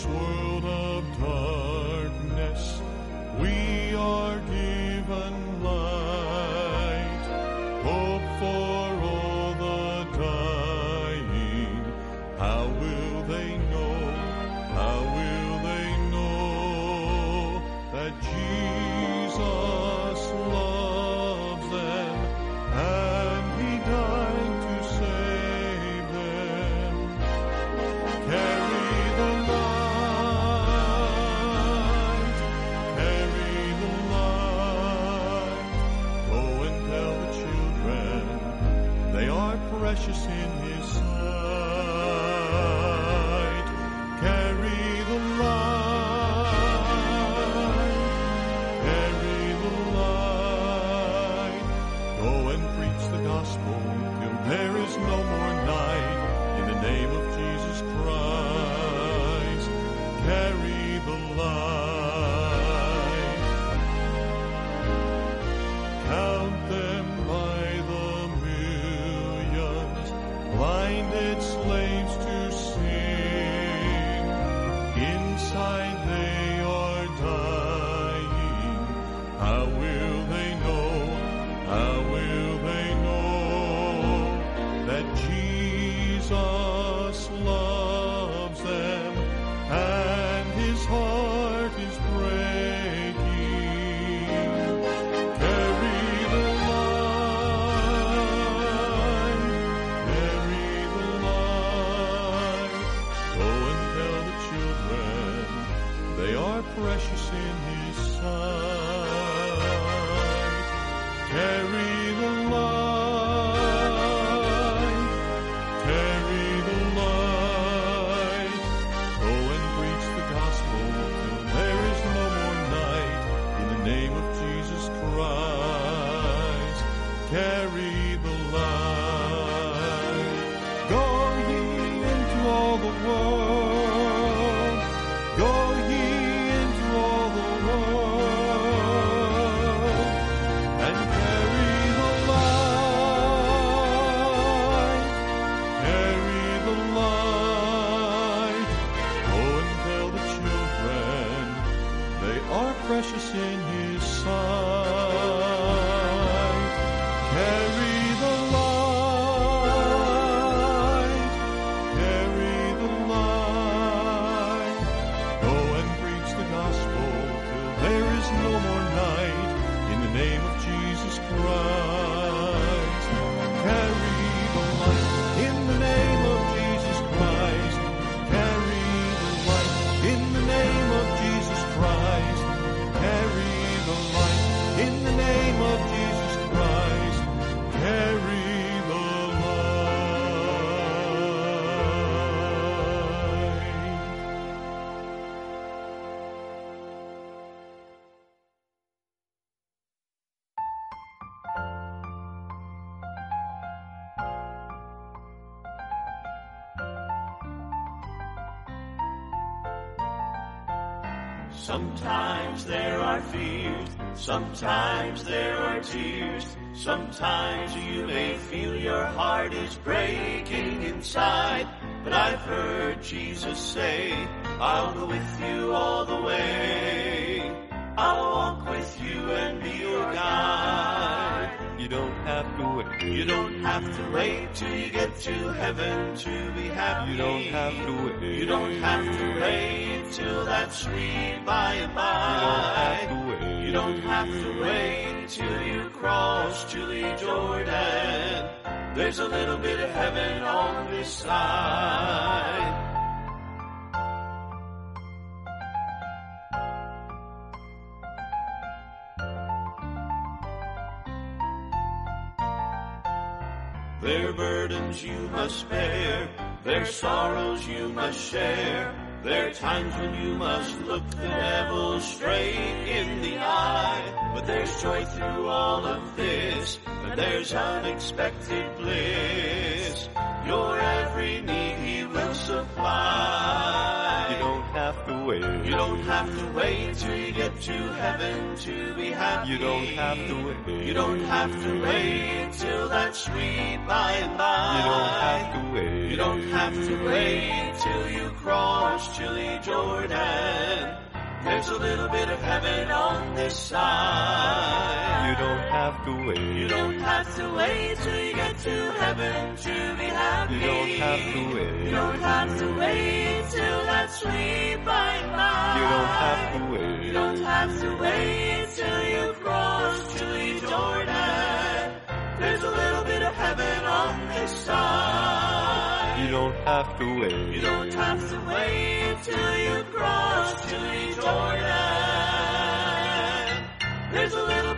This world Sometimes there are fears, sometimes there are tears, sometimes you may feel your heart is breaking inside. But I've heard Jesus say, I'll go with you have to wait. You don't have to wait till you get to heaven to be happy. You don't have to wait. You don't have to wait till that sweet by and by. You don't have to wait. You don't have to wait till you cross to the Jordan. There's a little bit of heaven on this side. Their burdens you must bear, their sorrows you must share. There are times when you must look the devil straight in the eye. But there's joy through all of this, and there's unexpected bliss. Your every need he will supply have to wait till you get to heaven to be happy. You don't have to wait. You don't have to wait till that sweet by and by. You don't have to wait. You don't have to wait till you cross chilly Jordan. There's a little bit of heaven on this side. You don't have to wait. You don't have to wait till you get to heaven to be happy. You don't have to wait. You don't have to wait till that sweet by by. You don't have to wait. You don't have to wait till you cross the Jordan. There's a little bit of heaven on this side don't have to wait. You don't have to wait till you cross the Jordan. There's a little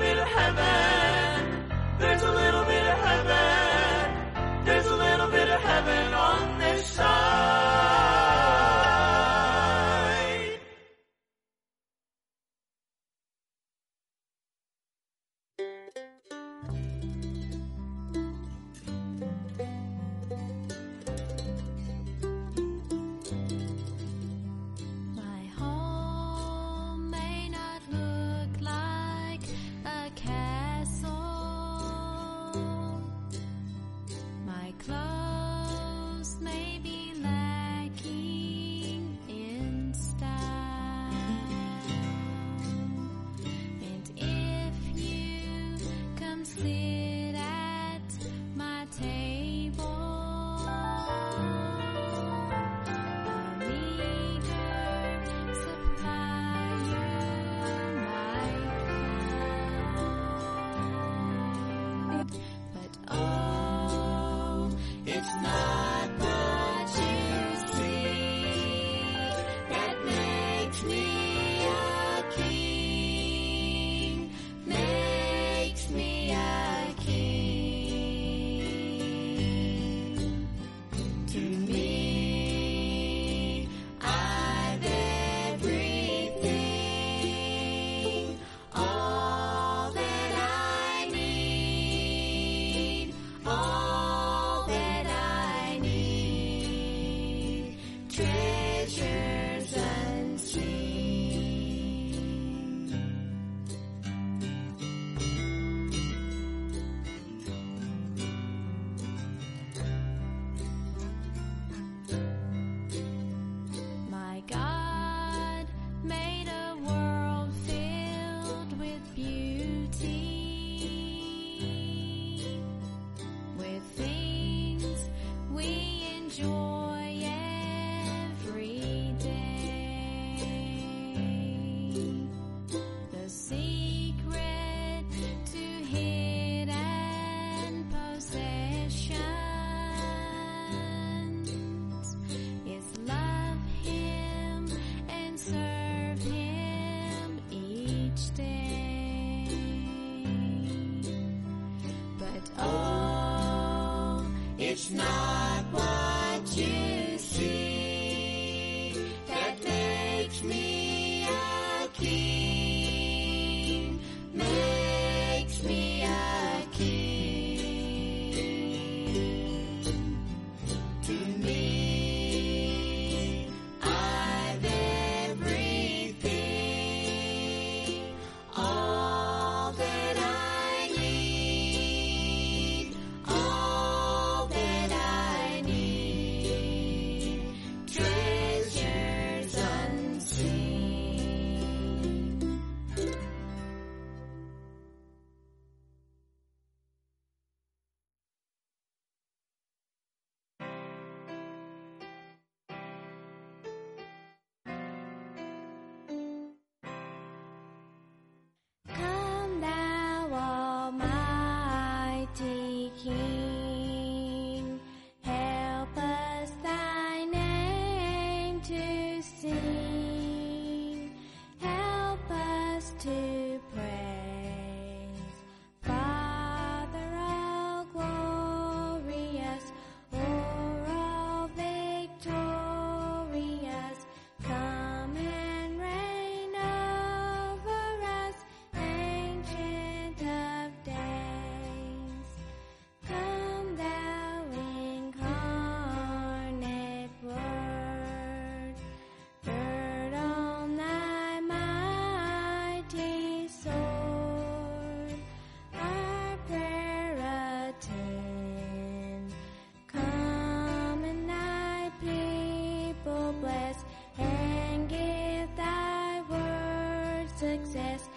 Spirit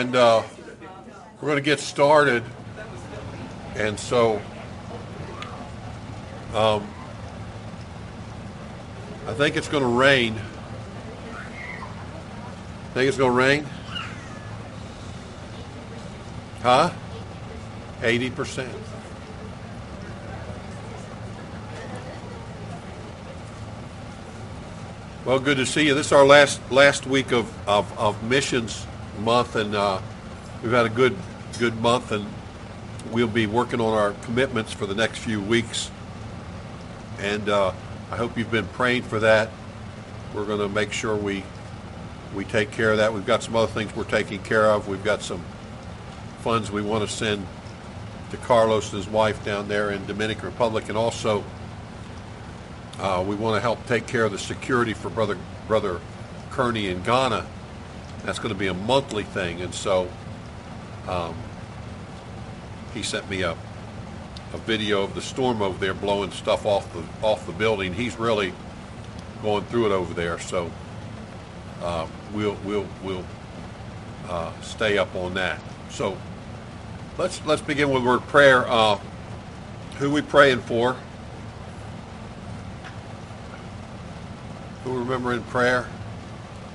and uh, we're going to get started. And so um, i think it's going to rain. Think it's going to rain? Huh? 80% well good to see you. This is our last last week of, of, of missions month and uh, we've had a good good month and we'll be working on our commitments for the next few weeks. And uh, I hope you've been praying for that. We're going to make sure we we take care of that. We've got some other things we're taking care of. We've got some funds we want to send to Carlos and his wife down there in Dominican Republic. And also uh, we want to help take care of the security for brother brother Kearney in Ghana that's going to be a monthly thing, and so um, he sent me a a video of the storm over there blowing stuff off the off the building. He's really going through it over there, so uh, we'll we'll we'll uh, stay up on that. So let's let's begin with word prayer. Uh, who we praying for? Who remember in prayer?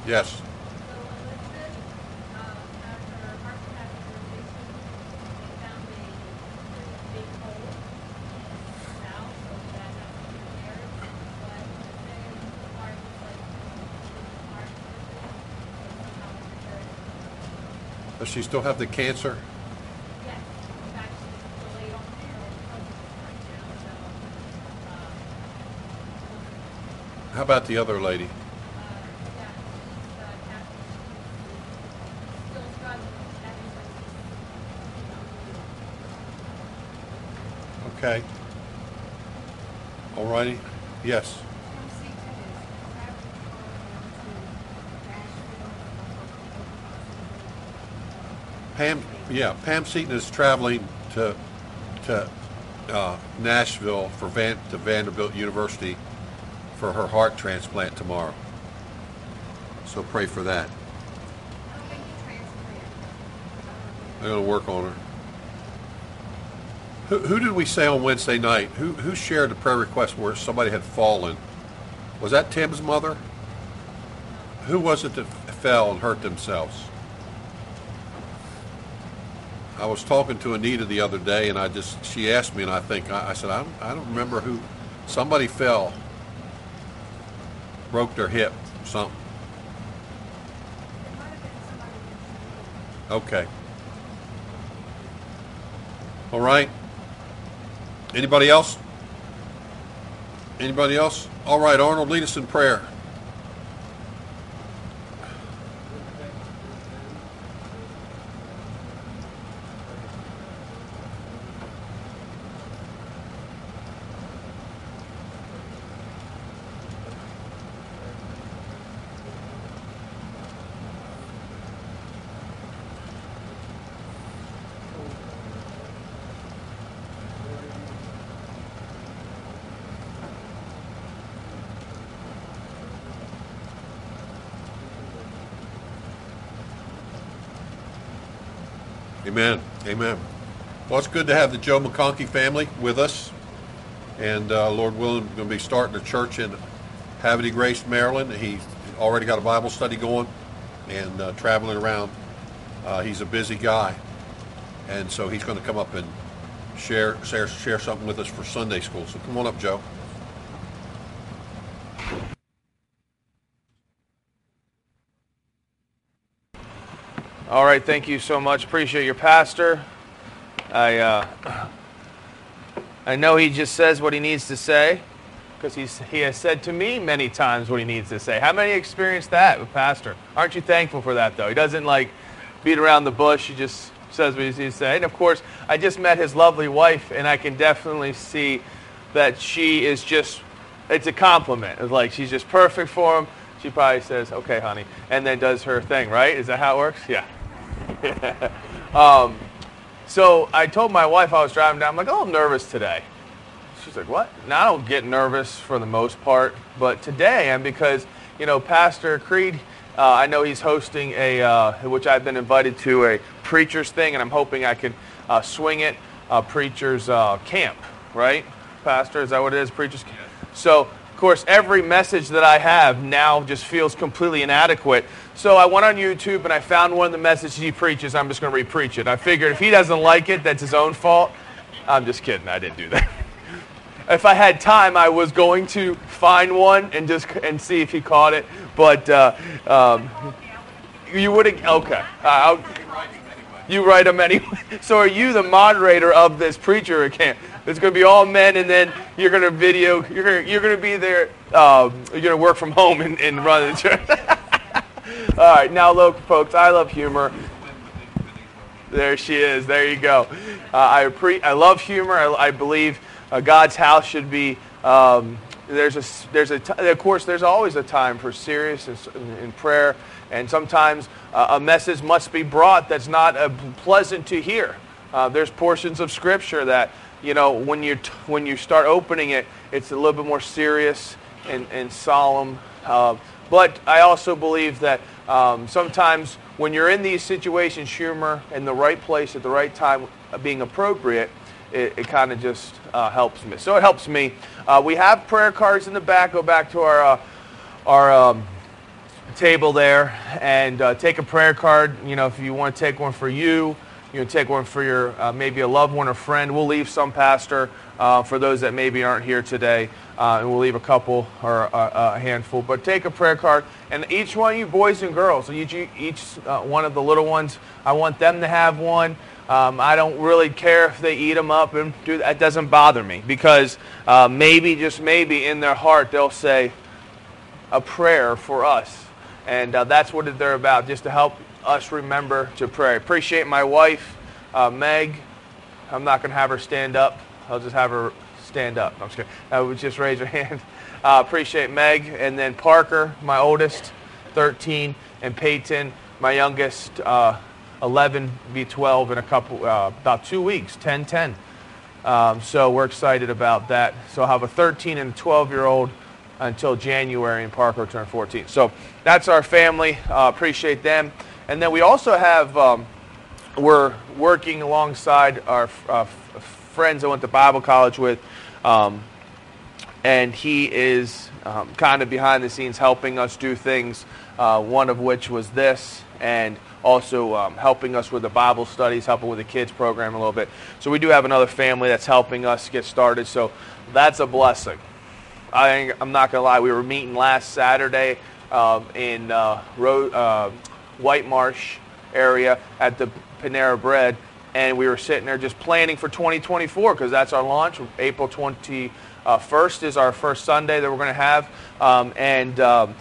Yes. Does she still have the cancer? How about the other lady? Okay. All righty. Yes. Pam, yeah, Pam Seaton is traveling to to uh, Nashville for Van, to Vanderbilt University for her heart transplant tomorrow. So pray for that. I'm going to work on her. Who, who did we say on Wednesday night? Who, who shared the prayer request where somebody had fallen? Was that Tim's mother? Who was it that fell and hurt themselves? I was talking to Anita the other day, and I just she asked me, and I think I, I said I don't, I don't remember who. Somebody fell, broke their hip. something. Okay. All right. Anybody else? Anybody else? All right, Arnold, lead us in prayer. Amen. Well, it's good to have the Joe McKonkey family with us. And uh, Lord willing, we're going to be starting a church in Havre de Grace, Maryland. He's already got a Bible study going and uh, traveling around. Uh, he's a busy guy. And so he's going to come up and share, share, share something with us for Sunday school. So come on up, Joe. All right, thank you so much. Appreciate your pastor. I uh, I know he just says what he needs to say because he has said to me many times what he needs to say. How many experienced that with pastor? Aren't you thankful for that though? He doesn't like beat around the bush. He just says what he needs to say. And of course, I just met his lovely wife, and I can definitely see that she is just it's a compliment. It's like she's just perfect for him. She probably says, "Okay, honey," and then does her thing. Right? Is that how it works? Yeah. um, so I told my wife I was driving down. I'm like, "Oh, I'm nervous today." She's like, "What?" Now I don't get nervous for the most part, but today I'm because you know Pastor Creed. Uh, I know he's hosting a, uh, which I've been invited to a preachers thing, and I'm hoping I can uh, swing it. Uh, preachers uh, camp, right? Pastor, is that what it is? Preachers camp. So, of course, every message that I have now just feels completely inadequate. So I went on YouTube and I found one of the messages he preaches. I'm just going to repreach it. I figured if he doesn't like it, that's his own fault. I'm just kidding. I didn't do that. if I had time, I was going to find one and just and see if he caught it. But uh, um, you would have okay. Uh, you write them anyway. So are you the moderator of this preacher camp? It's going to be all men, and then you're going to video. You're going to, you're going to be there. Um, you're going to work from home and, and run the church. all right, now look, folks. I love humor. There she is. There you go. Uh, I pre- I love humor. I, I believe uh, God's house should be. Um, there's a there's a t- of course there's always a time for serious in, in prayer, and sometimes uh, a message must be brought that's not uh, pleasant to hear. Uh, there's portions of Scripture that you know when you t- when you start opening it, it's a little bit more serious and, and solemn. But I also believe that um, sometimes when you're in these situations, humor in the right place at the right time, uh, being appropriate, it, it kind of just uh, helps me. So it helps me. Uh, we have prayer cards in the back. Go back to our uh, our um, table there and uh, take a prayer card. You know, if you want to take one for you, you know, take one for your uh, maybe a loved one or friend. We'll leave some, Pastor, for those that maybe aren't here today, uh, and we'll leave a couple or a, a handful. But take a prayer card, and each one of you boys and girls, each each uh, one of the little ones, I want them to have one. Um, I don't really care if they eat them up and do that. doesn't bother me because uh, maybe, just maybe, in their heart they'll say a prayer for us, and uh, that's what they're about, just to help us remember to pray. Appreciate my wife, uh, Meg. I'm not going to have her stand up. I'll just have her stand up. I'm just. I would just raise her hand. Uh, appreciate Meg, and then Parker, my oldest, 13, and Peyton, my youngest. Uh, 11 be 12 in a couple, uh, about two weeks, 10 10. Um, so we're excited about that. So I'll have a 13 and a 12 year old until January, and Parker will turn 14. So that's our family. Uh, appreciate them. And then we also have, um, we're working alongside our uh, friends I went to Bible college with. Um, and he is um, kind of behind the scenes helping us do things, uh, one of which was this. And also um, helping us with the Bible studies, helping with the kids program a little bit. So we do have another family that's helping us get started. So that's a blessing. I, I'm not going to lie. We were meeting last Saturday um, in uh, uh, White Marsh area at the Panera Bread, and we were sitting there just planning for 2024 because that's our launch. April 21st is our first Sunday that we're going to have, um, and um,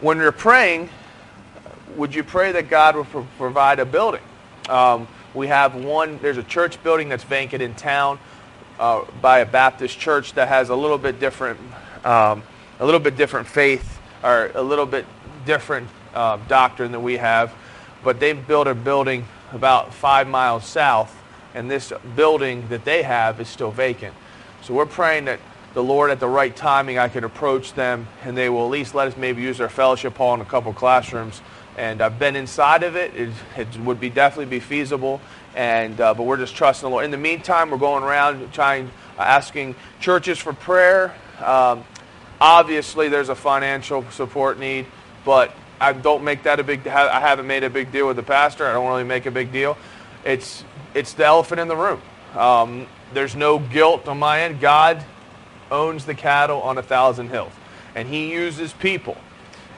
when you're praying, would you pray that God will pro- provide a building? Um, we have one. There's a church building that's vacant in town uh, by a Baptist church that has a little bit different, um, a little bit different faith or a little bit different uh, doctrine than we have. But they built a building about five miles south, and this building that they have is still vacant. So we're praying that the Lord, at the right timing, I can approach them, and they will at least let us maybe use their fellowship hall in a couple classrooms. And I've been inside of it; it, it would be definitely be feasible. And uh, but we're just trusting the Lord. In the meantime, we're going around trying, uh, asking churches for prayer. Um, obviously, there's a financial support need, but I don't make that a big. I haven't made a big deal with the pastor. I don't really make a big deal. It's it's the elephant in the room. Um, there's no guilt on my end. God owns the cattle on a thousand hills, and He uses people.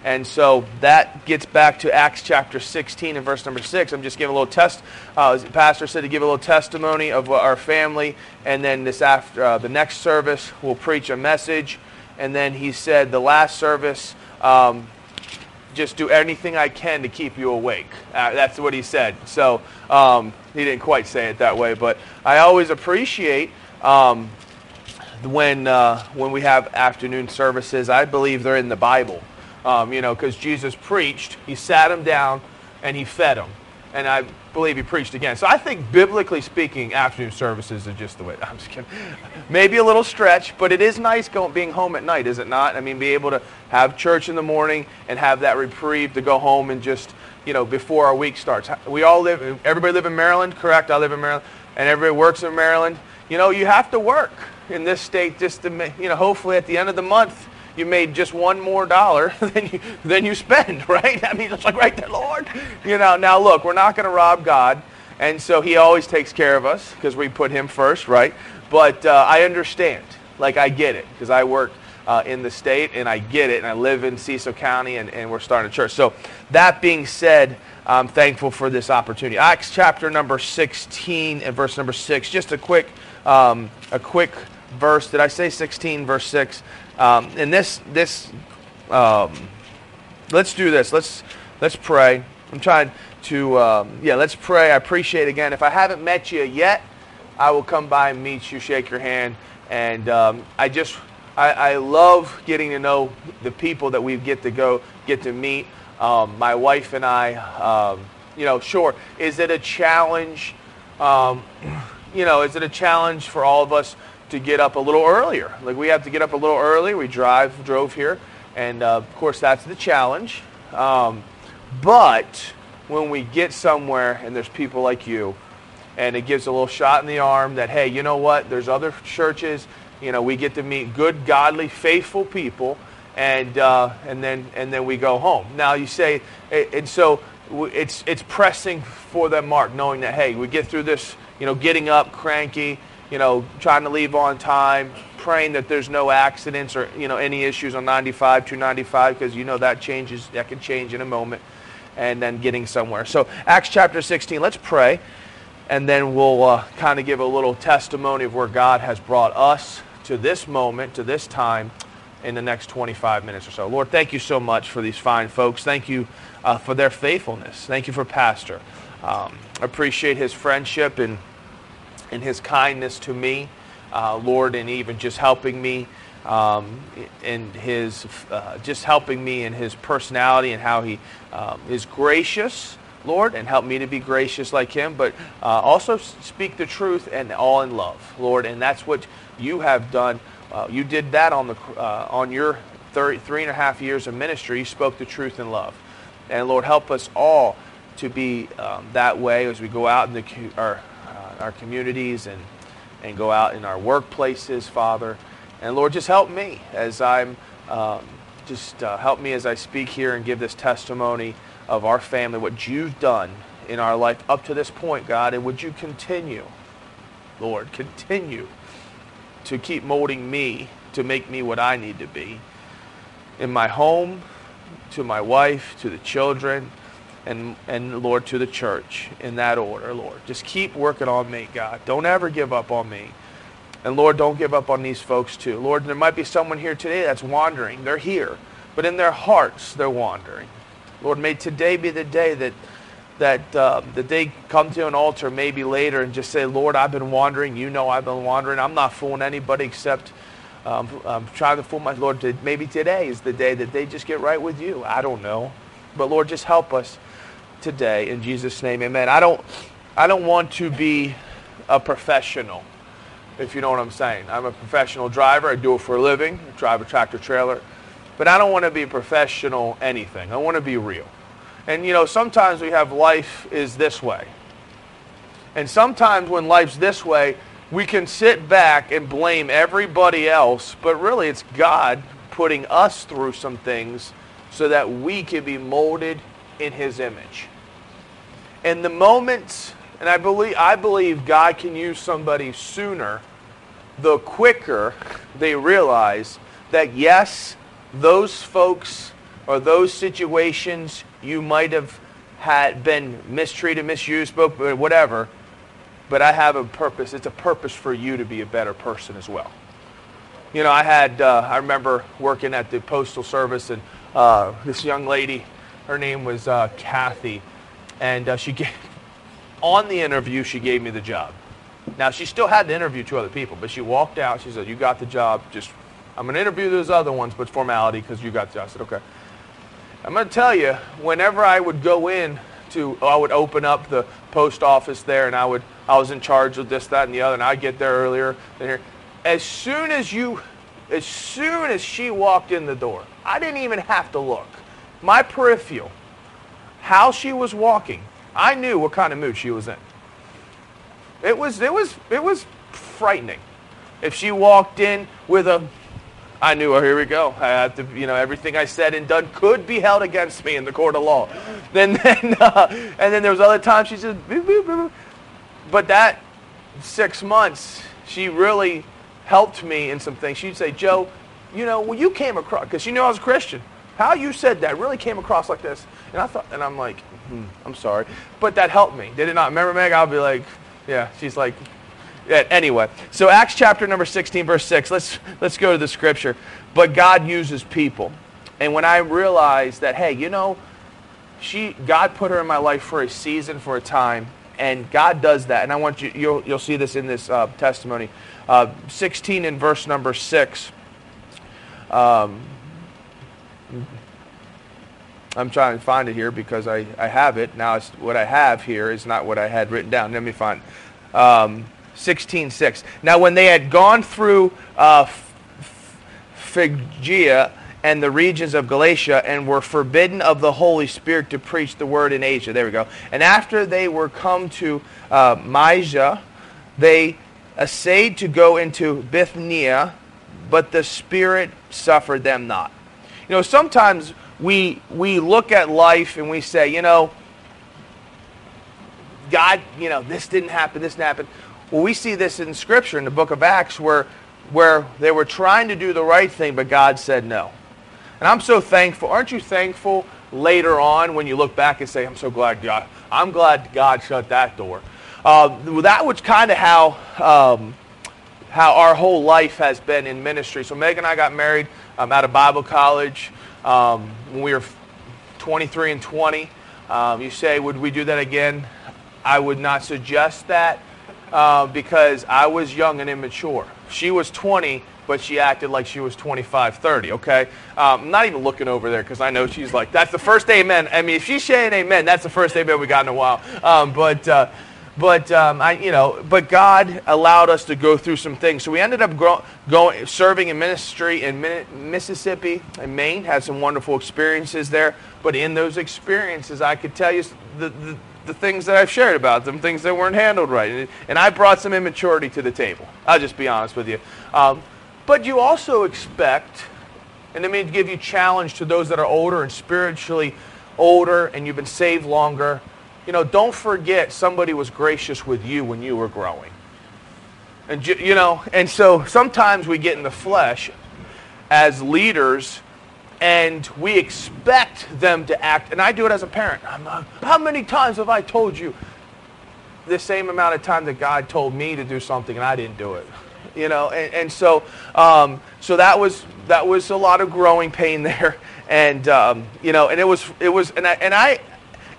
And so that gets back to Acts chapter 16 and verse number 6. I'm just giving a little test. Uh, pastor said to give a little testimony of our family. And then this after uh, the next service, we'll preach a message. And then he said the last service, um, just do anything I can to keep you awake. Uh, that's what he said. So um, he didn't quite say it that way. But I always appreciate um, when, uh, when we have afternoon services. I believe they're in the Bible um, you know, because Jesus preached, he sat him down and he fed him. And I believe he preached again. So I think, biblically speaking, afternoon services are just the way. I'm just kidding. Maybe a little stretch, but it is nice going, being home at night, is it not? I mean, be able to have church in the morning and have that reprieve to go home and just, you know, before our week starts. We all live, everybody live in Maryland, correct? I live in Maryland, and everybody works in Maryland. You know, you have to work in this state just to, you know, hopefully at the end of the month, you made just one more dollar than you, than you spend, right? I mean, it's like right there, Lord. You know, now look, we're not going to rob God. And so he always takes care of us because we put him first, right? But uh, I understand. Like, I get it because I work uh, in the state and I get it. And I live in Cecil County and, and we're starting a church. So, that being said, I'm thankful for this opportunity. Acts chapter number 16 and verse number 6. Just a quick, um, a quick verse. Did I say 16, verse 6? Um, and this, this, um, let's do this. Let's, let's pray. I'm trying to, um, yeah, let's pray. I appreciate again. If I haven't met you yet, I will come by and meet you, shake your hand, and um, I just, I, I love getting to know the people that we get to go get to meet. Um, my wife and I, um, you know, sure, is it a challenge? Um, you know, is it a challenge for all of us to get up a little earlier? Like we have to get up a little early. We drive, drove here, and uh, of course that's the challenge. Um, but when we get somewhere and there's people like you, and it gives a little shot in the arm that hey, you know what? There's other churches. You know, we get to meet good, godly, faithful people, and uh, and then and then we go home. Now you say, and so it's it's pressing for that mark, knowing that hey, we get through this. You know, getting up cranky. You know, trying to leave on time, praying that there's no accidents or you know any issues on 95, 295, because you know that changes. That can change in a moment, and then getting somewhere. So Acts chapter 16. Let's pray and then we'll uh, kind of give a little testimony of where God has brought us to this moment, to this time, in the next 25 minutes or so. Lord, thank you so much for these fine folks. Thank you uh, for their faithfulness. Thank you for Pastor. Um, appreciate his friendship and, and his kindness to me, uh, Lord, and even just helping me um, and his uh, just helping me in his personality and how he um, is gracious Lord, and help me to be gracious like him, but uh, also speak the truth and all in love, Lord. And that's what you have done. Uh, you did that on, the, uh, on your 30, three and a half years of ministry. You spoke the truth in love. And Lord, help us all to be um, that way as we go out in the, our, our communities and, and go out in our workplaces, Father. And Lord, just help me as I'm, um, just uh, help me as I speak here and give this testimony of our family, what you've done in our life up to this point, God, and would you continue, Lord, continue to keep molding me to make me what I need to be in my home, to my wife, to the children, and, and Lord, to the church in that order, Lord. Just keep working on me, God. Don't ever give up on me. And Lord, don't give up on these folks too. Lord, there might be someone here today that's wandering. They're here, but in their hearts, they're wandering. Lord, may today be the day that that uh, that they come to an altar maybe later and just say, Lord, I've been wandering. You know I've been wandering. I'm not fooling anybody except um, I'm trying to fool my Lord. Maybe today is the day that they just get right with you. I don't know, but Lord, just help us today in Jesus' name, Amen. I don't I don't want to be a professional if you know what I'm saying. I'm a professional driver. I do it for a living. I drive a tractor trailer. But I don't want to be a professional anything. I want to be real. And you know, sometimes we have life is this way. And sometimes when life's this way, we can sit back and blame everybody else, but really it's God putting us through some things so that we can be molded in his image. And the moments and I believe, I believe God can use somebody sooner, the quicker they realize that, yes, those folks or those situations you might have had been mistreated, misused, whatever, but I have a purpose. It's a purpose for you to be a better person as well. You know, I had, uh, I remember working at the Postal Service, and uh, this young lady, her name was uh, Kathy, and uh, she gave, on the interview, she gave me the job. Now, she still had to interview two other people, but she walked out. She said, You got the job. Just, I'm going to interview those other ones, but formality because you got the job. I said, Okay. I'm going to tell you, whenever I would go in to, I would open up the post office there and I would, I was in charge of this, that, and the other, and I'd get there earlier than here. As soon as you, as soon as she walked in the door, I didn't even have to look. My peripheral, how she was walking, I knew what kind of mood she was in. It was, it was, it was frightening. If she walked in with a, I knew, oh, here we go. I have to, you know, everything I said and done could be held against me in the court of law. Then, then uh, and then there was other times she said, boop, boop, boop. but that six months, she really helped me in some things. She'd say, Joe, you know, when you came across, because she knew I was a Christian, how you said that really came across like this. And I thought, and I'm like, hmm, I'm sorry. But that helped me. Did it not? Remember, Meg? I'll be like, yeah, she's like, yeah, anyway. So Acts chapter number 16, verse 6. Let's, let's go to the scripture. But God uses people. And when I realized that, hey, you know, she, God put her in my life for a season, for a time, and God does that. And I want you, you'll, you'll see this in this uh, testimony. Uh, 16 in verse number 6. Um, I'm trying to find it here because I, I have it. Now, it's, what I have here is not what I had written down. Let me find um, 16.6. Now, when they had gone through uh, Phrygia and the regions of Galatia and were forbidden of the Holy Spirit to preach the word in Asia. There we go. And after they were come to uh, Mysia, they essayed to go into Bithynia, but the Spirit suffered them not. You know, sometimes we, we look at life and we say, you know, God, you know, this didn't happen, this didn't happen. Well, we see this in Scripture in the book of Acts where, where they were trying to do the right thing, but God said no. And I'm so thankful. Aren't you thankful later on when you look back and say, I'm so glad God, I'm glad God shut that door. Uh, that was kind of how, um, how our whole life has been in ministry. So Meg and I got married um, out of Bible college um, when we were 23 and 20. Um, you say, would we do that again? I would not suggest that uh, because I was young and immature. She was 20, but she acted like she was 25, 30, okay? Um, I'm not even looking over there because I know she's like, that's the first amen. I mean, if she's saying amen, that's the first amen we got in a while. Um, but, uh, but um, I, you know, but God allowed us to go through some things. So we ended up grow, going, serving in ministry in Mississippi and Maine. Had some wonderful experiences there. But in those experiences, I could tell you the, the, the things that I've shared about them, things that weren't handled right, and, and I brought some immaturity to the table. I'll just be honest with you. Um, but you also expect, and let me give you challenge to those that are older and spiritually older, and you've been saved longer you know, don't forget somebody was gracious with you when you were growing. And, you know, and so sometimes we get in the flesh as leaders and we expect them to act. And I do it as a parent. Like, how many times have I told you the same amount of time that God told me to do something and I didn't do it? You know, and, and so um, so that was that was a lot of growing pain there, and um, you know, and it was it was and I and I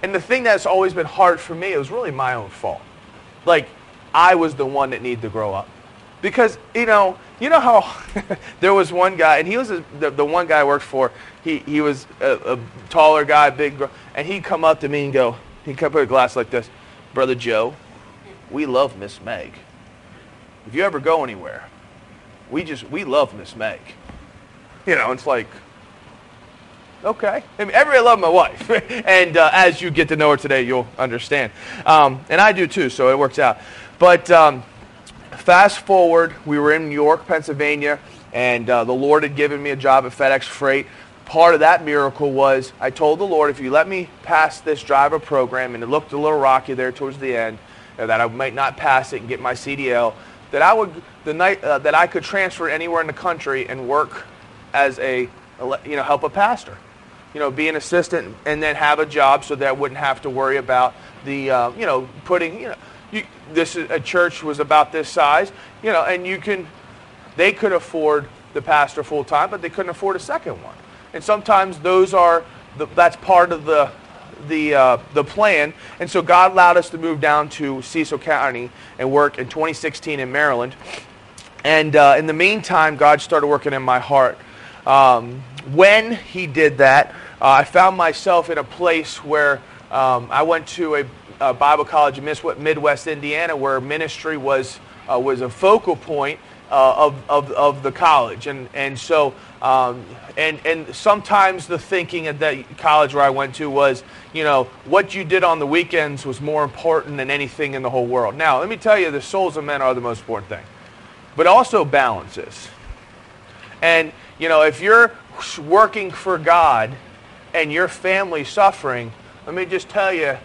and the thing that's always been hard for me, it was really my own fault. Like I was the one that needed to grow up. Because you know you know how there was one guy and he was a, the, the one guy I worked for he, he was a, a taller guy big gr- and he'd come up to me and go he'd come put a glass like this brother joe we love miss meg. If you ever go anywhere we just we love miss meg. You know it's like Okay. I mean, everybody love my wife. and uh, as you get to know her today, you'll understand. Um, and I do too, so it works out. But um, fast forward, we were in New York, Pennsylvania, and uh, the Lord had given me a job at FedEx Freight. Part of that miracle was I told the Lord, if you let me pass this driver program, and it looked a little rocky there towards the end, uh, that I might not pass it and get my CDL, that I would the night uh, that I could transfer anywhere in the country and work as a you know help a pastor you know, be an assistant and then have a job so that I wouldn't have to worry about the, uh, you know, putting, you know, you, this is, a church was about this size, you know, and you can, they could afford the pastor full time, but they couldn't afford a second one. And sometimes those are, the, that's part of the, the, uh, the plan. And so God allowed us to move down to Cecil County and work in 2016 in Maryland. And uh, in the meantime, God started working in my heart. Um, when he did that, I found myself in a place where um, I went to a, a, Bible college in Midwest Indiana where ministry was, uh, was a focal point uh, of, of, of the college. And, and so, um, and, and sometimes the thinking at that college where I went to was, you know, what you did on the weekends was more important than anything in the whole world. Now, let me tell you, the souls of men are the most important thing, but also balances. And, you know, if you're working for God, and your family suffering, let me just tell you,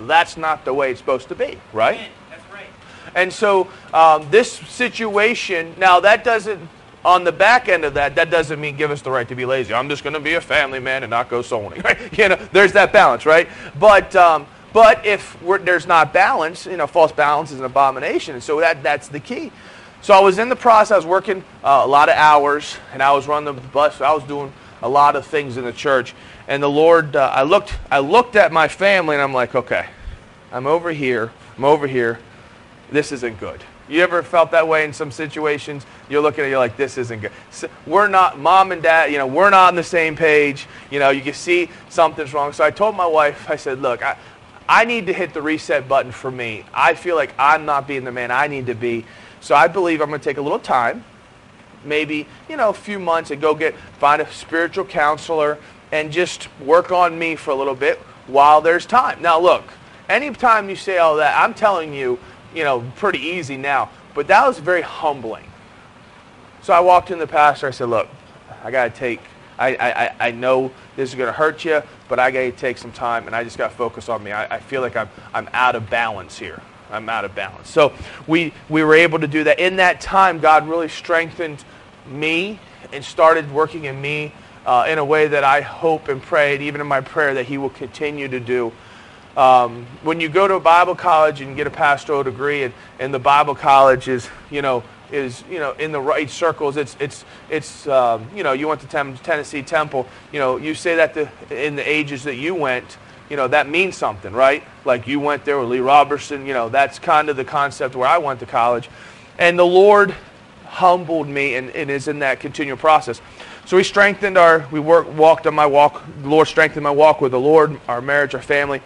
that's not the way it's supposed to be, right? That's right. And so um, this situation, now that doesn't, on the back end of that, that doesn't mean give us the right to be lazy. I'm just going to be a family man and not go sewing. Right? You know, there's that balance, right? But um, but if there's not balance, you know, false balance is an abomination, and so that that's the key. So I was in the process. I was working uh, a lot of hours, and I was running the bus. I was doing a lot of things in the church, and the Lord, uh, I looked, I looked at my family, and I'm like, okay, I'm over here, I'm over here. This isn't good. You ever felt that way in some situations? You're looking at you're like, this isn't good. So we're not, mom and dad, you know, we're not on the same page. You know, you can see something's wrong. So I told my wife, I said, look, I, I need to hit the reset button for me. I feel like I'm not being the man I need to be. So I believe I'm going to take a little time, maybe, you know, a few months and go get, find a spiritual counselor, and just work on me for a little bit while there's time. Now, look, anytime you say all that, I'm telling you, you know, pretty easy now. But that was very humbling. So I walked in the pastor. I said, look, I got to take, I, I, I know this is going to hurt you, but I got to take some time, and I just got to focus on me. I, I feel like I'm, I'm out of balance here. I'm out of balance. So we, we were able to do that. In that time, God really strengthened me and started working in me uh, in a way that I hope and pray, and even in my prayer, that He will continue to do. Um, when you go to a Bible college and get a pastoral degree, and, and the Bible college is, you know, is you know in the right circles. It's it's it's um, you know you went to Tem- Tennessee Temple. You know you say that the, in the ages that you went. You know that means something, right? Like you went there with Lee Roberson. You know that's kind of the concept where I went to college, and the Lord humbled me and, and is in that continual process. So we strengthened our, we worked, walked on my walk. The Lord strengthened my walk with the Lord, our marriage, our family.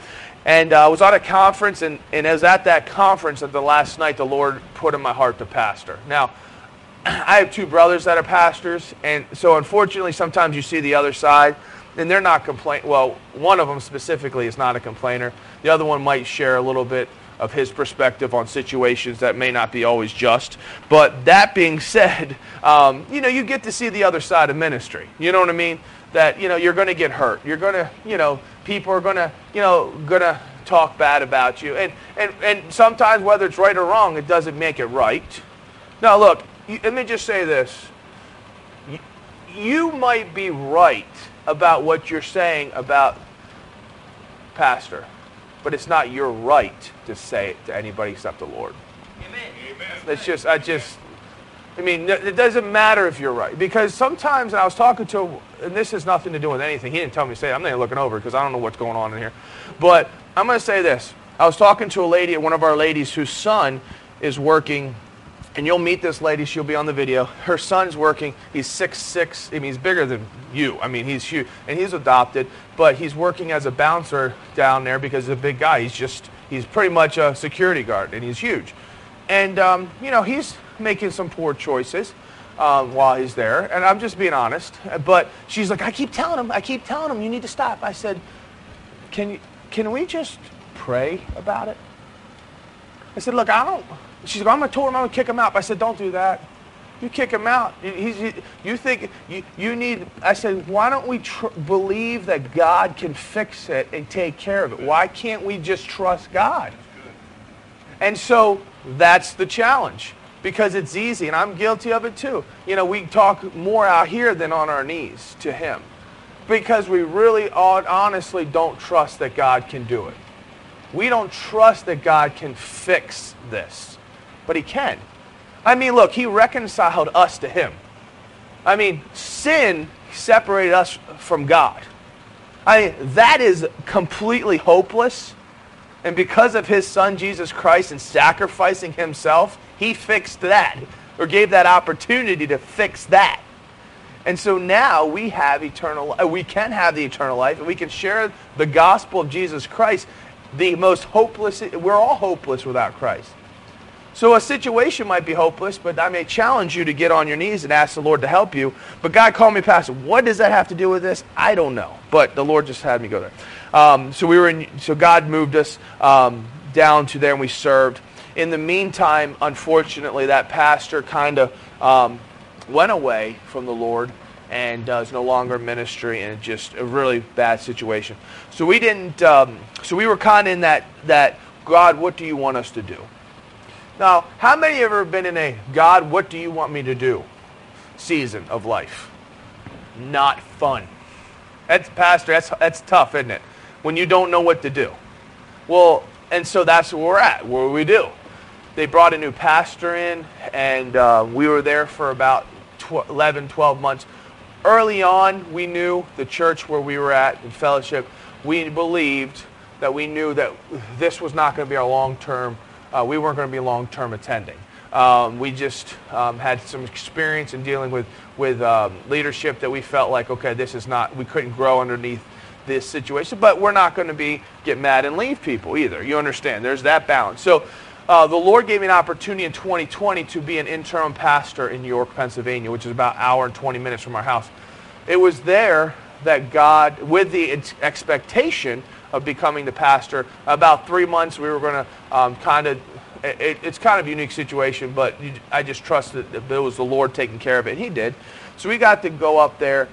And uh, I was at a conference, and, and as at that conference at the last night, the Lord put in my heart to pastor. Now, I have two brothers that are pastors, and so unfortunately, sometimes you see the other side, and they're not complain. Well, one of them specifically is not a complainer. The other one might share a little bit of his perspective on situations that may not be always just. But that being said, um, you know, you get to see the other side of ministry. You know what I mean? That, you know, you're going to get hurt. You're going to, you know, people are going to, you know, going to talk bad about you. And, and, and sometimes, whether it's right or wrong, it doesn't make it right. Now, look, let me just say this. you might be right about what you're saying about pastor, but it's not your right to say it to anybody except the Lord. Amen. It's just, I just, I mean, it doesn't matter if you're right. Because sometimes, and I was talking to, and this has nothing to do with anything. He didn't tell me to say it. I'm not even looking over because I don't know what's going on in here. But I'm going to say this. I was talking to a lady, one of our ladies, whose son is working, and you'll meet this lady. She'll be on the video. Her son's working. He's six six. I mean, he's bigger than you. I mean, he's huge, and he's adopted. But he's working as a bouncer down there because he's a big guy. He's just, he's pretty much a security guard, and he's huge. And, um, you know, he's making some poor choices um, while he's there. And I'm just being honest. But she's like, I keep telling him, I keep telling him, you need to stop. I said, can, you, can we just pray about it? I said, look, I don't. She's like, I'm going to tell him I'm going to kick him out. I said, don't do that. You kick him out. He's, you, you think you, you need. I said, why don't we tr- believe that God can fix it and take care of it? Why can't we just trust God? And so that's the challenge because it's easy, and I'm guilty of it too. You know, we talk more out here than on our knees to Him because we really honestly don't trust that God can do it. We don't trust that God can fix this, but He can. I mean, look, He reconciled us to Him. I mean, sin separated us from God. I mean, that is completely hopeless. And because of his son Jesus Christ and sacrificing himself, he fixed that or gave that opportunity to fix that. And so now we have eternal uh, we can have the eternal life and we can share the gospel of Jesus Christ, the most hopeless we're all hopeless without Christ. So a situation might be hopeless, but I may challenge you to get on your knees and ask the Lord to help you. But God called me pastor. What does that have to do with this? I don't know. But the Lord just had me go there. Um, so we were in, so God moved us um, down to there and we served. In the meantime, unfortunately, that pastor kind of um, went away from the Lord and uh, is no longer in ministry and just a really bad situation. So we didn't. Um, so we were kind of in that that God, what do you want us to do? Now, how many have ever been in a God, what do you want me to do season of life? Not fun. That's pastor. That's that's tough, isn't it? When you don't know what to do. Well, and so that's where we're at. Do we do? They brought a new pastor in, and uh, we were there for about tw- 11, 12 months. Early on, we knew the church where we were at in fellowship. We believed that we knew that this was not going to be our long-term. Uh, we weren't going to be long-term attending. Um, we just um, had some experience in dealing with with um, leadership that we felt like, okay, this is not. We couldn't grow underneath this situation, but we're not going to be get mad and leave people either. You understand? There's that balance. So. Uh, the Lord gave me an opportunity in 2020 to be an interim pastor in York, Pennsylvania, which is about an hour and 20 minutes from our house. It was there that God, with the ex- expectation of becoming the pastor, about three months we were going to um, kind of, it, it's kind of a unique situation, but you, I just trusted that it was the Lord taking care of it, and He did. So we got to go up there,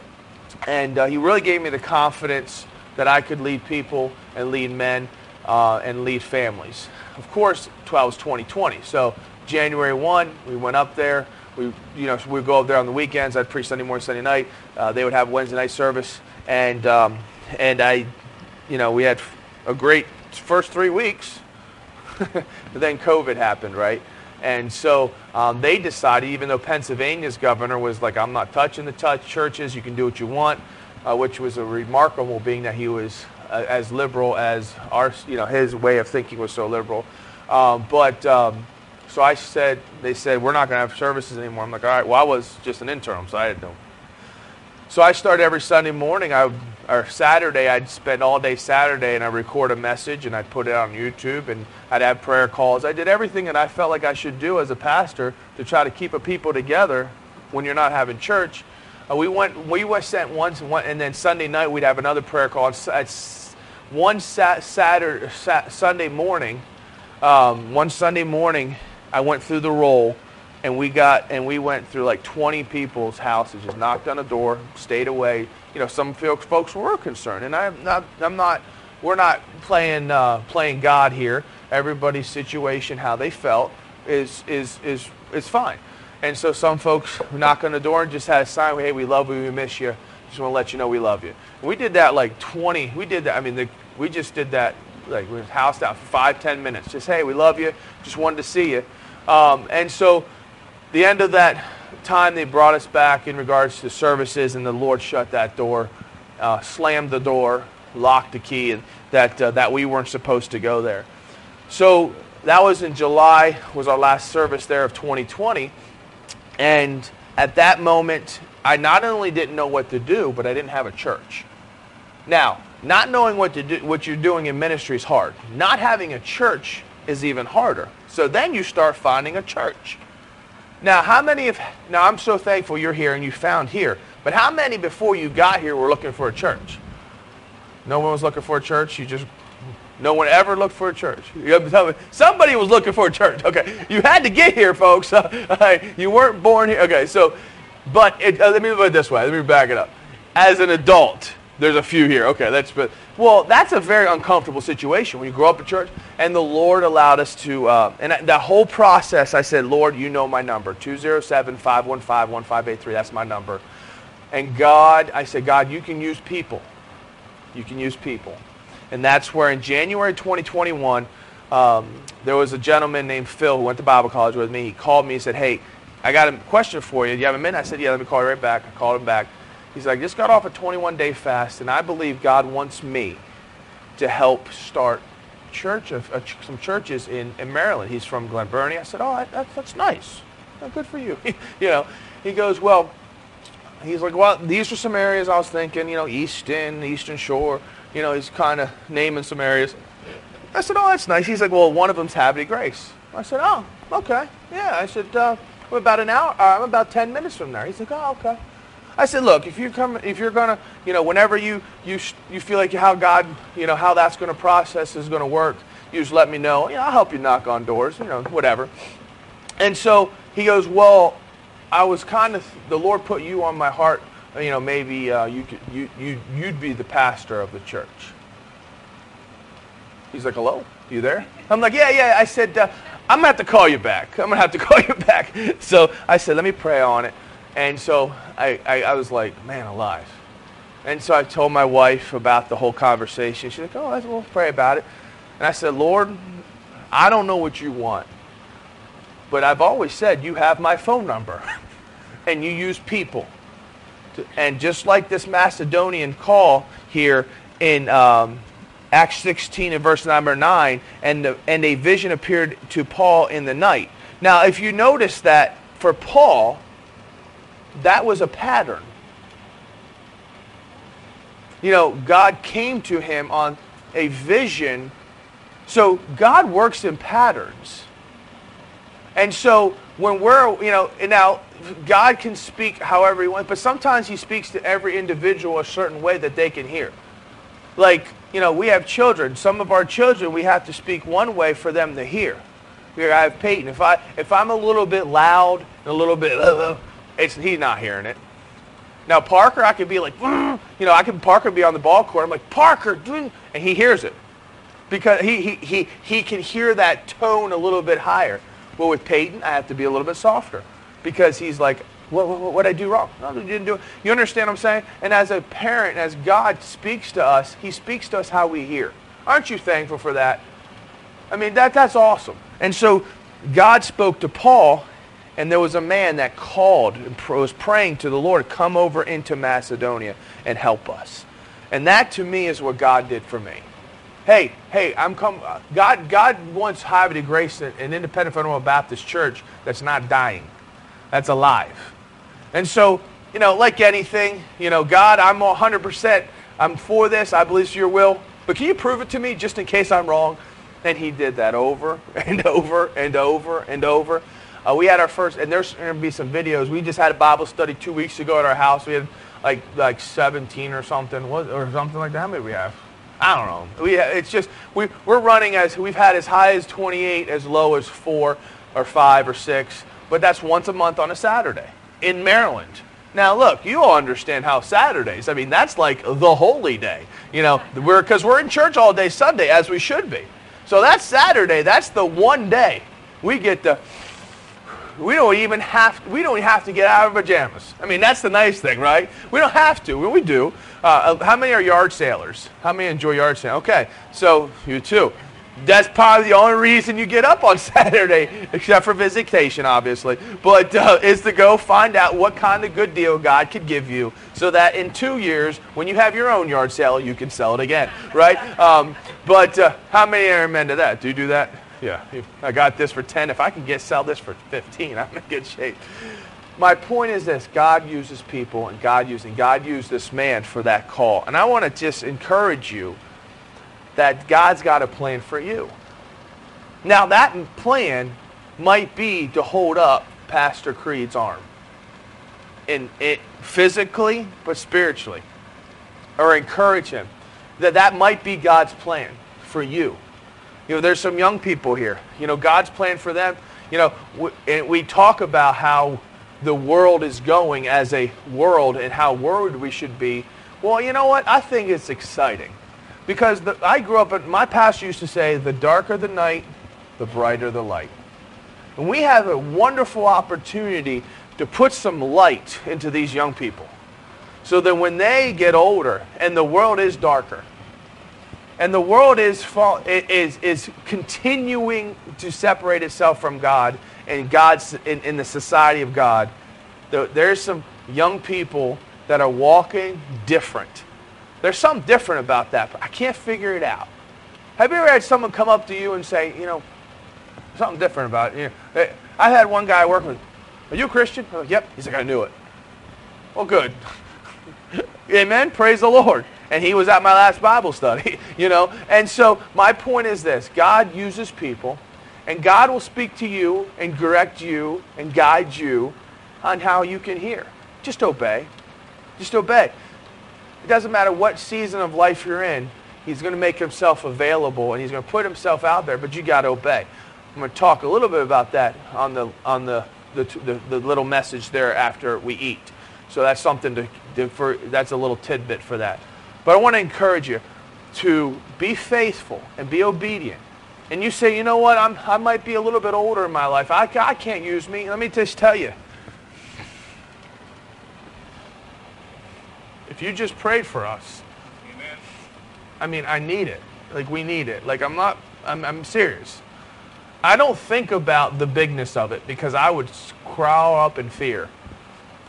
and uh, He really gave me the confidence that I could lead people and lead men uh, and lead families. Of course, 12 was 2020. So January 1, we went up there. We, you know, we would go up there on the weekends. I'd preach Sunday morning, Sunday night. Uh, they would have Wednesday night service, and um, and I, you know, we had a great first three weeks. then COVID happened, right? And so um, they decided, even though Pennsylvania's governor was like, I'm not touching the touch churches, you can do what you want, uh, which was a remarkable being that he was uh, as liberal as our, you know, his way of thinking was so liberal. Um, but um, so I said, they said, we're not going to have services anymore. I'm like, all right, well, I was just an interim, so I didn't. So I started every Sunday morning, I, or Saturday, I'd spend all day Saturday and I'd record a message and I'd put it on YouTube and I'd have prayer calls. I did everything that I felt like I should do as a pastor to try to keep a people together when you're not having church. Uh, we went, we went sent once, one, and then Sunday night we'd have another prayer call. One sat, Saturday, sat, Sunday morning, um, one Sunday morning, I went through the roll and we got and we went through like 20 people's houses just knocked on the door stayed away you know some folks were concerned and i'm not i'm not we're not playing uh, playing god here everybody's situation how they felt is is is is fine And so some folks knock on the door and just had a sign, hey, we love you, we miss you. Just want to let you know we love you. And we did that like 20, we did that, I mean, the, we just did that, like we housed out for five, ten minutes. Just, hey, we love you, just wanted to see you. Um, and so the end of that time, they brought us back in regards to services, and the Lord shut that door, uh, slammed the door, locked the key, and that, uh, that we weren't supposed to go there. So that was in July, was our last service there of 2020. And at that moment, I not only didn't know what to do, but I didn't have a church. Now, not knowing what to do, what you're doing in ministry is hard. Not having a church is even harder. So then you start finding a church. Now, how many of now I'm so thankful you're here and you found here. But how many before you got here were looking for a church? No one was looking for a church. You just no one ever looked for a church. Somebody was looking for a church. Okay, you had to get here, folks. you weren't born here. Okay, so, but it, uh, let me put it this way. Let me back it up. As an adult, there's a few here. Okay, that's but well, that's a very uncomfortable situation when you grow up in church. And the Lord allowed us to, uh, and that whole process, I said, Lord, you know my number, 207-515-1583. That's my number. And God, I said, God, you can use people. You can use people. And that's where in January 2021, um, there was a gentleman named Phil who went to Bible college with me. He called me and said, hey, I got a question for you. Do you have a minute? I said, yeah, let me call you right back. I called him back. He's like, just got off a 21-day fast, and I believe God wants me to help start church of uh, some churches in, in Maryland. He's from Glen Burnie. I said, oh, that, that's nice. Oh, good for you. you know, he goes, well, he's like, well, these are some areas I was thinking, you know, Easton, Eastern Shore. You know, he's kind of naming some areas. I said, oh, that's nice. He's like, well, one of them's Havre Grace. I said, oh, okay. Yeah. I said, uh, we're about an hour. Uh, I'm about 10 minutes from there. He's like, oh, okay. I said, look, if you come, if you're gonna, you know, whenever you you you feel like how God, you know, how that's gonna process is gonna work, you just let me know. You know, I'll help you knock on doors, you know, whatever. And so he goes, well, I was kind of the Lord put you on my heart. You know, maybe uh, you could you you you'd be the pastor of the church. He's like, hello, you there? I'm like, yeah, yeah. I said, uh, I'm gonna have to call you back. I'm gonna have to call you back. So I said, let me pray on it. And so I, I, I, was like, man alive. And so I told my wife about the whole conversation. She's like, oh, we'll pray about it. And I said, Lord, I don't know what you want. But I've always said you have my phone number. and you use people. To, and just like this Macedonian call here in um, Acts 16 and verse number 9, and, the, and a vision appeared to Paul in the night. Now, if you notice that for Paul, that was a pattern. You know, God came to him on a vision. So God works in patterns. And so when we're, you know, now God can speak however he wants, but sometimes he speaks to every individual a certain way that they can hear. Like, you know, we have children. Some of our children, we have to speak one way for them to hear. Here I have Peyton. If I if I'm a little bit loud and a little bit it's, he's not hearing it. Now Parker, I could be like, mm, you know, I could Parker be on the ball court. I'm like, Parker, and he hears it because he, he, he, he can hear that tone a little bit higher. Well, with Peyton, I have to be a little bit softer because he's like, what, what, what did I do wrong? No, you didn't do it. You understand what I'm saying? And as a parent, as God speaks to us, he speaks to us how we hear. Aren't you thankful for that? I mean, that, that's awesome. And so God spoke to Paul and there was a man that called and was praying to the Lord, come over into Macedonia and help us. And that to me is what God did for me. Hey, hey, I'm come. Uh, God, God wants Havre Grace, uh, an independent fundamental Baptist church that's not dying, that's alive. And so, you know, like anything, you know, God, I'm 100%. I'm for this. I believe it's your will. But can you prove it to me just in case I'm wrong? And he did that over and over and over and over. Uh, we had our first, and there's going to be some videos. We just had a Bible study two weeks ago at our house. We had like like 17 or something, what, or something like that. How many we have? I don't know. We it's just we we're running as we've had as high as 28, as low as four or five or six, but that's once a month on a Saturday in Maryland. Now look, you all understand how Saturdays. I mean, that's like the holy day. You know, we're because we're in church all day Sunday as we should be. So that's Saturday. That's the one day we get to we don't even have we don't have to get out of pajamas. I mean, that's the nice thing, right? We don't have to. Well, we do. Uh, how many are yard sailors? How many enjoy yard sailing? Okay, so you too. That's probably the only reason you get up on Saturday, except for visitation, obviously. But uh, is to go find out what kind of good deal God could give you, so that in two years, when you have your own yard sale, you can sell it again, right? Um, but uh, how many are men to that? Do you do that? Yeah. I got this for ten. If I can get sell this for fifteen, I'm in good shape. My point is this: God uses people, and God using God used this man for that call. And I want to just encourage you that God's got a plan for you. Now, that plan might be to hold up Pastor Creed's arm, And it physically, but spiritually, or encourage him. That that might be God's plan for you. You know, there's some young people here. You know, God's plan for them. You know, we, and we talk about how the world is going as a world and how worried we should be. Well, you know what? I think it's exciting because the, I grew up. My pastor used to say, "The darker the night, the brighter the light." And we have a wonderful opportunity to put some light into these young people, so that when they get older and the world is darker, and the world is, fall, is, is continuing to separate itself from God and God's in, in the society of God. There's some young people that are walking different. There's something different about that, but I can't figure it out. Have you ever had someone come up to you and say, you know, something different about it? You know, I had one guy working with, are you a Christian? Like, yep. He's like, I knew it. Well, good. Amen. Praise the Lord and he was at my last Bible study, you know. And so my point is this God uses people, and God will speak to you and direct you and guide you on how you can hear. Just obey. Just obey. It doesn't matter what season of life you're in, he's going to make himself available and he's going to put himself out there, but you got to obey. I'm going to talk a little bit about that on the, on the, the, the, the little message there after we eat. So that's something to, to for, that's a little tidbit for that. But I want to encourage you to be faithful and be obedient. And you say, you know what, I'm, I might be a little bit older in my life. I, I can't use me. Let me just tell you. If you just prayed for us, Amen. I mean, I need it. Like, we need it. Like, I'm not, I'm, I'm serious. I don't think about the bigness of it because I would crawl up in fear.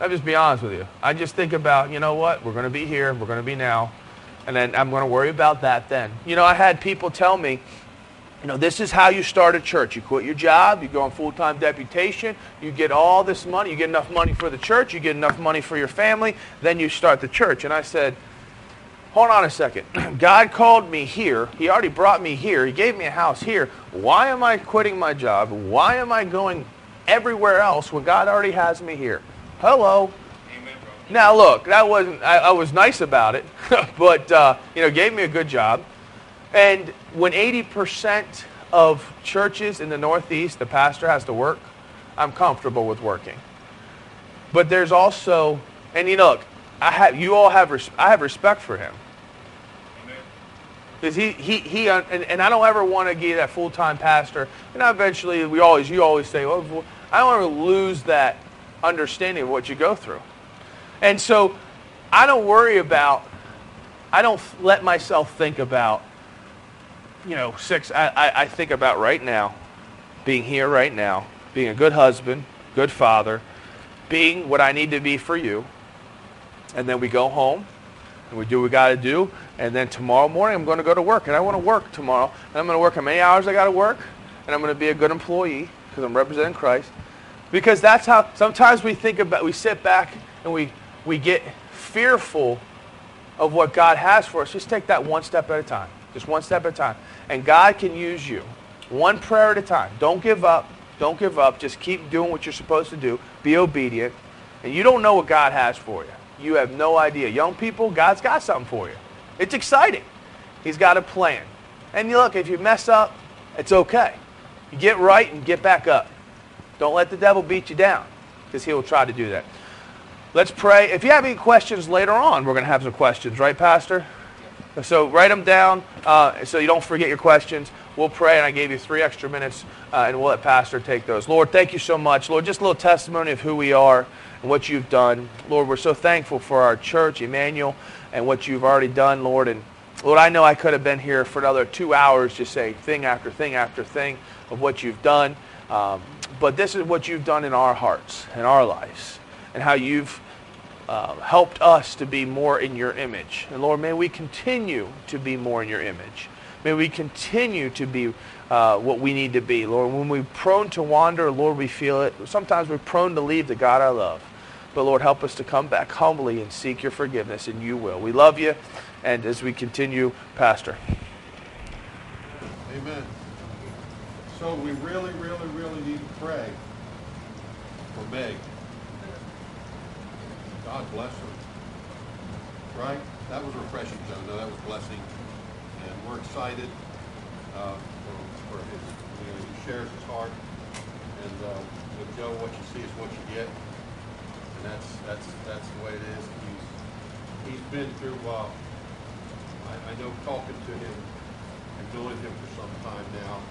I'll just be honest with you. I just think about, you know what, we're going to be here, we're going to be now, and then I'm going to worry about that then. You know, I had people tell me, you know, this is how you start a church. You quit your job, you go on full-time deputation, you get all this money, you get enough money for the church, you get enough money for your family, then you start the church. And I said, hold on a second. God called me here. He already brought me here. He gave me a house here. Why am I quitting my job? Why am I going everywhere else when God already has me here? Hello. Now look, that wasn't. I, I was nice about it, but uh, you know, gave me a good job. And when 80% of churches in the Northeast, the pastor has to work, I'm comfortable with working. But there's also, and you know, look, I have, you all have, res, I have respect for him. Because he, he, he, and, and I don't ever want to get that full-time pastor. And eventually, we always, you always say, well, I don't want to lose that understanding of what you go through. And so I don't worry about, I don't let myself think about, you know, six, I, I, I think about right now, being here right now, being a good husband, good father, being what I need to be for you. And then we go home and we do what we got to do. And then tomorrow morning I'm going to go to work. And I want to work tomorrow. And I'm going to work how many hours I got to work. And I'm going to be a good employee because I'm representing Christ. Because that's how sometimes we think about, we sit back and we, we get fearful of what God has for us. Just take that one step at a time. Just one step at a time. And God can use you one prayer at a time. Don't give up. Don't give up. Just keep doing what you're supposed to do. Be obedient. And you don't know what God has for you. You have no idea. Young people, God's got something for you. It's exciting. He's got a plan. And you look, if you mess up, it's okay. You get right and get back up. Don't let the devil beat you down because he will try to do that. Let's pray. If you have any questions later on, we're going to have some questions, right, Pastor? So write them down uh, so you don't forget your questions. we'll pray, and I gave you three extra minutes, uh, and we'll let Pastor take those. Lord, thank you so much. Lord, just a little testimony of who we are and what you've done. Lord, we're so thankful for our church, Emmanuel, and what you've already done, Lord. And Lord, I know I could have been here for another two hours just saying thing after thing after thing of what you've done. Um, but this is what you've done in our hearts in our lives and how you've uh, helped us to be more in your image. And Lord, may we continue to be more in your image. May we continue to be uh, what we need to be. Lord, when we're prone to wander, Lord, we feel it. Sometimes we're prone to leave the God I love. But Lord, help us to come back humbly and seek your forgiveness, and you will. We love you. And as we continue, Pastor. Amen. So we really, really, really need to pray for Meg. God bless her. Right? That was refreshing. No, that was blessing. And we're excited uh, for, for his, you know, he shares his heart. And uh, with Joe, what you see is what you get. And that's that's that's the way it is. He's he's been through. Uh, I, I know talking to him and knowing him for some time now,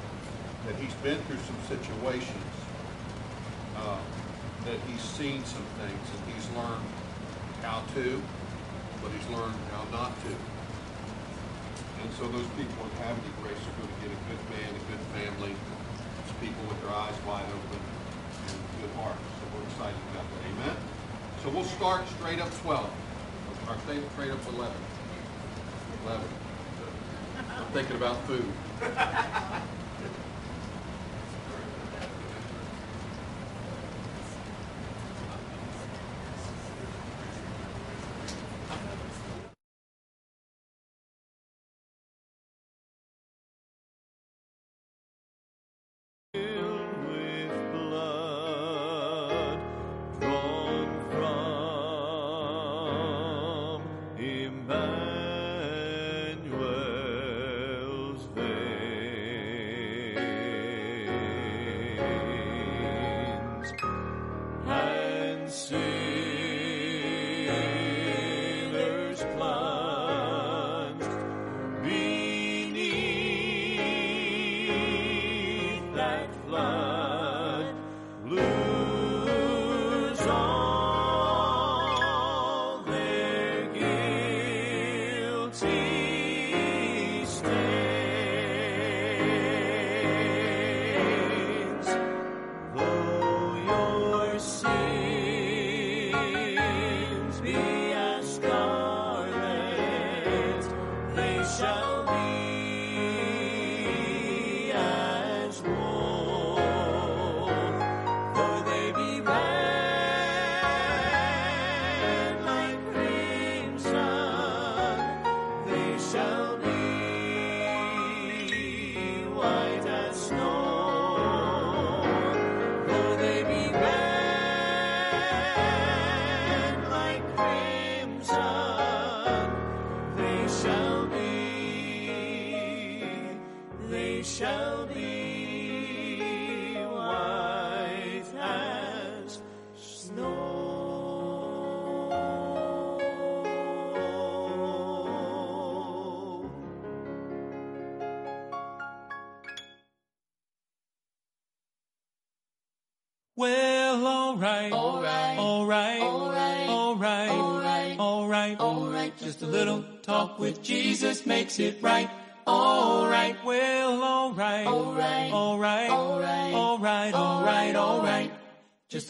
that he's been through some situations. Uh, that he's seen some things and he's learned how to, but he's learned how not to. And so those people in Havre de Grace are going to get a good man, a good family. People with their eyes wide open and good hearts. So we're excited about that. Amen. So we'll start straight up 12. Or straight, straight up 11. 11. I'm thinking about food.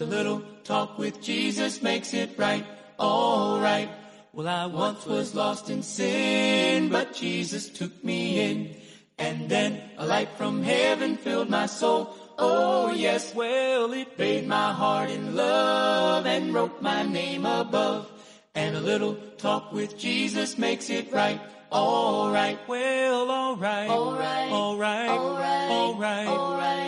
A little talk with Jesus makes it right. Alright. Well, I once was lost in sin, but Jesus took me in. And then a light from heaven filled my soul. Oh yes, well it bathed my heart in love and wrote my name above. And a little talk with Jesus makes it right. Alright, well alright, Alright. alright, Alright.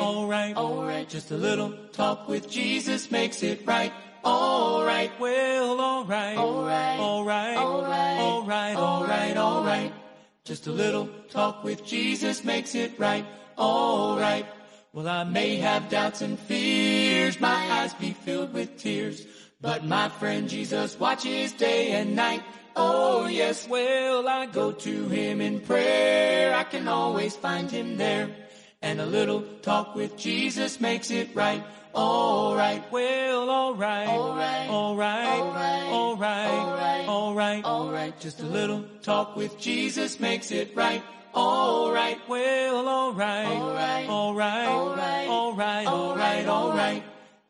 alright, Alright. Just a little talk with Jesus makes it right. Alright, well Alright. alright, Alright. alright, alright, alright. Just a little talk with Jesus makes it right. Alright. Well, I may have doubts and fears, my eyes be filled with tears. But my friend Jesus watches day and night. Oh yes, well I go to him in prayer. I can always find him there. And a little talk with Jesus makes it right. Alright, well alright. Alright, alright, alright, alright, alright. Just a little talk with Jesus makes it right. Alright, well alright, alright, alright, alright, alright.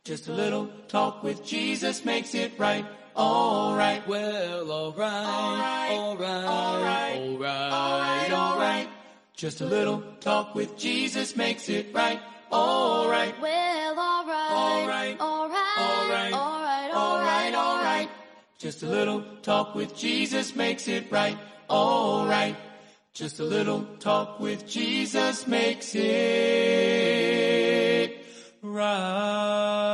Just a little talk with Jesus makes it right. Alright, well alright, alright, alright, alright, alright. Just a little talk with Jesus makes it right. Alright, Well, alright. Alright. Alright. Alright. Alright. alright, alright. Just a little talk with Jesus makes it right. Alright. Just a little talk with Jesus makes it right.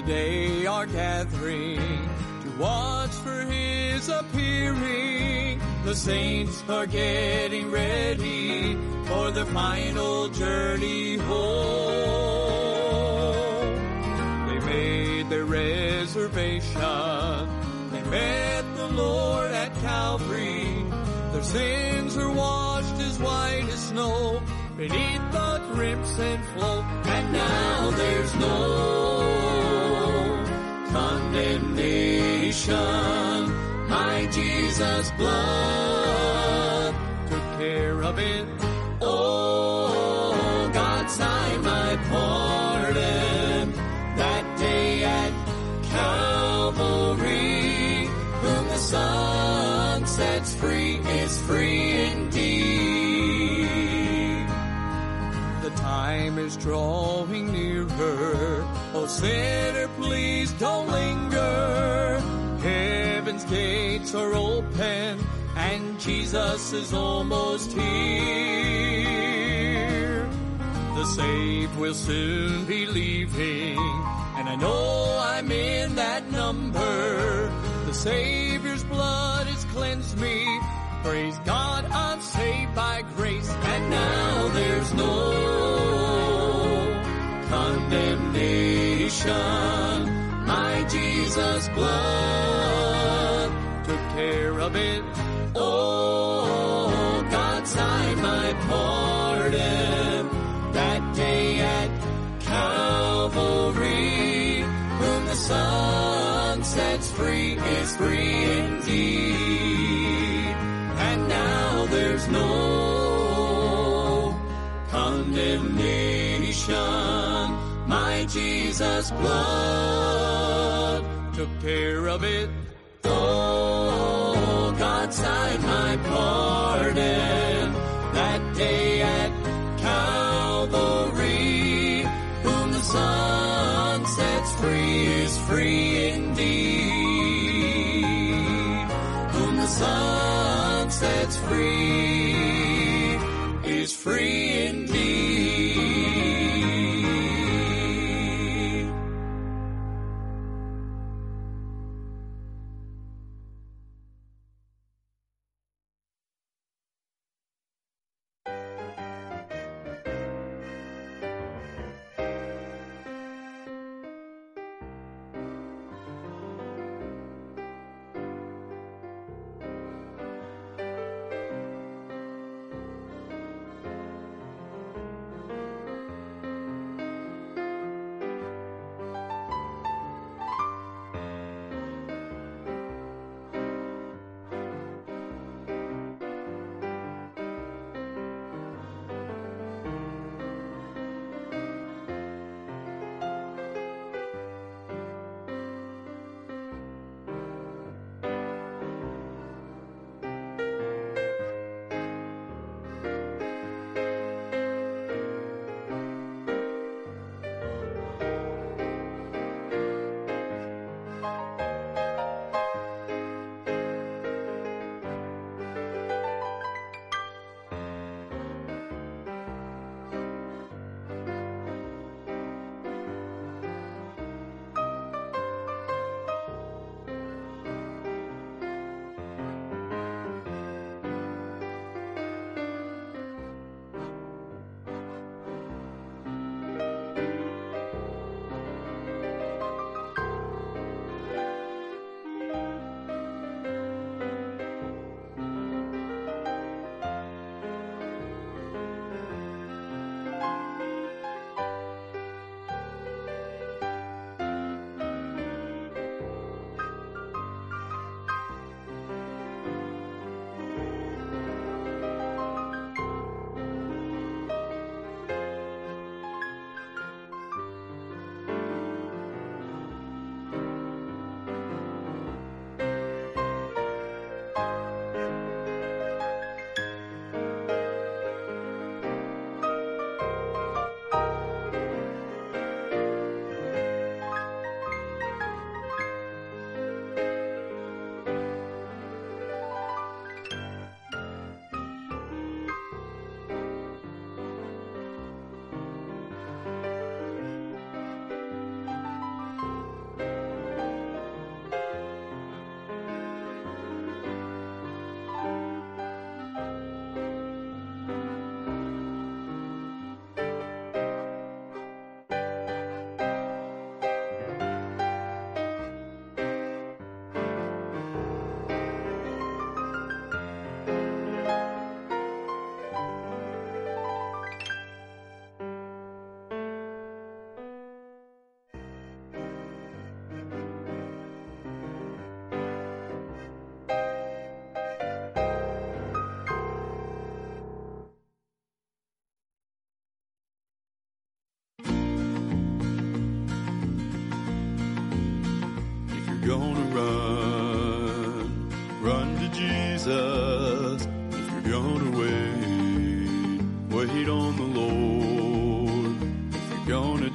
Today are gathering to watch for his appearing. The saints are getting ready for their final journey home. They made their reservation. They met the Lord at Calvary. Their sins are washed as white as snow beneath the crimson flow. And now there's no condemnation. My Jesus' blood took care of it. Oh, God signed my pardon that day at Calvary. Whom the Son sets free is free indeed. The time is drawing nearer. Oh, sinner, please don't linger. Gates are open and Jesus is almost here. The saved will soon be leaving and I know I'm in that number. The Savior's blood has cleansed me. Praise God, I'm saved by grace and now there's no condemnation. My Jesus' blood of it. Oh, God signed my pardon that day at Calvary. Whom the Son sets free is free indeed. And now there's no condemnation. My Jesus' blood took care of it.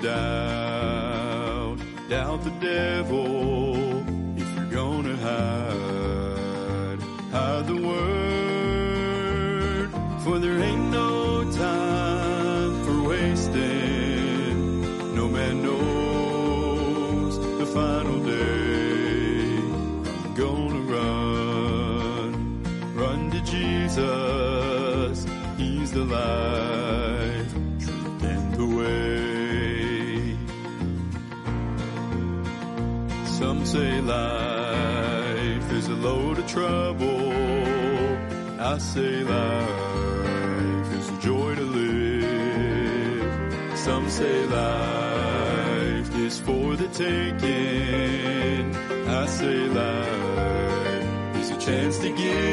doubt, doubt the devil. say life is for the taking. I say life is a chance to give.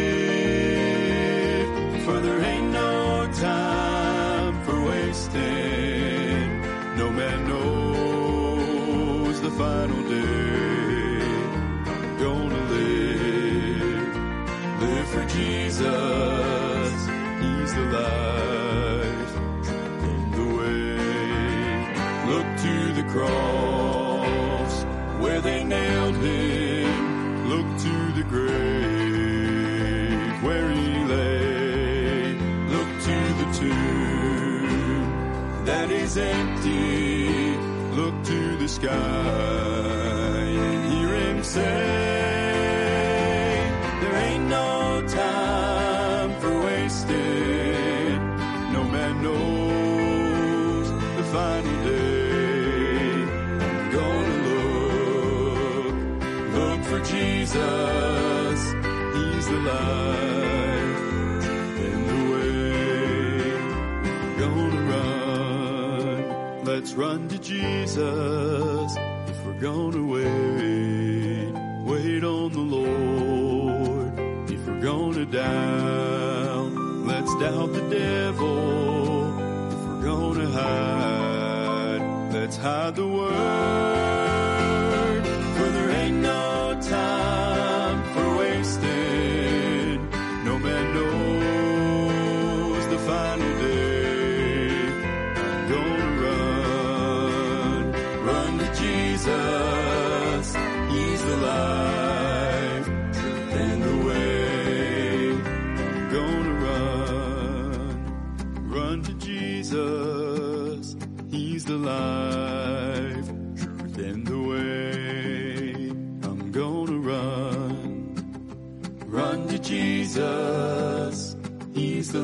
is empty, look to the sky and hear him say, There ain't no time for wasting. No man knows the final day. I'm gonna look, look for Jesus. He's the light. Let's run to Jesus if we're gonna wait. Wait on the Lord if we're gonna doubt. Let's doubt the devil if we're gonna hide. Let's hide the word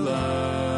love.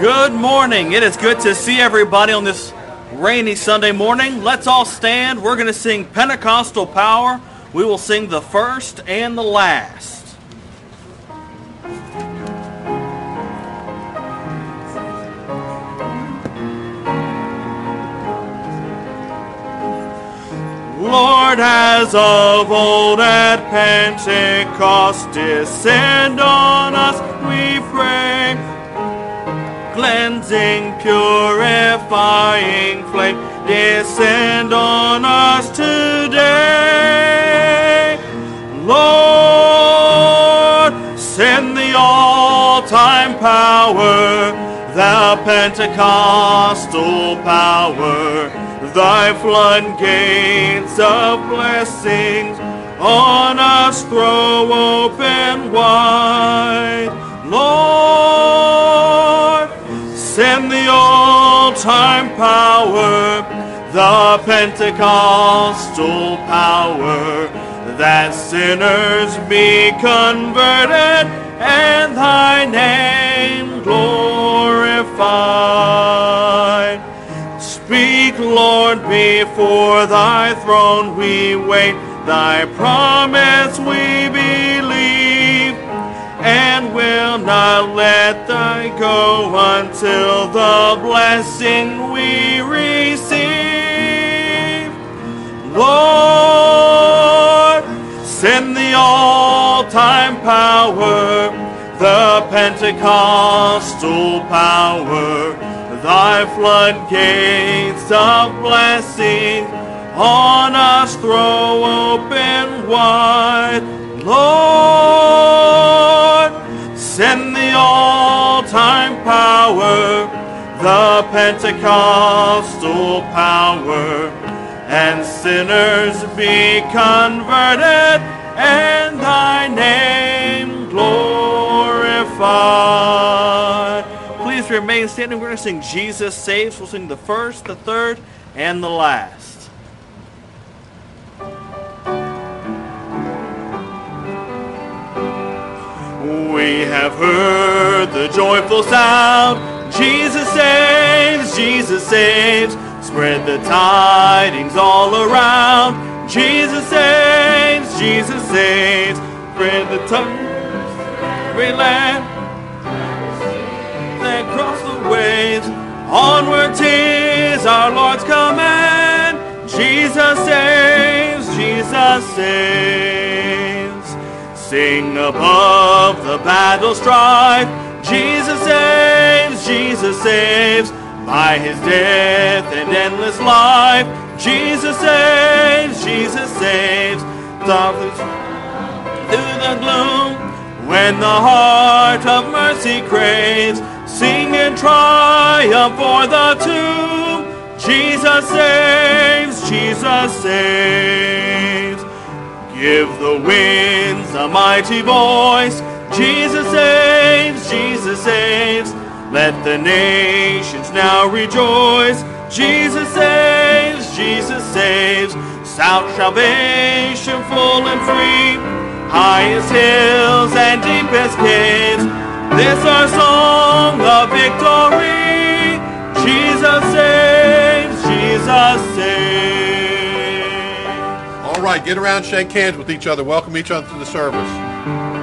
Good morning. It is good to see everybody on this rainy Sunday morning. Let's all stand. We're going to sing Pentecostal Power. We will sing the first and the last. Lord, as of old at Pentecost, descend on us, we pray cleansing, purifying flame, descend on us today. Lord, send the all-time power, thou Pentecostal power, thy floodgates of blessings on us throw open wide. Lord, send the all-time power, the Pentecostal power, that sinners be converted and thy name glorified. Speak, Lord, before thy throne we wait, thy promise we believe and will not let thy go until the blessing we receive. Lord, send the all-time power, the Pentecostal power, thy floodgates of blessing on us throw open wide. Lord, all-time power, the Pentecostal power, and sinners be converted and thy name glorified. Please remain standing. We're going to sing Jesus Saves. We'll sing the first, the third, and the last. We have heard the joyful sound. Jesus saves, Jesus saves. Spread the tidings all around. Jesus saves, Jesus saves. Spread the tidings every land. Then cross the waves. Onward tis our Lord's command. Jesus saves, Jesus saves. Sing above the battle strife. Jesus saves, Jesus saves. By his death and endless life. Jesus saves, Jesus saves. Through the gloom. When the heart of mercy craves, sing in triumph for the tomb. Jesus saves, Jesus saves. Give the winds a mighty voice. Jesus saves, Jesus saves. Let the nations now rejoice. Jesus saves, Jesus saves. Shout salvation full and free. Highest hills and deepest caves. This our song of victory. Right, get around, shake hands with each other, welcome each other to the service.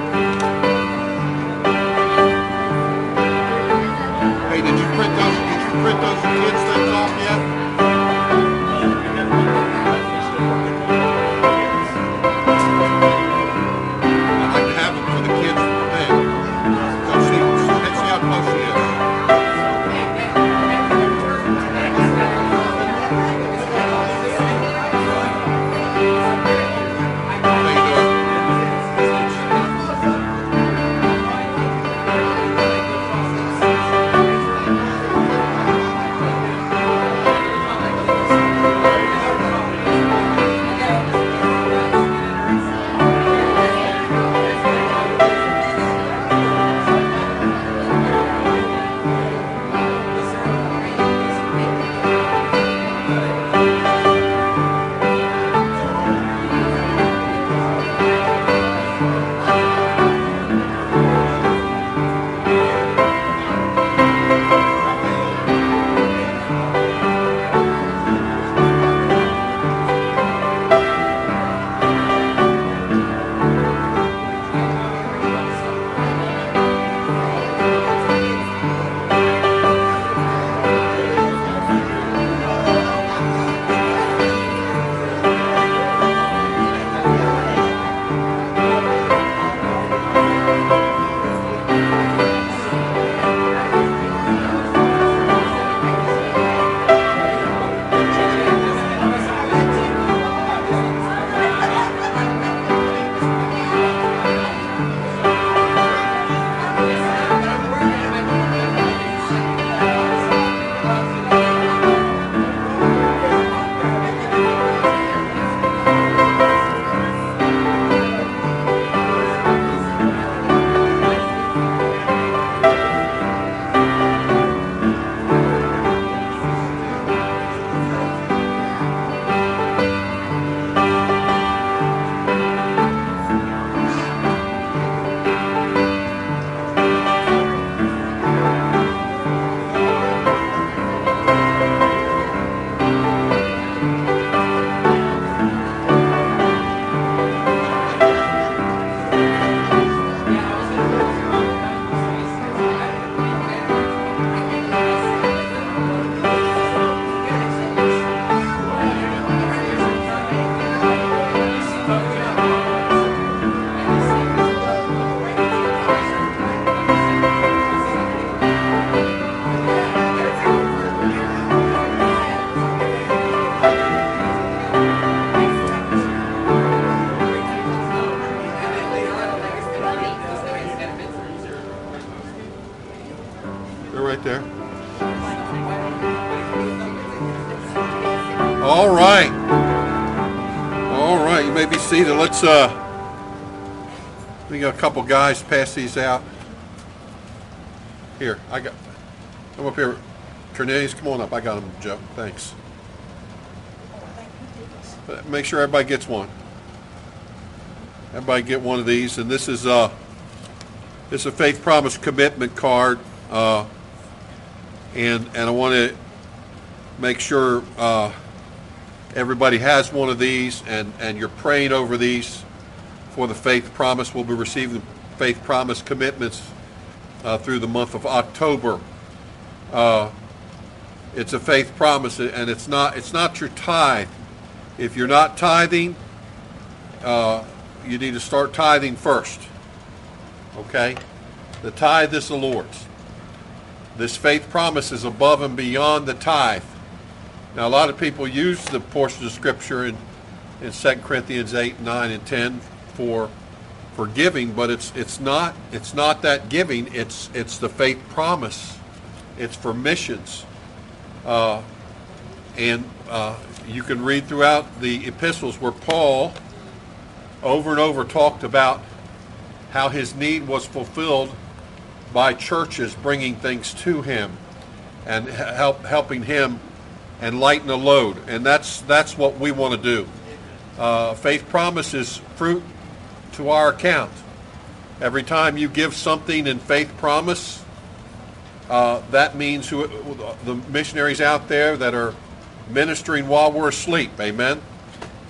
Let's uh we got a couple guys pass these out. Here, I got come up here. Cornelius, come on up. I got them, Joe. Thanks. Make sure everybody gets one. Everybody get one of these, and this is uh is a faith promise commitment card. Uh, and and I want to make sure uh, everybody has one of these, and and you're praying over these for the faith promise. We'll be receiving faith promise commitments uh, through the month of October. Uh, it's a faith promise, and it's not it's not your tithe. If you're not tithing, uh, you need to start tithing first. Okay, the tithe is the Lord's. This faith promise is above and beyond the tithe. Now, a lot of people use the portion of Scripture in, in 2 Corinthians 8, 9, and 10 for for giving, but it's it's not it's not that giving. It's it's the faith promise. It's for missions, uh, and uh, you can read throughout the epistles where Paul over and over talked about how his need was fulfilled by churches bringing things to him and help helping him and lighten the load. And that's that's what we want to do. Uh, faith promises fruit to our account. Every time you give something in faith promise, uh, that means who, the missionaries out there that are ministering while we're asleep. Amen.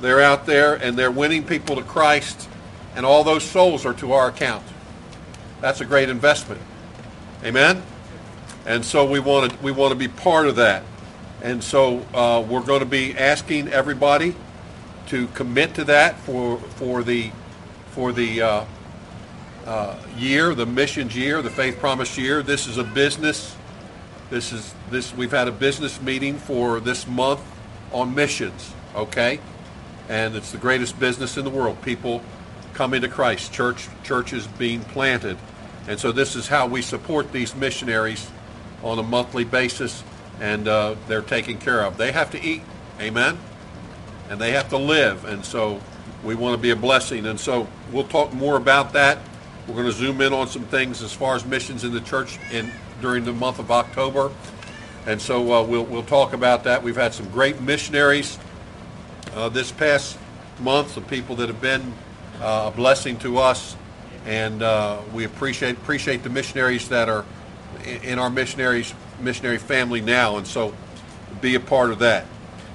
They're out there and they're winning people to Christ, and all those souls are to our account. That's a great investment. Amen. And so we want to we want to be part of that. And so uh, we're going to be asking everybody to commit to that for for the for the uh, uh, year, the missions year, the faith promise year. This is a business. This is this. We've had a business meeting for this month on missions. Okay, and it's the greatest business in the world. People coming to Christ, church churches being planted, and so this is how we support these missionaries on a monthly basis, and uh, they're taken care of. They have to eat, amen, and they have to live, and so we want to be a blessing. And so we'll talk more about that. We're going to zoom in on some things as far as missions in the church in during the month of October, and so uh, we'll we'll talk about that. We've had some great missionaries uh, this past month, some people that have been uh, a blessing to us, and uh, we appreciate appreciate the missionaries that are in, in our missionaries missionary family now, and so be a part of that.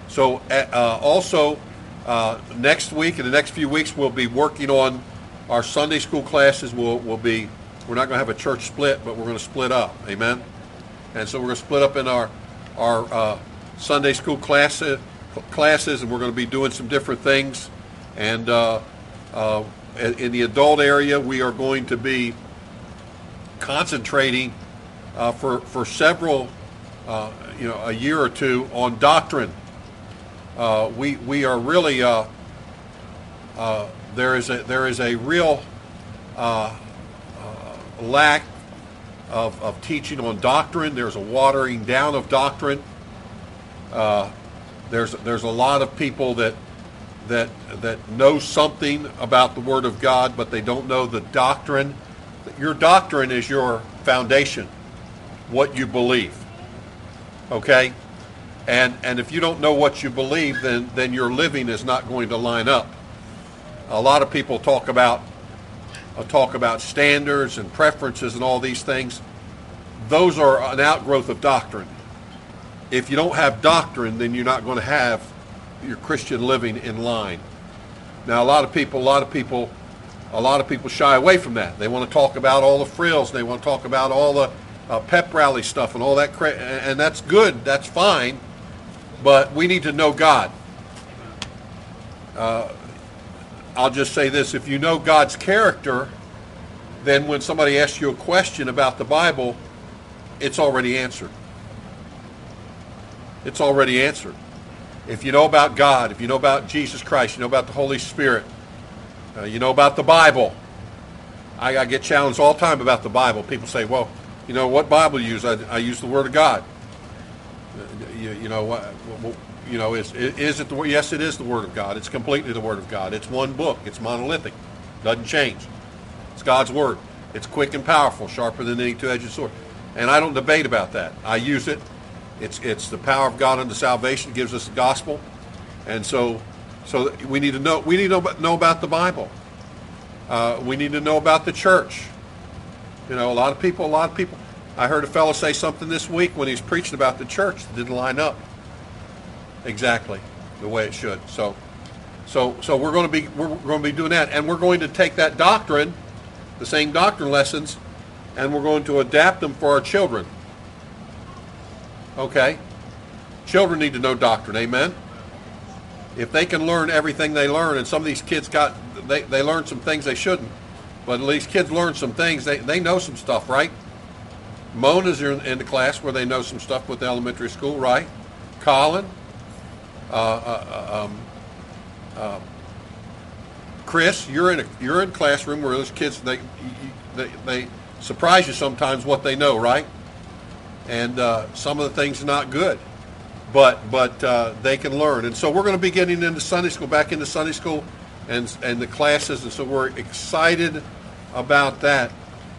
So uh, also uh, next week, in the next few weeks, we'll be working on our Sunday school classes. We'll, we'll be we're not going to have a church split, but we're going to split up. Amen. And so we're going to split up in our our uh, Sunday school class, classes, and we're going to be doing some different things. And uh, uh, in the adult area, we are going to be concentrating uh, for for several, uh, you know, a year or two on doctrine. Uh, we we are really uh, uh, there is a there is a real uh, lack of, of teaching on doctrine. There's a watering down of doctrine. There's there's a lot of people that that that know something about the Word of God, but they don't know the doctrine. Your doctrine is your foundation, what you believe. Okay, and and if you don't know what you believe, then then your living is not going to line up. A lot of people talk about uh, talk about standards and preferences and all these things. Those are an outgrowth of doctrine. If you don't have doctrine, then you're not going to have your Christian living in line. Now, a lot of people, a lot of people, a lot of people shy away from that. They want to talk about all the frills. They want to talk about all the uh, pep rally stuff and all that, cra- and that's good. That's fine, but we need to know God. Uh, I'll just say this: if you know God's character, then when somebody asks you a question about the Bible, it's already answered. It's already answered. If you know about God, if you know about Jesus Christ, you know about the Holy Spirit, uh, you know about the Bible. I, I get challenged all the time about the Bible. People say, well, You know what Bible you use? I, I use the Word of God. You, you know what? You know is is it the word? Yes, it is the Word of God. It's completely the Word of God. It's one book. It's monolithic. Doesn't change. It's God's Word. It's quick and powerful, sharper than any two-edged sword. And I don't debate about that. I use it. It's it's the power of God unto salvation. It gives us the gospel, and so so we need to know we need to know about the Bible. Uh, we need to know about the church. You know, a lot of people, a lot of people. I heard a fellow say something this week when he was preaching about the church that didn't line up exactly the way it should. So, so, so we're going to be we're going to be doing that, and we're going to take that doctrine, the same doctrine lessons, and we're going to adapt them for our children. Okay, children need to know doctrine. Amen. If they can learn everything they learn, and some of these kids got they they learn some things they shouldn't, but at least kids learn some things. They they know some stuff, right? Mona's in, in the class where they know some stuff with elementary school, right? Colin, uh, uh, um, uh, Chris, you're in a you're in classroom where those kids they they, they surprise you sometimes what they know, right? And uh, some of the things are not good, but but uh, they can learn. And so we're going to be getting into Sunday school, back into Sunday school, and and the classes, and so we're excited about that.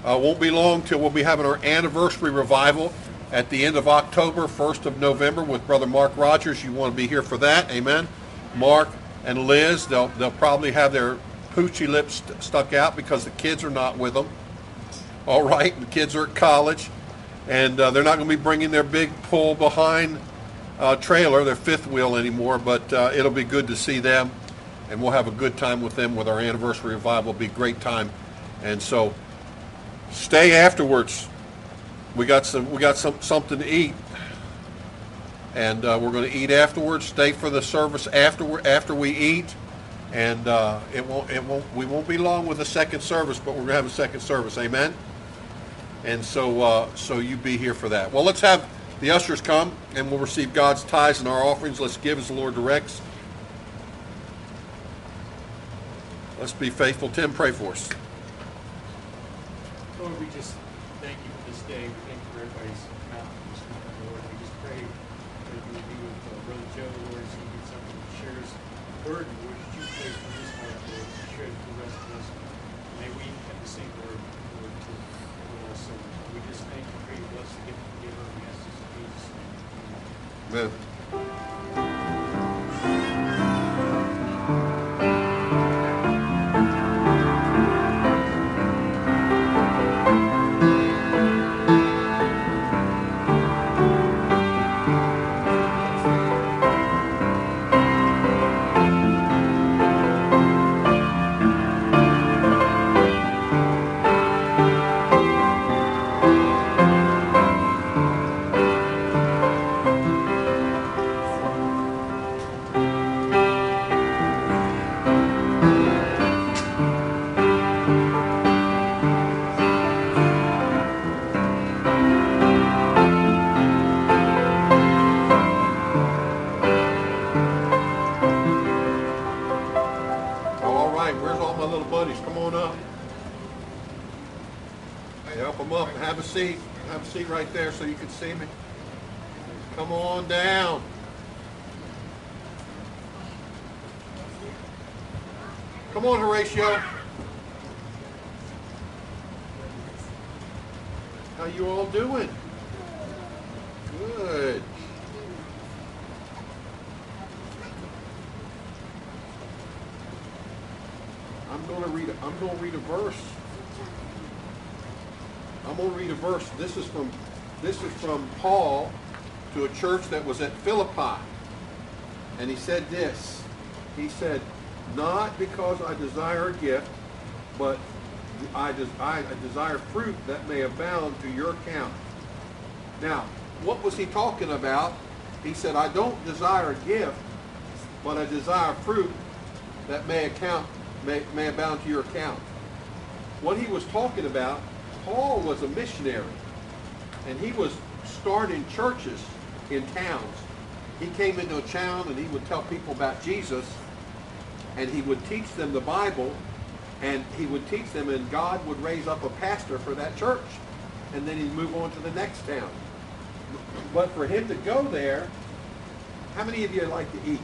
Uh, won't be long till we'll be having our anniversary revival at the end of October, 1st of November with Brother Mark Rogers. You want to be here for that, amen? Mark and Liz, they'll, they'll probably have their poochy lips st- stuck out because the kids are not with them. All right, the kids are at college, and uh, they're not going to be bringing their big pull behind uh, trailer, their fifth wheel anymore, but uh, it'll be good to see them, and we'll have a good time with them with our anniversary revival. It'll be a great time. And so stay afterwards. We got some. We got some something to eat, and uh, we're going to eat afterwards. Stay for the service after after we eat, and uh, it won't it won't we won't be long with the second service, but we're going to have a second service. Amen. And so uh, so you be here for that. Well, let's have the ushers come, and we'll receive God's tithes and our offerings. Let's give as the Lord directs. Let's be faithful. Tim, pray for us. Lord, we just thank you for this day. We thank you for everybody's mouth Lord. We just pray that you would be with uh, Brother Joe, Lord, as he gets up and shares burden, see me. Come on down. Come on, Horatio. How you all doing? Good. I'm to read. I'm to read a verse. I'm to read a verse. This is from. This is from Paul to a church that was at Philippi, and he said this. He said, "Not because I desire a gift, but I, des- I desire fruit that may abound to your account." Now, what was he talking about? He said, "I don't desire a gift, but I desire fruit that may account may, may abound to your account. What he was talking about, Paul was a missionary, and he was starting churches in towns. He came into a town and he would tell people about Jesus, and he would teach them the Bible, and he would teach them, and God would raise up a pastor for that church. and then he'd move on to the next town. But for him to go there, how many of you like to eat?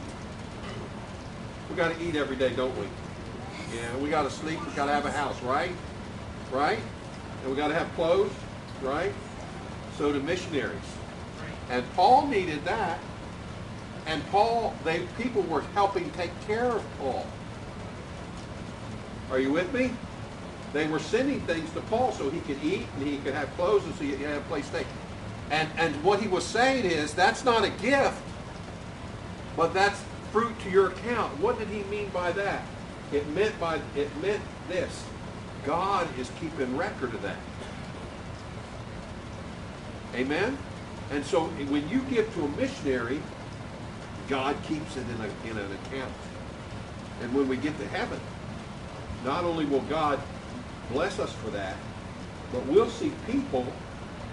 We got to eat every day, don't we? Yeah, we got to sleep. We got to have a house, right? Right? And we got to have clothes, right? So do missionaries. And Paul needed that. And Paul, they people were helping take care of Paul. Are you with me? They were sending things to Paul so he could eat and he could have clothes and so he could have a place to stay. And and what he was saying is that's not a gift, but that's fruit to your account. What did he mean by that? It meant by it meant this. God is keeping record of that. Amen? And so when you give to a missionary, God keeps it in, a, in an account. And when we get to heaven, not only will God bless us for that, but we'll see people,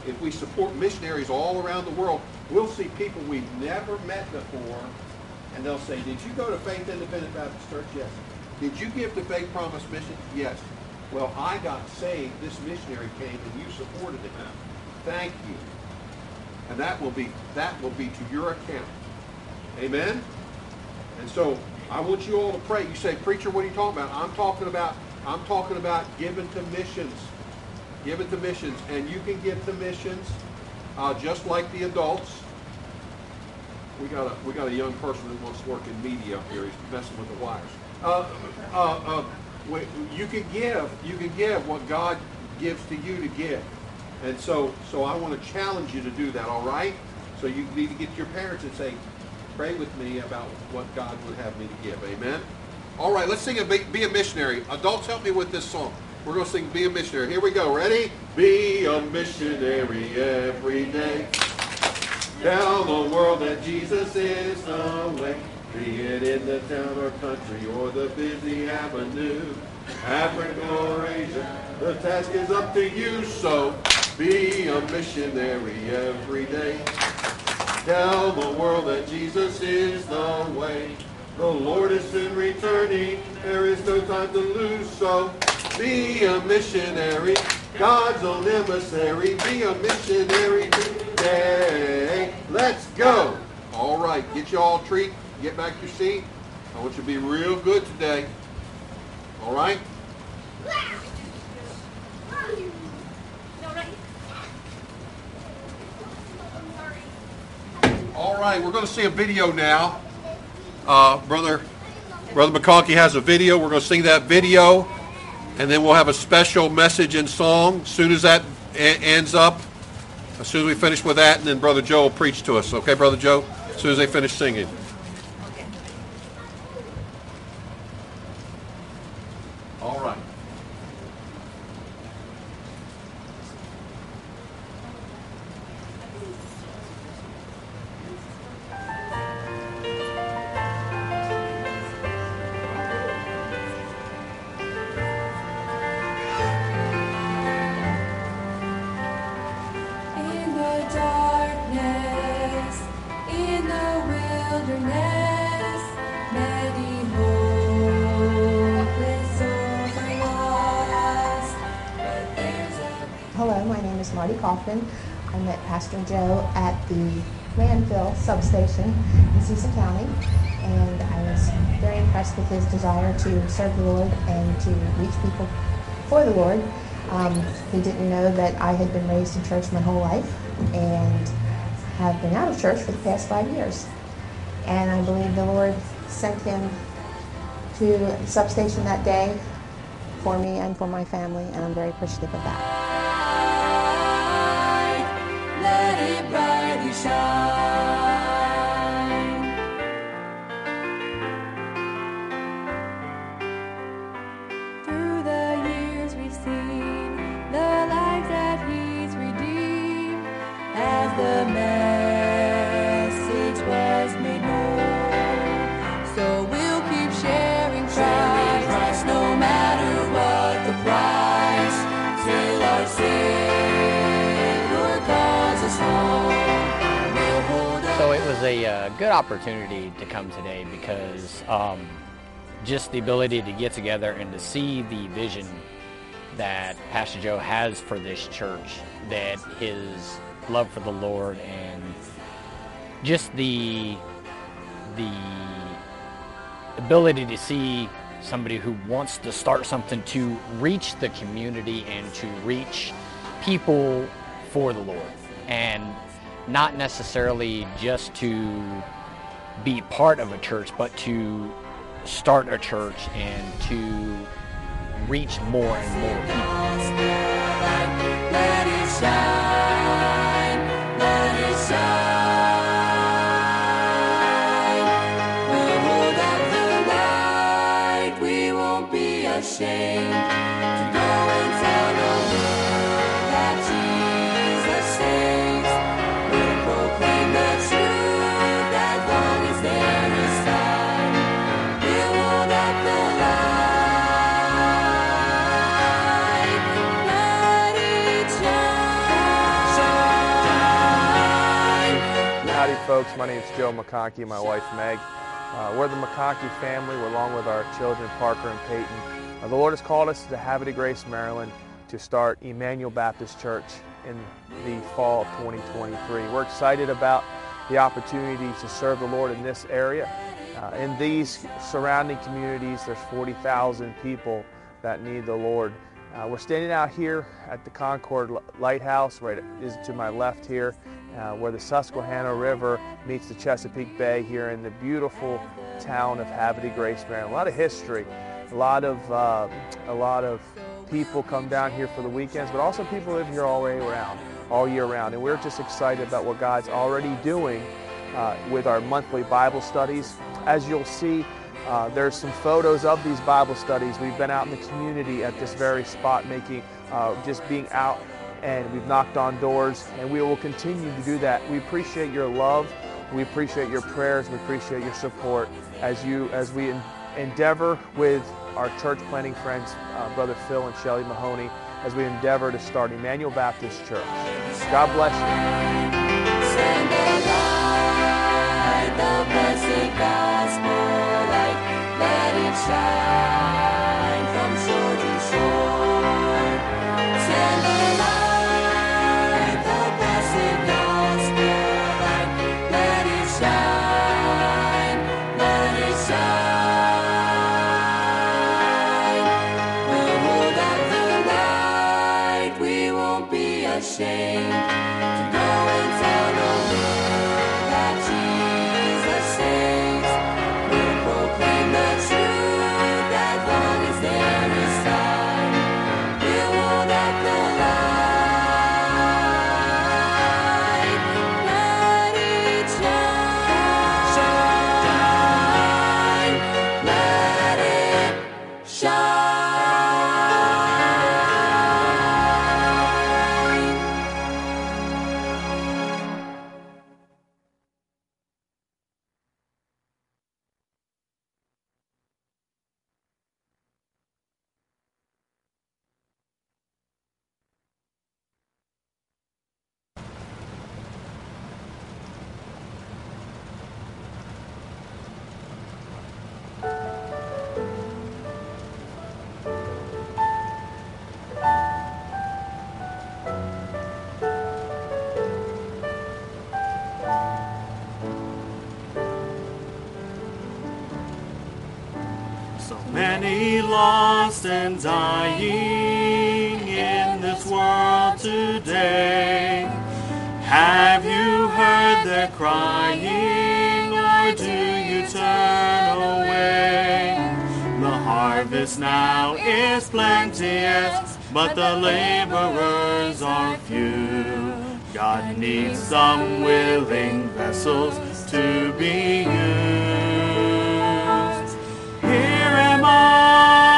if we support missionaries all around the world, we'll see people we've never met before, and they'll say, did you go to Faith Independent Baptist Church? Yes. Did you give to Faith Promise Mission? Yes. Well, I got saved. This missionary came and you supported him. Thank you. And that will be that will be to your account. Amen? And so I want you all to pray. You say, preacher, what are you talking about? I'm talking about I'm talking about giving to missions. Giving to missions. And you can give to missions uh, just like the adults. We got a we got a young person that wants to work in media up here. He's messing with the wires. Uh, uh, uh, you can give. You can give what God gives to you to give. And so, so I want to challenge you to do that. All right. So you need to get to your parents and say, pray with me about what God would have me to give. Amen. All right. Let's sing a be, be a missionary. Adults, help me with this song. We're going to sing Be a Missionary. Here we go. Ready? Be a missionary every day. Tell the world that Jesus is the way. Be it in the town or country or the busy avenue. Africa or Asia, the task is up to you. So be a missionary every day. Tell the world that Jesus is the way. The Lord is soon returning. There is no time to lose. So be a missionary. God's own emissary. Be a missionary today. Let's go. All right. Get you all treat. Get back your seat. I want you to be real good today. All right? All right, we're going to see a video now. Uh, brother, brother McKonkey has a video. We're going to sing that video, and then we'll have a special message and song. As soon as that a- ends up, as soon as we finish with that, and then brother Joe will preach to us. Okay, brother Joe? As soon as they finish singing. Substation in Cecil County, and I was very impressed with his desire to serve the Lord and to reach people for the Lord. Um, he didn't know that I had been raised in church my whole life and have been out of church for the past five years. And I believe the Lord sent him to the substation that day for me and for my family, and I'm very appreciative of that. Let it brightly shine. Opportunity to come today because um, just the ability to get together and to see the vision that Pastor Joe has for this church, that his love for the Lord and just the the ability to see somebody who wants to start something to reach the community and to reach people for the Lord. And not necessarily just to be part of a church but to start a church and to reach more and more people. Folks. My name is Joe McKonkey, my wife Meg. Uh, we're the McKonkey family, we're along with our children Parker and Peyton. Uh, the Lord has called us to de Grace, Maryland, to start Emmanuel Baptist Church in the fall of 2023. We're excited about the opportunity to serve the Lord in this area. Uh, in these surrounding communities, there's 40,000 people that need the Lord. Uh, we're standing out here at the Concord Lighthouse, right is to my left here, uh, where the Susquehanna River meets the Chesapeake Bay here in the beautiful town of de Grace, Maryland. A lot of history, a lot of uh, a lot of people come down here for the weekends, but also people live here all way around, all year round. And we're just excited about what God's already doing uh, with our monthly Bible studies. As you'll see, uh, there's some photos of these Bible studies. We've been out in the community at this very spot, making uh, just being out, and we've knocked on doors, and we will continue to do that. We appreciate your love, we appreciate your prayers, we appreciate your support as you as we en- endeavor with our church planting friends, uh, Brother Phil and Shelly Mahoney, as we endeavor to start Emmanuel Baptist Church. God bless you. And dying in this world today. Have you heard their crying, or do you turn away? The harvest now is plenteous, but the laborers are few. God needs some willing vessels to be used. Here am I.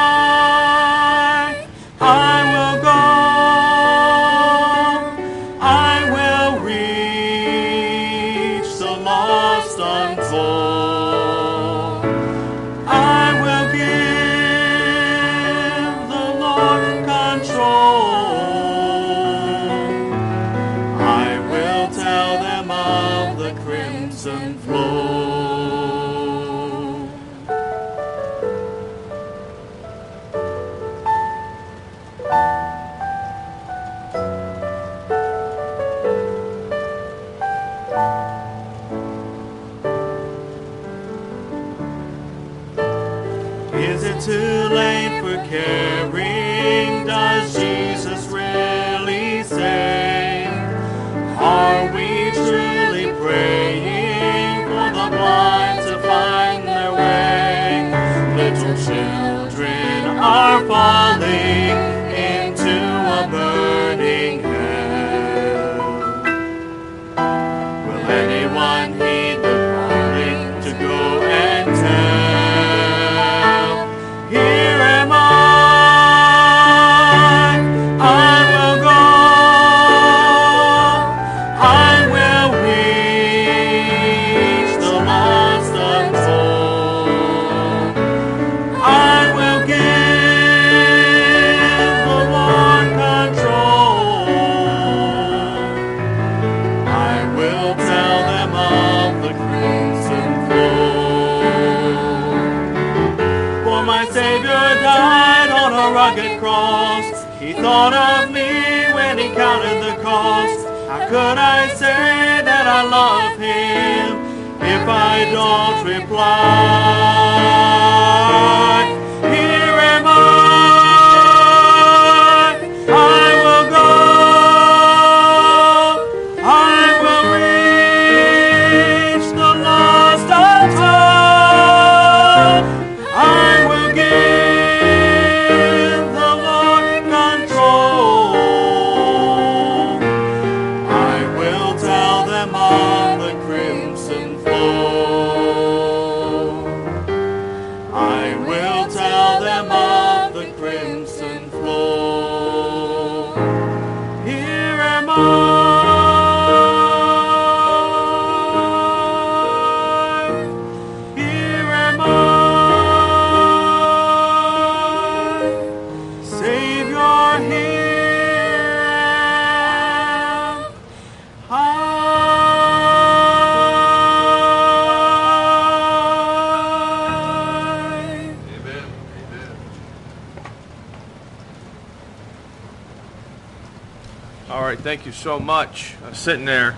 much. I'm sitting there,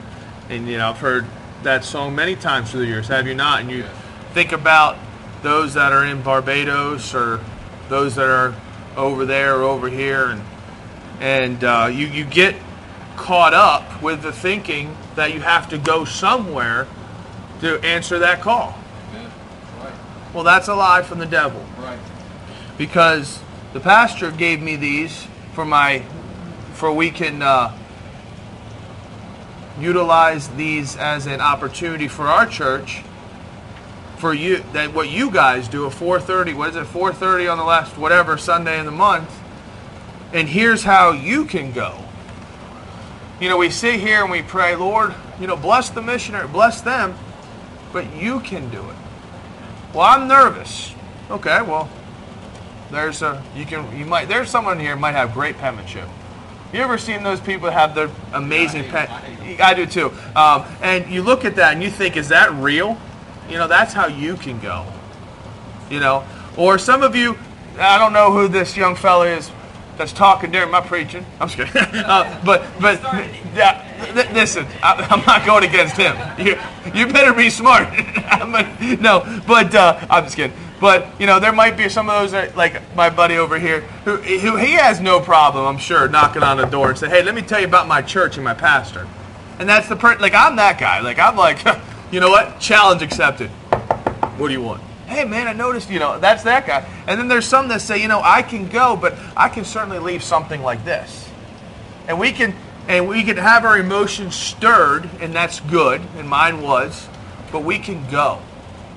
and you know I've heard that song many times through the years. Have you not? And you think about those that are in Barbados or those that are over there or over here, and and uh, you you get caught up with the thinking that you have to go somewhere to answer that call. Well, that's a lie from the devil. Right. Because the pastor gave me these for my for we can uh, utilize these as an opportunity for our church for you that what you guys do at 4:30 what is it 4:30 on the last whatever Sunday in the month and here's how you can go. You know we sit here and we pray Lord you know bless the missionary bless them but you can do it. Well I'm nervous. Okay well there's a you can you might there's someone here might have great penmanship. You ever seen those people have their amazing pen? I do too. Um, and you look at that and you think, is that real? You know, that's how you can go. You know, or some of you, I don't know who this young fella is that's talking during my preaching. I'm just kidding. uh, but but yeah, th- listen, I, I'm not going against him. You, you better be smart. A- no, but uh, I'm just kidding. But you know, there might be some of those that, like my buddy over here, who, who he has no problem, I'm sure, knocking on the door and say, "Hey, let me tell you about my church and my pastor." And that's the per like I'm that guy. Like I'm like, you know what? Challenge accepted. What do you want? Hey man, I noticed, you know, that's that guy. And then there's some that say, you know, I can go, but I can certainly leave something like this. And we can and we can have our emotions stirred, and that's good, and mine was, but we can go.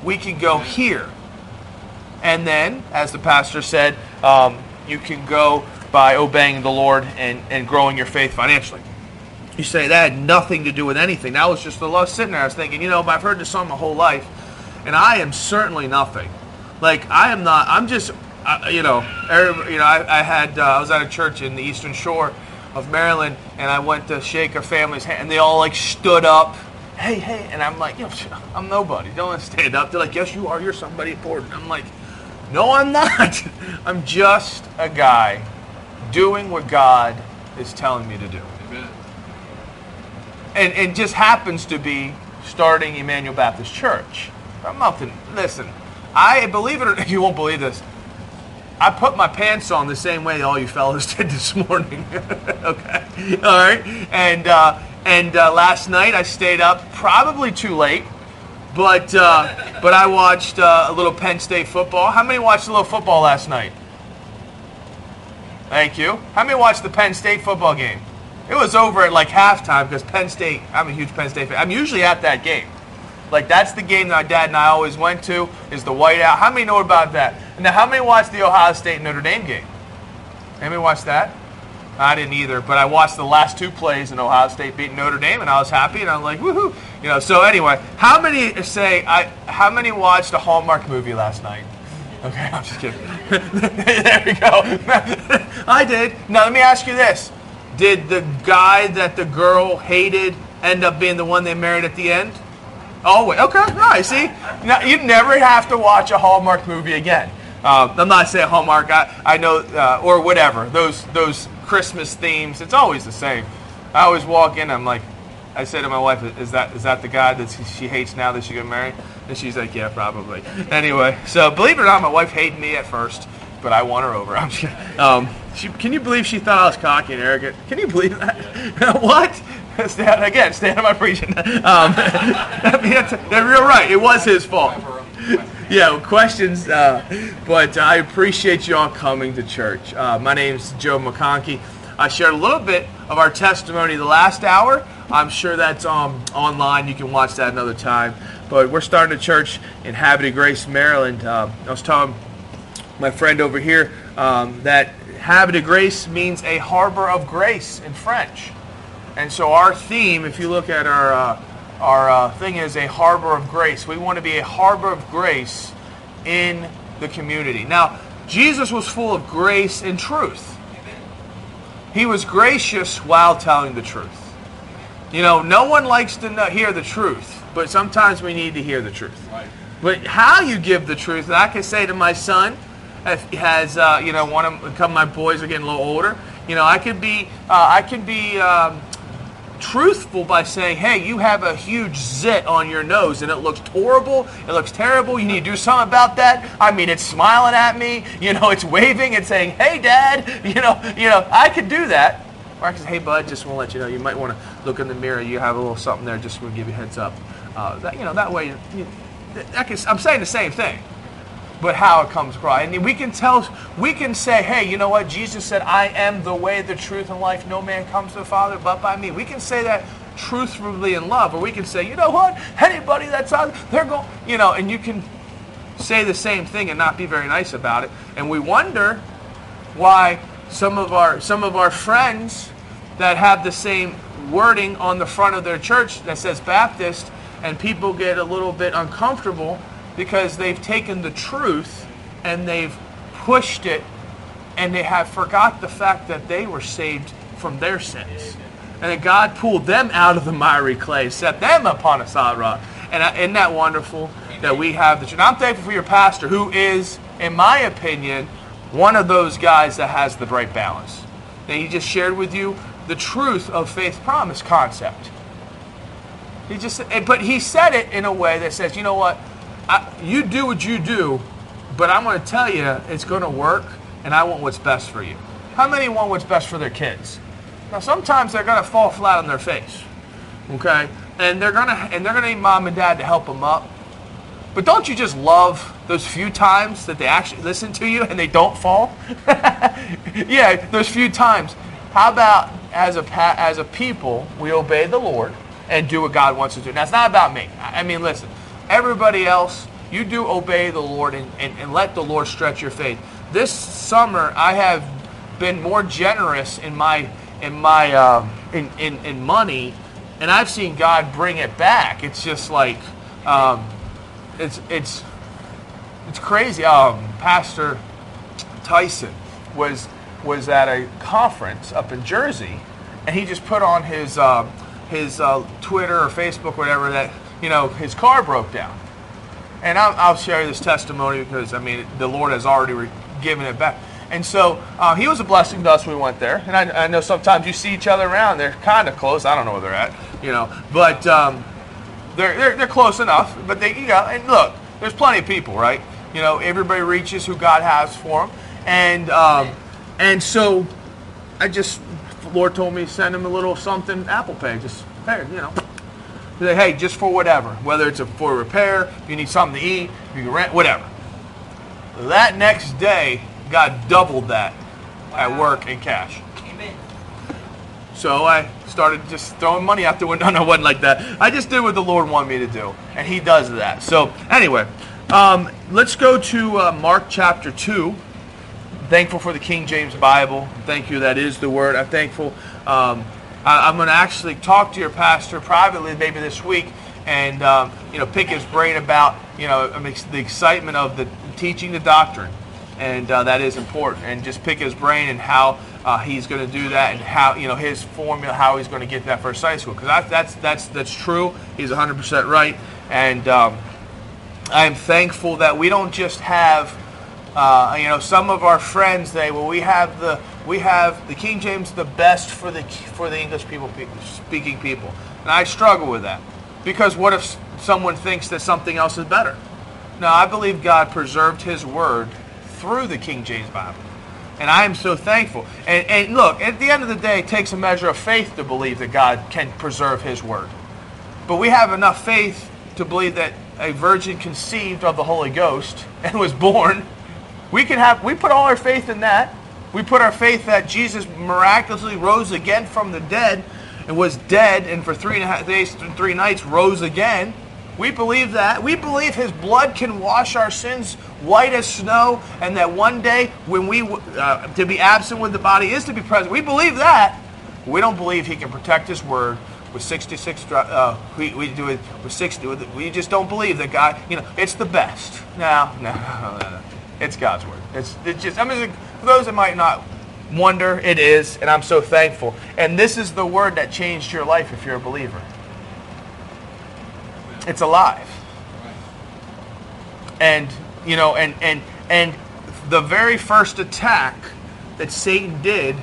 We can go here. And then, as the pastor said, um, you can go by obeying the Lord and, and growing your faith financially. You say that had nothing to do with anything. That was just the love sitting there. I was thinking, you know, I've heard this song my whole life, and I am certainly nothing. Like I am not. I'm just, uh, you know, every, you know. I, I had uh, I was at a church in the Eastern Shore of Maryland, and I went to shake a family's hand, and they all like stood up. Hey, hey, and I'm like, you know, I'm nobody. Don't stand up. They're like, yes, you are. You're somebody important. I'm like, no, I'm not. I'm just a guy doing what God is telling me to do. And and just happens to be starting Emmanuel Baptist Church. I'm nothing. Listen, I believe it or you won't believe this. I put my pants on the same way all you fellas did this morning. okay, all right. And uh, and uh, last night I stayed up probably too late, but uh, but I watched uh, a little Penn State football. How many watched a little football last night? Thank you. How many watched the Penn State football game? It was over at like halftime because Penn State, I'm a huge Penn State fan. I'm usually at that game. Like that's the game that my dad and I always went to is the whiteout. How many know about that? Now how many watched the Ohio State Notre Dame game? Anybody watch that? I didn't either, but I watched the last two plays in Ohio State beating Notre Dame, and I was happy, and I'm like, woohoo! You know. So anyway, how many say I? How many watched a Hallmark movie last night? Okay, I'm just kidding. there we go. I did. Now let me ask you this: Did the guy that the girl hated end up being the one they married at the end? Oh, wait. Okay. Right. See, now, you never have to watch a Hallmark movie again. Uh, I'm not saying Hallmark. I, I know, uh, or whatever. Those those Christmas themes. It's always the same. I always walk in. I'm like, I say to my wife, "Is that is that the guy that she, she hates now that she got married?" And she's like, "Yeah, probably." Anyway, so believe it or not, my wife hated me at first, but I won her over. I'm just. Um, she, can you believe she thought I was cocky and arrogant? Can you believe that? what? Stand, again, stand on my preaching. Um, I mean, that's, that's real right. It was his fault. Yeah, questions, uh, but I appreciate you all coming to church. Uh, my name's Joe McKonkey. I shared a little bit of our testimony the last hour. I'm sure that's um, online. You can watch that another time. But we're starting a church in Havre de Grace, Maryland. Uh, I was telling my friend over here um, that of Grace means a harbor of grace in French. And so our theme, if you look at our uh, our uh, thing, is a harbor of grace. We want to be a harbor of grace in the community. Now, Jesus was full of grace and truth. He was gracious while telling the truth. You know, no one likes to know, hear the truth, but sometimes we need to hear the truth. But how you give the truth, I can say to my son, has uh, you know one of a couple of my boys are getting a little older. You know, I could be uh, I could be um, truthful by saying, hey, you have a huge zit on your nose and it looks horrible, it looks terrible, you need to do something about that. I mean, it's smiling at me, you know, it's waving and saying, hey, Dad, you know, you know, I could do that. Or I say, hey, bud, just want to let you know, you might want to look in the mirror, you have a little something there, just want to give you a heads up. Uh, that, you know, that way, you, that can, I'm saying the same thing but how it comes across. And we can tell, we can say, hey, you know what? Jesus said, I am the way, the truth, and life. No man comes to the Father but by me. We can say that truthfully in love, or we can say, you know what? Anybody that's out, they're going, you know, and you can say the same thing and not be very nice about it. And we wonder why some of our some of our friends that have the same wording on the front of their church that says Baptist, and people get a little bit uncomfortable because they've taken the truth and they've pushed it and they have forgot the fact that they were saved from their sins. And that God pulled them out of the miry clay, set them upon a solid rock. And isn't that wonderful that we have the truth? I'm thankful for your pastor, who is, in my opinion, one of those guys that has the right balance. That he just shared with you the truth of faith promise concept. He just, eh, but he said it in a way that says, you know what? I, you do what you do, but I'm going to tell you it's going to work, and I want what's best for you. How many want what's best for their kids? Now, sometimes they're going to fall flat on their face, okay, and they're going to and they're going to need mom and dad to help them up. But don't you just love those few times that they actually listen to you and they don't fall? yeah, those few times. How about as a as a people, we obey the Lord and do what God wants us to do. Now, it's not about me. I mean, listen, everybody else, you do obey the Lord and, and, and let the Lord stretch your faith. This summer, I have been more generous in my in my uh, in, in in money, and I've seen God bring it back. It's just like um, it's it's it's crazy. Um, Pastor Tyson was was at a conference up in Jersey, and he just put on his uh, his uh, Twitter or Facebook, whatever that you know his car broke down. And I'll, I'll share this testimony because I mean the Lord has already re- given it back. And so uh, he was a blessing to us. We went there, and I, I know sometimes you see each other around. They're kind of close. I don't know where they're at, you know, but um, they're, they're they're close enough. But they, you know, and look, there's plenty of people, right? You know, everybody reaches who God has for them, and um, and so I just the Lord told me send him a little something Apple Pay, just hey, you know. Say, hey, just for whatever, whether it's a, for repair, if you need something to eat, if you can rent, whatever. That next day, God doubled that at work in cash. So I started just throwing money out the window. No, it wasn't like that. I just did what the Lord wanted me to do, and He does that. So anyway, um, let's go to uh, Mark chapter two. Thankful for the King James Bible. Thank you. That is the word. I'm thankful. Um, I'm going to actually talk to your pastor privately maybe this week, and um, you know pick his brain about you know the excitement of the teaching the doctrine and uh, that is important. And just pick his brain and how uh, he's going to do that, and how you know his formula, how he's going to get that first Sunday school. Because that's that's that's true. He's 100 percent right, and um, I am thankful that we don't just have. Uh, you know, some of our friends they "Well, we have the we have the King James the best for the for the English people speaking people," and I struggle with that because what if someone thinks that something else is better? No, I believe God preserved His Word through the King James Bible. And I am so thankful. And, and look, at the end of the day, it takes a measure of faith to believe that God can preserve His Word. But we have enough faith to believe that a virgin conceived of the Holy Ghost and was born. We can have we put all our faith in that. We put our faith that Jesus miraculously rose again from the dead and was dead and for three and a half days, and three nights rose again. We believe that. We believe His blood can wash our sins white as snow, and that one day when we uh, to be absent with the body is to be present. We believe that. We don't believe He can protect His word with 66. Uh, we, we do it with 60. We just don't believe that God. You know, it's the best. No, no, no, no. It's God's word. It's, it's just. I mean, for those that might not wonder, it is, and I'm so thankful. And this is the word that changed your life if you're a believer. It's alive. And you know, and and and the very first attack that Satan did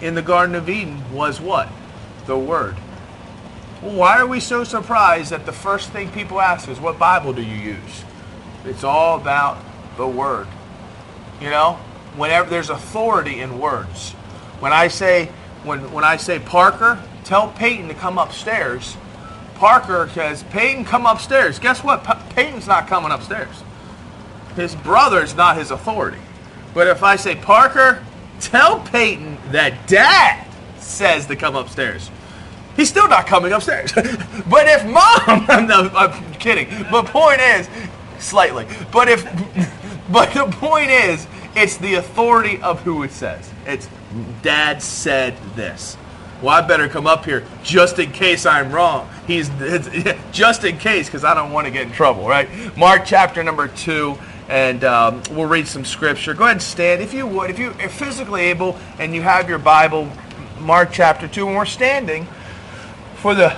in the Garden of Eden was what? The Word. Why are we so surprised that the first thing people ask is, "What Bible do you use?" It's all about the Word. You know, whenever there's authority in words. When I say when when I say Parker, tell Peyton to come upstairs Parker says, Peyton, come upstairs. Guess what? Peyton's not coming upstairs. His brother's not his authority. But if I say, Parker, tell Peyton that dad says to come upstairs. He's still not coming upstairs. but if mom, no, I'm kidding. But point is, slightly. But if, but the point is, it's the authority of who it says. It's dad said this well, I better come up here just in case I'm wrong. He's just in case because I don't want to get in trouble, right? Mark chapter number two, and um, we'll read some scripture. Go ahead and stand if you would, if you are physically able and you have your Bible. Mark chapter two, and we're standing for the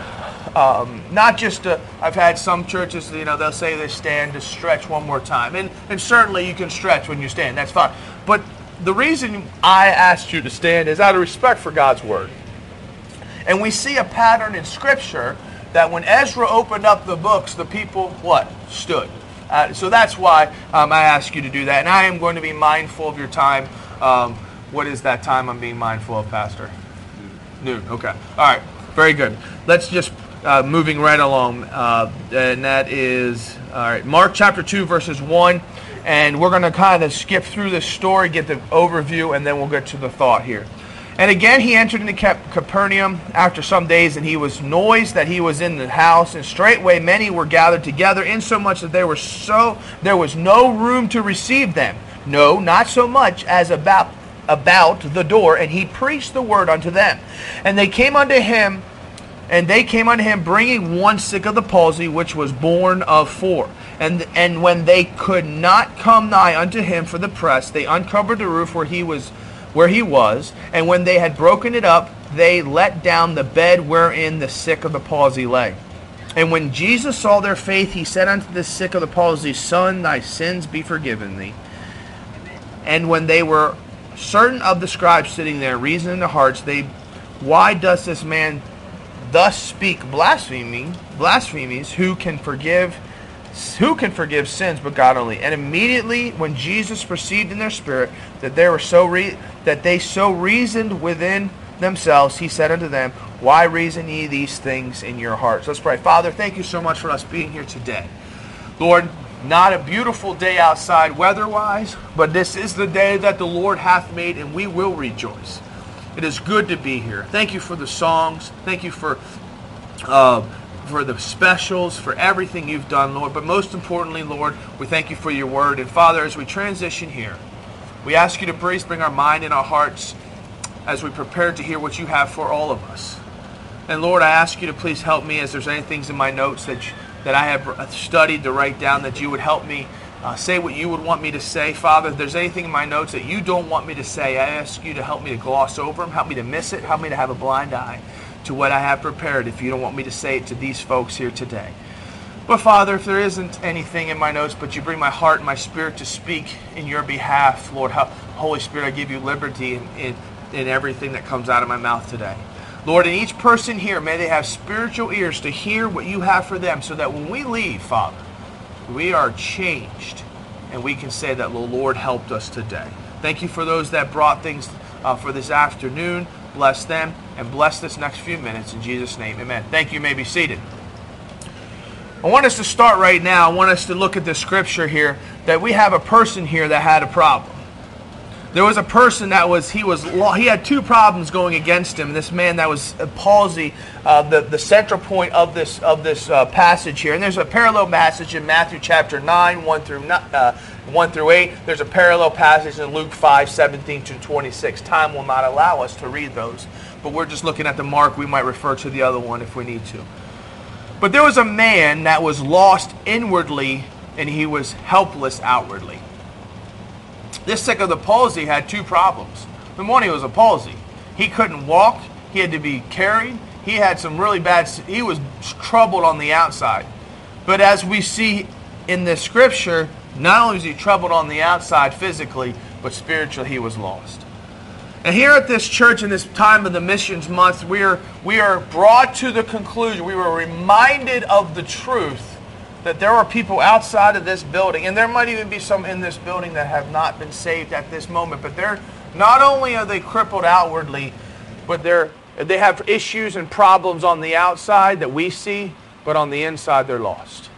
um, not just i I've had some churches, you know, they'll say they stand to stretch one more time, and and certainly you can stretch when you stand. That's fine, but the reason I asked you to stand is out of respect for God's word. And we see a pattern in Scripture that when Ezra opened up the books, the people, what? Stood. Uh, so that's why um, I ask you to do that. And I am going to be mindful of your time. Um, what is that time I'm being mindful of, Pastor? Noon. Noon. Okay. All right. Very good. Let's just uh, moving right along. Uh, and that is, all right, Mark chapter 2, verses 1. And we're going to kind of skip through this story, get the overview, and then we'll get to the thought here. And again he entered into Capernaum after some days, and he was noised that he was in the house, and straightway many were gathered together, insomuch that there was so there was no room to receive them. No, not so much as about about the door, and he preached the word unto them. And they came unto him, and they came unto him, bringing one sick of the palsy, which was born of four. And and when they could not come nigh unto him for the press, they uncovered the roof where he was where he was, and when they had broken it up, they let down the bed wherein the sick of the palsy lay. And when Jesus saw their faith, he said unto the sick of the palsy, Son, thy sins be forgiven thee. And when they were certain of the scribes sitting there, reasoning in their hearts, they, Why does this man thus speak blasphemy, blasphemies? Who can forgive who can forgive sins but God only? And immediately when Jesus perceived in their spirit that they were so re- that they so reasoned within themselves, he said unto them, Why reason ye these things in your hearts? Let's pray. Father, thank you so much for us being here today. Lord, not a beautiful day outside weather wise, but this is the day that the Lord hath made, and we will rejoice. It is good to be here. Thank you for the songs. Thank you for. Uh, for the specials, for everything you've done, Lord. But most importantly, Lord, we thank you for your word. And Father, as we transition here, we ask you to please bring our mind and our hearts as we prepare to hear what you have for all of us. And Lord, I ask you to please help me as there's any things in my notes that, you, that I have studied to write down that you would help me uh, say what you would want me to say. Father, if there's anything in my notes that you don't want me to say, I ask you to help me to gloss over them, help me to miss it, help me to have a blind eye to what I have prepared if you don't want me to say it to these folks here today. But Father, if there isn't anything in my notes, but you bring my heart and my spirit to speak in your behalf, Lord, Holy Spirit, I give you liberty in, in, in everything that comes out of my mouth today. Lord, in each person here, may they have spiritual ears to hear what you have for them so that when we leave, Father, we are changed and we can say that the Lord helped us today. Thank you for those that brought things uh, for this afternoon. Bless them and bless this next few minutes. In Jesus' name, amen. Thank you. you may be seated. I want us to start right now. I want us to look at the scripture here that we have a person here that had a problem. There was a person that was he was he had two problems going against him. This man that was palsy, uh, the the central point of this of this uh, passage here. And there's a parallel passage in Matthew chapter nine, one through uh, one through eight. There's a parallel passage in Luke 5, 17 to 26. Time will not allow us to read those, but we're just looking at the mark. We might refer to the other one if we need to. But there was a man that was lost inwardly and he was helpless outwardly. This sick of the palsy had two problems. The one, he was a palsy. He couldn't walk. He had to be carried. He had some really bad, he was troubled on the outside. But as we see in the scripture, not only was he troubled on the outside physically, but spiritually he was lost. And here at this church in this time of the missions month, we are, we are brought to the conclusion, we were reminded of the truth that there are people outside of this building, and there might even be some in this building that have not been saved at this moment, but they're not only are they crippled outwardly, but they're they have issues and problems on the outside that we see, but on the inside they're lost.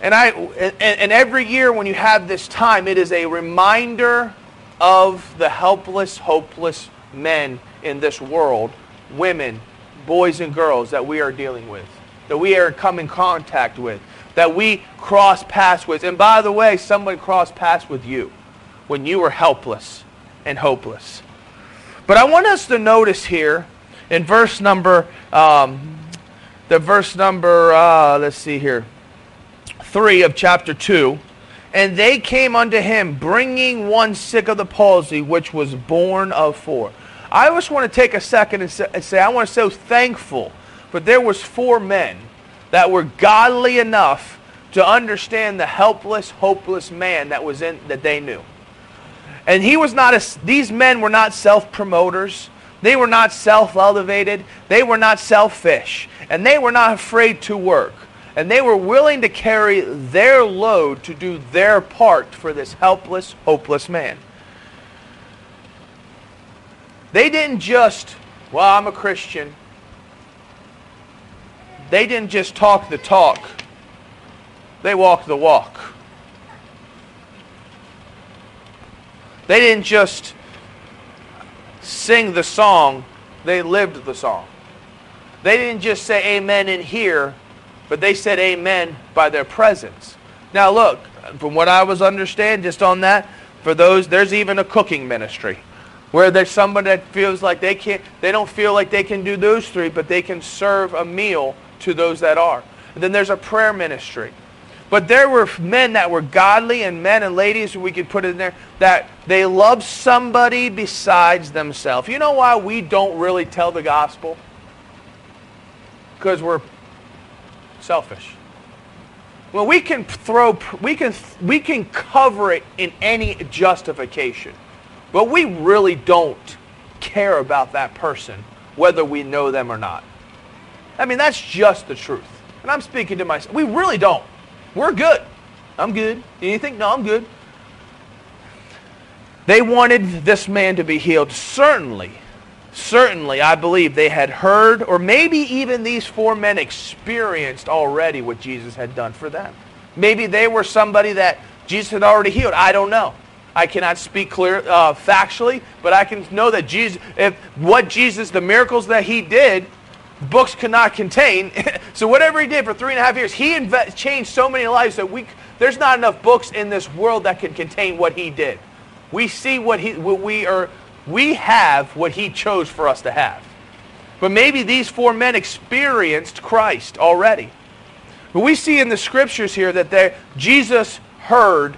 And I and, and every year when you have this time, it is a reminder of the helpless, hopeless men in this world, women, boys and girls that we are dealing with that we are come in contact with, that we cross paths with. And by the way, someone crossed paths with you when you were helpless and hopeless. But I want us to notice here in verse number, um, the verse number, uh, let's see here, 3 of chapter 2. And they came unto him, bringing one sick of the palsy, which was born of four. I just want to take a second and say, and say I want to say thankful but there was four men that were godly enough to understand the helpless, hopeless man that was in that they knew. And he was not a, these men were not self-promoters. They were not self-elevated. They were not selfish. And they were not afraid to work. And they were willing to carry their load to do their part for this helpless, hopeless man. They didn't just, well, I'm a Christian. They didn't just talk the talk, they walked the walk. They didn't just sing the song, they lived the song. They didn't just say amen in here, but they said amen by their presence. Now look, from what I was understand just on that, for those there's even a cooking ministry where there's somebody that feels like they can't they don't feel like they can do those three, but they can serve a meal to those that are. And then there's a prayer ministry. But there were men that were godly and men and ladies, we could put in there, that they loved somebody besides themselves. You know why we don't really tell the gospel? Because we're selfish. Well, we can throw, we can, we can cover it in any justification. But we really don't care about that person, whether we know them or not. I mean, that's just the truth. And I'm speaking to myself. We really don't. We're good. I'm good. You think? No, I'm good. They wanted this man to be healed. Certainly, certainly, I believe they had heard, or maybe even these four men experienced already what Jesus had done for them. Maybe they were somebody that Jesus had already healed. I don't know. I cannot speak clear uh, factually, but I can know that Jesus, if what Jesus, the miracles that he did, books cannot contain. so whatever he did for three and a half years, he inve- changed so many lives that we there's not enough books in this world that can contain what he did. We see what he what we are we have what he chose for us to have. But maybe these four men experienced Christ already. But we see in the scriptures here that they, Jesus heard,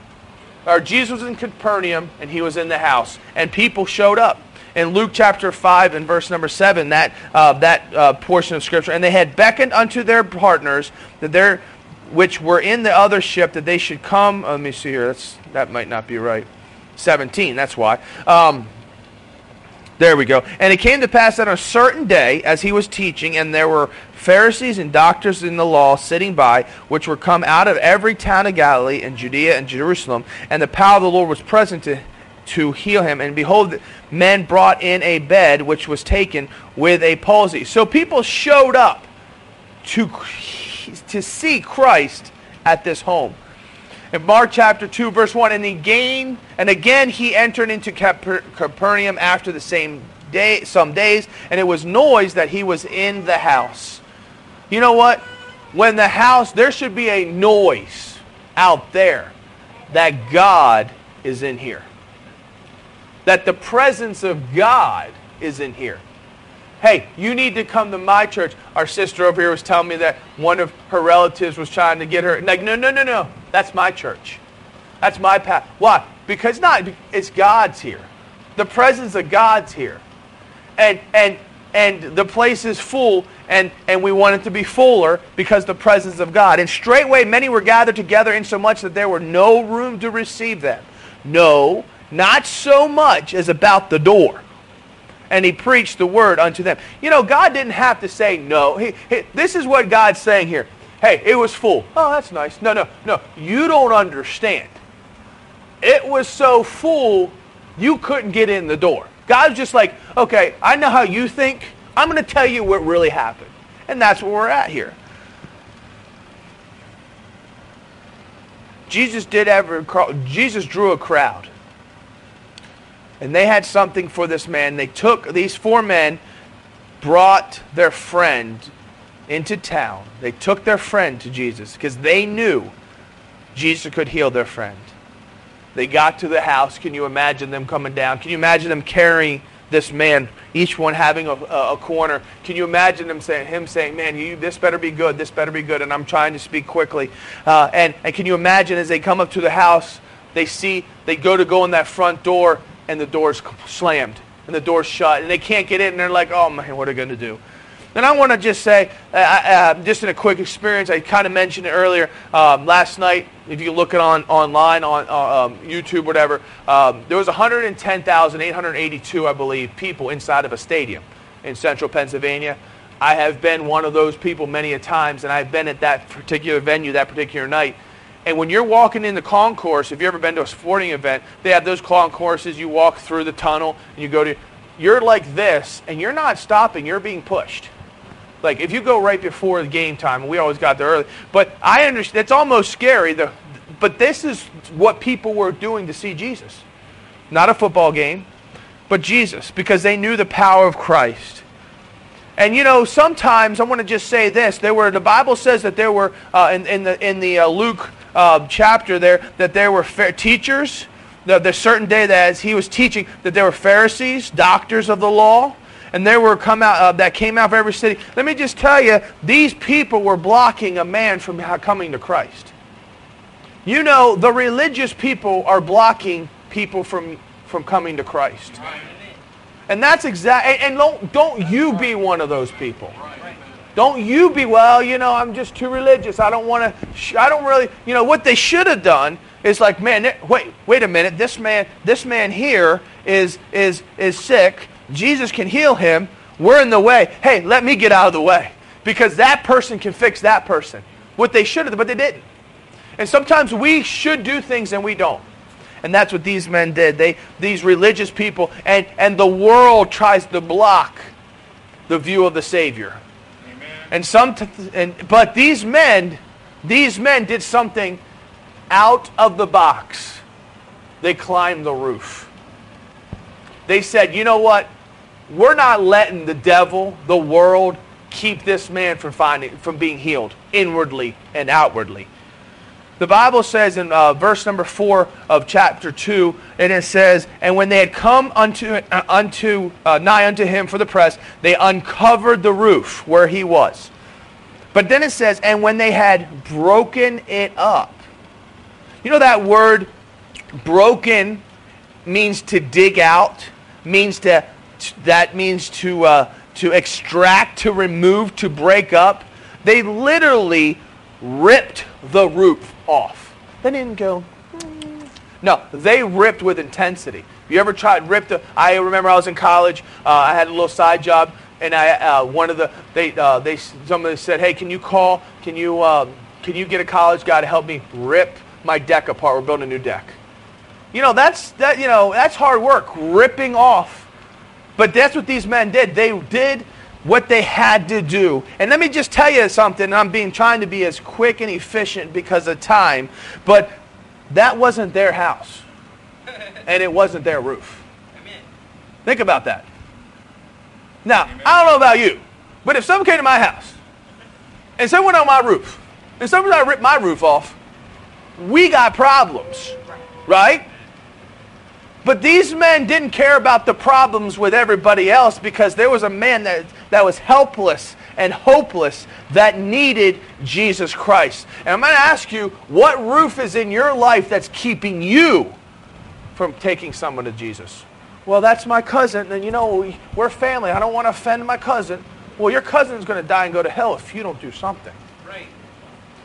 or Jesus was in Capernaum and he was in the house, and people showed up. In Luke chapter 5 and verse number 7, that, uh, that uh, portion of scripture, and they had beckoned unto their partners that their, which were in the other ship that they should come. oh, let me see here. That's, that might not be right. 17, that's why. Um, there we go. And it came to pass that on a certain day, as he was teaching, and there were Pharisees and doctors in the law sitting by, which were come out of every town of Galilee and Judea and Jerusalem, and the power of the Lord was present to, to heal him. And behold, men brought in a bed which was taken with a palsy. So people showed up to, to see Christ at this home. In Mark chapter 2, verse 1, and again, and again he entered into Caper- Capernaum after the same day, some days, and it was noise that he was in the house. You know what? When the house, there should be a noise out there that God is in here. That the presence of God is in here. Hey, you need to come to my church. Our sister over here was telling me that one of her relatives was trying to get her. Like, no, no, no, no. That's my church. That's my path. Why? Because not. It's God's here. The presence of God's here. And and and the place is full, and, and we want it to be fuller because the presence of God. And straightway many were gathered together insomuch that there were no room to receive them. No, not so much as about the door. And he preached the word unto them. You know, God didn't have to say no. He, he, this is what God's saying here. Hey, it was full. Oh, that's nice. No, no, no. You don't understand. It was so full, you couldn't get in the door. God's just like, okay, I know how you think. I'm going to tell you what really happened. And that's where we're at here. Jesus did ever, Jesus drew a crowd. And they had something for this man. They took, these four men brought their friend into town. They took their friend to Jesus because they knew Jesus could heal their friend. They got to the house. Can you imagine them coming down? Can you imagine them carrying this man, each one having a, a, corner? Can you imagine them saying, him saying, man, you, this better be good, this better be good, and I'm trying to speak quickly. Uh, and, and can you imagine as they come up to the house, they see, they go to go in that front door, and the door's slammed, and the door's shut, and they can't get in, and they're like, oh man, what are they going to do? And I want to just say, uh, uh, just in a quick experience, I kind of mentioned it earlier um, last night. If you look it on online on uh, um, YouTube, whatever, um, there was 110,882, I believe, people inside of a stadium in central Pennsylvania. I have been one of those people many a times, and I've been at that particular venue that particular night. And when you're walking in the concourse, if you've ever been to a sporting event, they have those concourses. You walk through the tunnel, and you go to. You're like this, and you're not stopping. You're being pushed. Like if you go right before the game time, we always got there early. But I understand it's almost scary. The, but this is what people were doing to see Jesus, not a football game, but Jesus, because they knew the power of Christ. And you know, sometimes I want to just say this: there were the Bible says that there were uh, in, in the in the uh, Luke uh, chapter there that there were teachers. There's certain day that as he was teaching that there were Pharisees, doctors of the law and there were come out uh, that came out of every city. Let me just tell you, these people were blocking a man from coming to Christ. You know, the religious people are blocking people from, from coming to Christ. And that's exact. And, and don't don't you be one of those people. Don't you be well. You know, I'm just too religious. I don't want to. I don't really. You know what they should have done is like, man, wait, wait a minute. This man, this man here is is is sick Jesus can heal him. We're in the way. Hey, let me get out of the way. Because that person can fix that person. What they should have, but they didn't. And sometimes we should do things and we don't. And that's what these men did. They, these religious people, and, and the world tries to block the view of the Savior. And some, t- and, but these men, these men did something out of the box, they climbed the roof. They said, you know what? We're not letting the devil, the world, keep this man from, finding, from being healed inwardly and outwardly. The Bible says in uh, verse number 4 of chapter 2, and it says, And when they had come unto, uh, unto uh, nigh unto him for the press, they uncovered the roof where he was. But then it says, And when they had broken it up. You know that word broken means to dig out, means to, that means to, uh, to extract, to remove, to break up. They literally ripped the roof off. They didn't go, "Hmm." no, they ripped with intensity. You ever tried ripped? A, I remember I was in college. Uh, I had a little side job, and I uh, one of the they uh, they somebody said, hey, can you call? Can you um, can you get a college guy to help me rip my deck apart? We're building a new deck. You know that's that you know that's hard work ripping off. But that's what these men did. They did what they had to do. And let me just tell you something. I'm being trying to be as quick and efficient because of time, but that wasn't their house. And it wasn't their roof. Think about that. Now, I don't know about you, but if someone came to my house and someone on my roof and someone tried to rip my roof off, we got problems, right? But these men didn't care about the problems with everybody else because there was a man that, that was helpless and hopeless that needed Jesus Christ. And I'm going to ask you, what roof is in your life that's keeping you from taking someone to Jesus? Well, that's my cousin, and you know, we, we're family. I don't want to offend my cousin. Well, your cousin's going to die and go to hell if you don't do something. Right.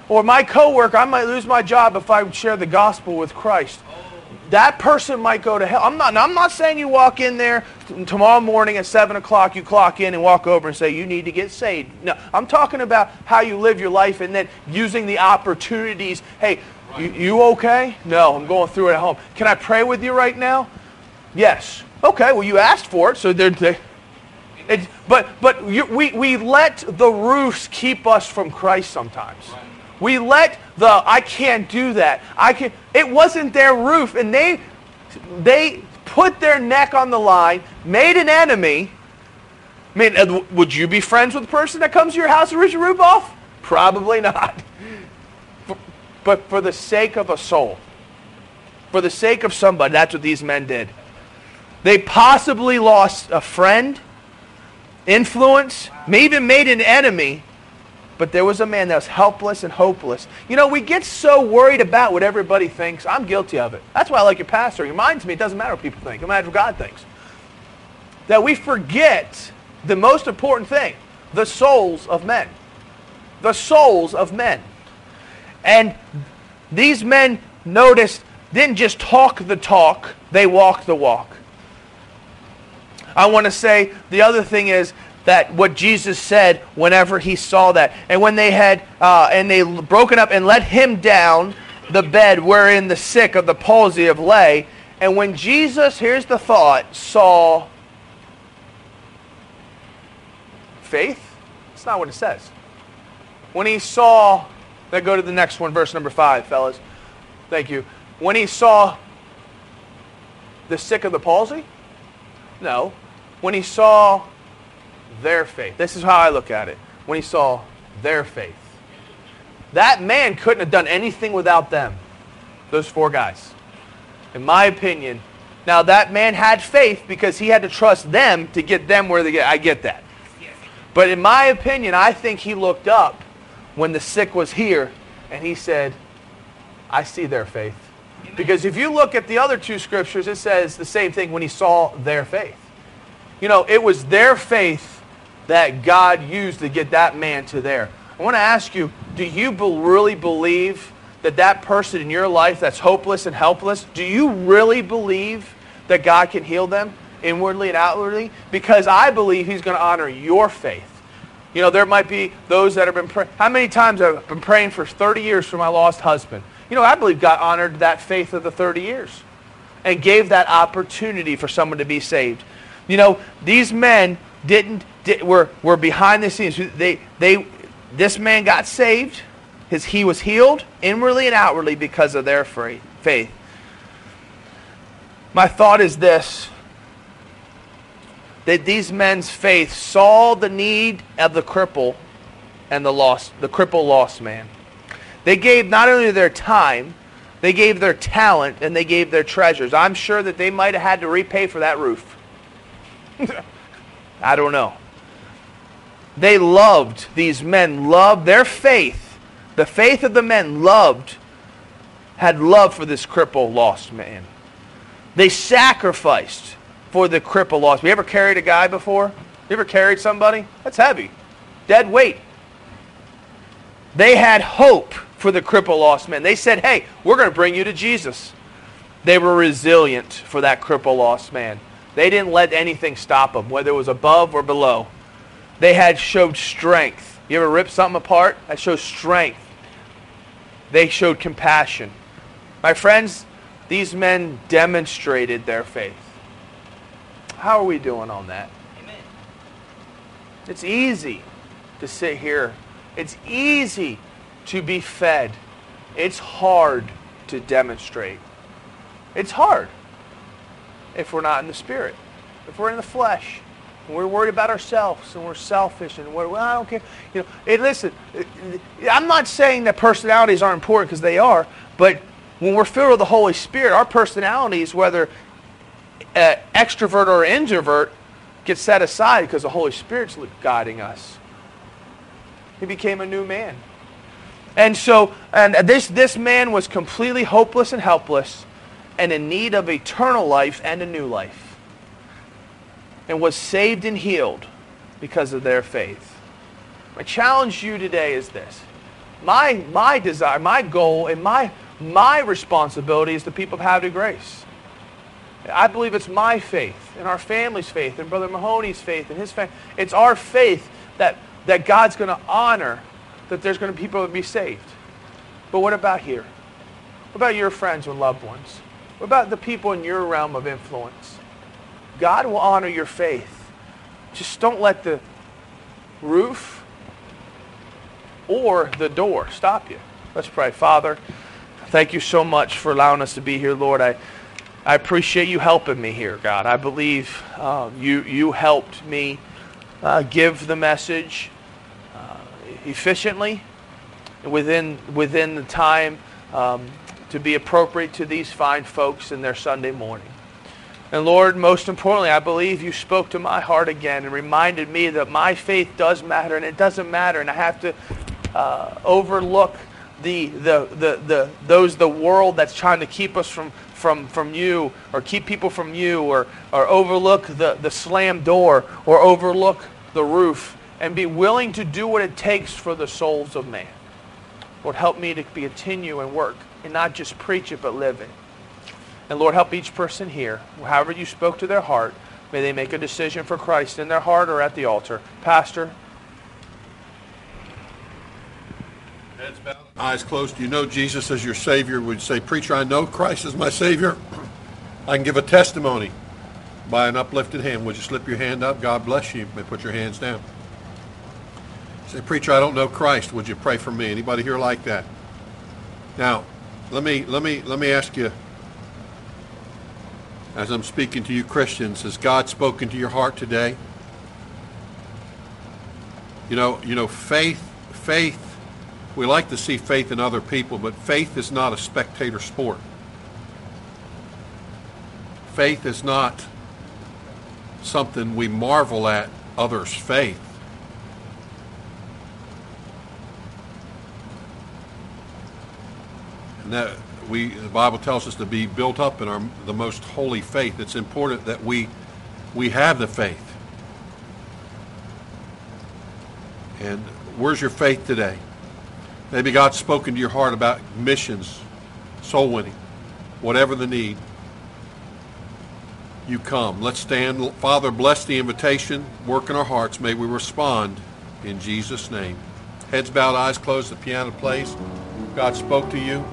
Or my coworker, I might lose my job if I share the gospel with Christ. Oh, That person might go to hell. I'm not, I'm not saying you walk in there tomorrow morning at 7 o'clock, you clock in and walk over and say, you need to get saved. No, I'm talking about how you live your life and then using the opportunities. Hey, you, you okay? No, I'm going through it at home. Can I pray with you right now? Yes. Okay, well, you asked for it, so they're, they, it, but but you, we, we let the roofs keep us from Christ sometimes. We let the I can't do that. I can. It wasn't their roof, and they they put their neck on the line, made an enemy. I mean, would you be friends with a person that comes to your house and rips your roof off? Probably not. But for the sake of a soul, for the sake of somebody, that's what these men did. They possibly lost a friend, influence, may even made an enemy, but there was a man that was helpless and hopeless. You know, we get so worried about what everybody thinks. I'm guilty of it. That's why I like your pastor. He reminds me it doesn't matter what people think. It matters what God thinks. That we forget the most important thing, the souls of men. The souls of men. And these men noticed, didn't just talk the talk, they walked the walk. I want to say the other thing is that what Jesus said whenever he saw that, and when they had uh, and they broken up and let him down the bed wherein the sick of the palsy of lay, and when Jesus, here's the thought, saw faith. That's not what it says. When he saw, let's go to the next one, verse number five, fellas. Thank you. When he saw the sick of the palsy? No. When he saw their faith. This is how I look at it. When he saw their faith. That man couldn't have done anything without them. Those four guys. In my opinion. Now that man had faith because he had to trust them to get them where they get. I get that. But in my opinion, I think he looked up when the sick was here and he said, I see their faith. Because if you look at the other two scriptures, it says the same thing when he saw their faith. You know, it was their faith that God used to get that man to there. I want to ask you, do you really believe that that person in your life that's hopeless and helpless, do you really believe that God can heal them inwardly and outwardly? Because I believe he's going to honor your faith. You know, there might be those that have been praying. How many times have I've been praying for 30 years for my lost husband? You know, I believe God honored that faith of the 30 years and gave that opportunity for someone to be saved. You know, these men didn't did, were were behind the scenes. They they this man got saved, His, he was healed inwardly and outwardly because of their faith. My thought is this that these men's faith saw the need of the cripple and the lost the cripple lost man. They gave not only their time, they gave their talent and they gave their treasures. I'm sure that they might have had to repay for that roof. I don't know. They loved, these men loved their faith. The faith of the men loved, had love for this cripple lost man. They sacrificed for the cripple lost. You ever carried a guy before? You ever carried somebody? That's heavy. Dead weight. They had hope for the cripple lost man. They said, hey, we're going to bring you to Jesus. They were resilient for that cripple lost man. They didn't let anything stop them, whether it was above or below. They had showed strength. You ever rip something apart? That shows strength. They showed compassion. My friends, these men demonstrated their faith. How are we doing on that? Amen. It's easy to sit here. It's easy to be fed. It's hard to demonstrate. It's hard if we're not in the spirit. If we're in the flesh, we're worried about ourselves, and we're selfish, and we're, well, I don't care. You know, hey, listen, I'm not saying that personalities aren't important because they are, but when we're filled with the Holy Spirit, our personalities, whether uh, extrovert or introvert, get set aside because the Holy Spirit's guiding us. He became a new man. And so, and this, this man was completely hopeless and helpless and in need of eternal life and a new life. And was saved and healed because of their faith. My challenge to you today is this. My, my desire, my goal, and my, my responsibility is the people of Havre Grace. I believe it's my faith and our family's faith and Brother Mahoney's faith and his faith. It's our faith that, that God's going to honor that there's going to be people that be saved. But what about here? What about your friends and loved ones? What about the people in your realm of influence? God will honor your faith. Just don't let the roof or the door stop you. Let's pray. Father, thank you so much for allowing us to be here, Lord. I, I appreciate you helping me here, God. I believe uh, you, you helped me uh, give the message uh, efficiently within, within the time um, to be appropriate to these fine folks in their Sunday morning. And Lord, most importantly, I believe you spoke to my heart again and reminded me that my faith does matter and it doesn't matter and I have to uh, overlook the, the, the, the, those, the world that's trying to keep us from, from, from you or keep people from you or, or overlook the, the slam door or overlook the roof and be willing to do what it takes for the souls of man. Lord, help me to be continue and work and not just preach it, but live it. And Lord, help each person here, however you spoke to their heart, may they make a decision for Christ in their heart or at the altar. Pastor. Heads bowed, eyes closed. Do you know Jesus as your Savior? Would say, Preacher, I know Christ is my Savior? I can give a testimony by an uplifted hand. Would you slip your hand up? God bless you. You may put your hands down. Say, Preacher, I don't know Christ. Would you pray for me? Anybody here like that? Now, let me let me let me ask you as I'm speaking to you Christians, has God spoken to your heart today? You know, you know, faith, faith, we like to see faith in other people, but faith is not a spectator sport. Faith is not something we marvel at others' faith. And that we the Bible tells us to be built up in our the most holy faith. It's important that we we have the faith. And where's your faith today? Maybe God's spoken to your heart about missions, soul winning, whatever the need. You come. Let's stand. Father, bless the invitation. Work in our hearts. May we respond in Jesus' name. Heads bowed, eyes closed, the piano plays. God spoke to you.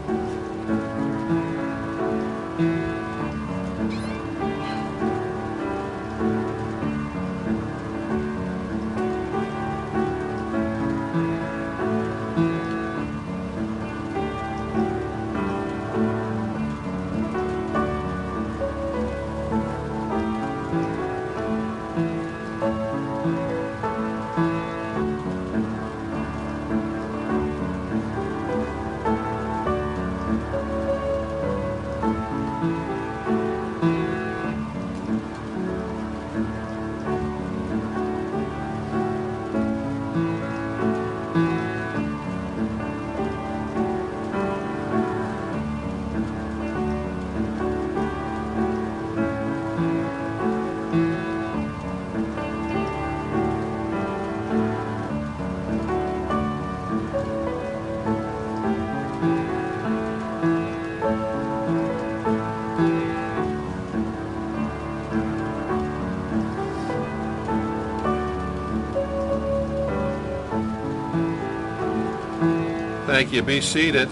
You. Be seated.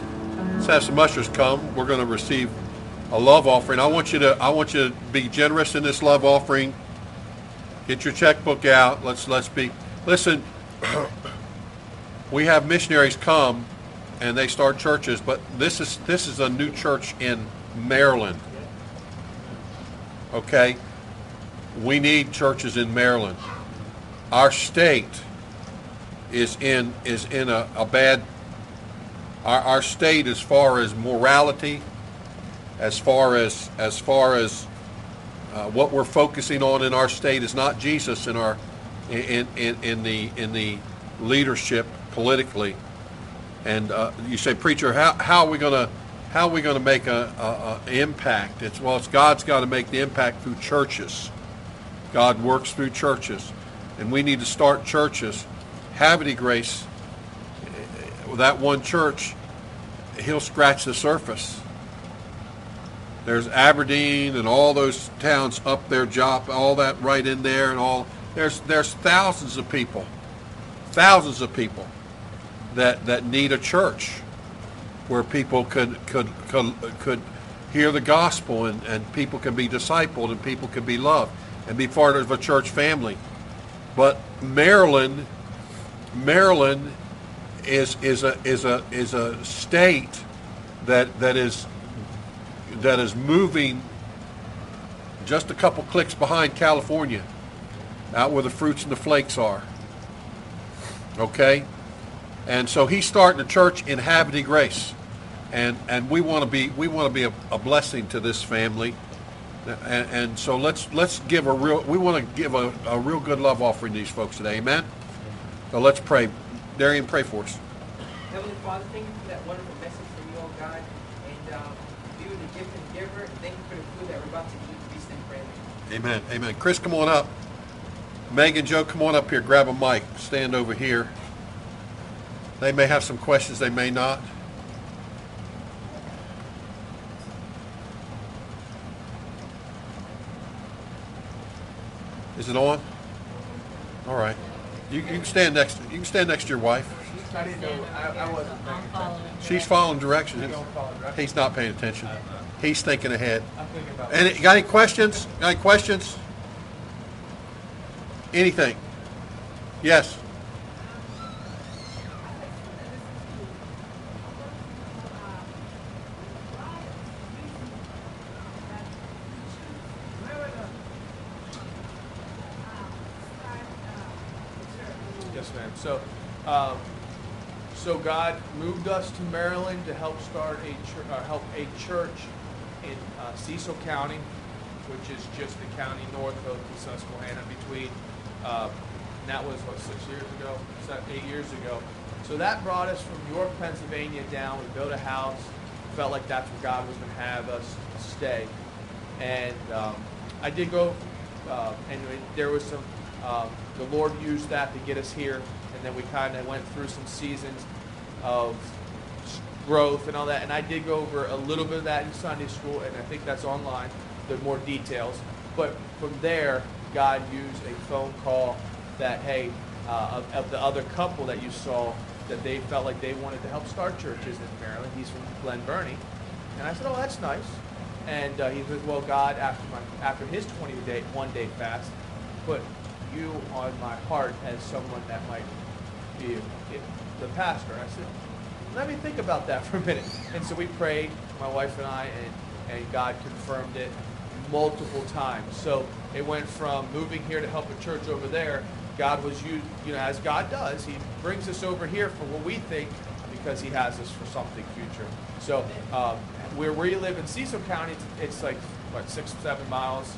Let's have some ushers come. We're going to receive a love offering. I want you to I want you to be generous in this love offering. Get your checkbook out. Let's let's be listen. we have missionaries come and they start churches, but this is this is a new church in Maryland. Okay? We need churches in Maryland. Our state is in is in a, a bad our, our state as far as morality, as far as as far as uh, what we're focusing on in our state is not Jesus in our in in, in the in the leadership politically. And uh, you say, preacher, how, how are we going to how are we going to make a, a, a impact? It's well, it's God's got to make the impact through churches. God works through churches, and we need to start churches. Havre de Grace, eh, that one church, he'll scratch the surface. There's Aberdeen and all those towns up there, Jop, all that right in there, and all. There's there's thousands of people, thousands of people that that need a church where people could could could, could hear the gospel and, and people can be discipled and people can be loved and be part of a church family. But Maryland, Maryland is is a is a is a state that that is that is moving just a couple clicks behind California, out where the fruits and the flakes are. Okay? And so he's starting a church in Havre de Grace. And and we want to be we want to be a, a blessing to this family. And, and so let's let's give a real we want to give a, a real good love offering to these folks today. Amen. So let's pray. Darian, pray for us. Heavenly Father, thank you for that wonderful message from you, oh God. And um, you the gift and giver. And thank you for the food that we're about to eat. Feast and pray. Amen. Amen. Chris, come on up. Megan, Joe, come on up here. Grab a mic. Stand over here. They may have some questions. They may not. Is it on? All right. You, you can stand next. You can stand next to your wife. She's following directions. He's not paying attention. He's thinking ahead. Any, got any questions? Got any questions? Anything? Yes, um, so God moved us to Maryland to help start a chur- uh, help a church in uh, Cecil County, which is just the county north of the Susquehanna between. Uh, that was what six years ago, eight years ago. So that brought us from York, Pennsylvania down. We built a house. Felt like that's where God was going to have us stay. And um, I did go, uh, and there was some. Um, the Lord used that to get us here, and then we kind of went through some seasons of growth and all that. And I did go over a little bit of that in Sunday school, and I think that's online. The more details, but from there, God used a phone call that hey, uh, of, of the other couple that you saw, that they felt like they wanted to help start churches in Maryland. He's from Glen Burnie, and I said, oh, that's nice. And uh, he said, well, God, after my after his 20 day one day fast, put you on my heart as someone that might be the pastor. I said, let me think about that for a minute. And so we prayed, my wife and I, and, and God confirmed it multiple times. So it went from moving here to help a church over there. God was used, you know, as God does, He brings us over here for what we think because He has us for something future. So um, where we live in Cecil County, it's, like what six, seven miles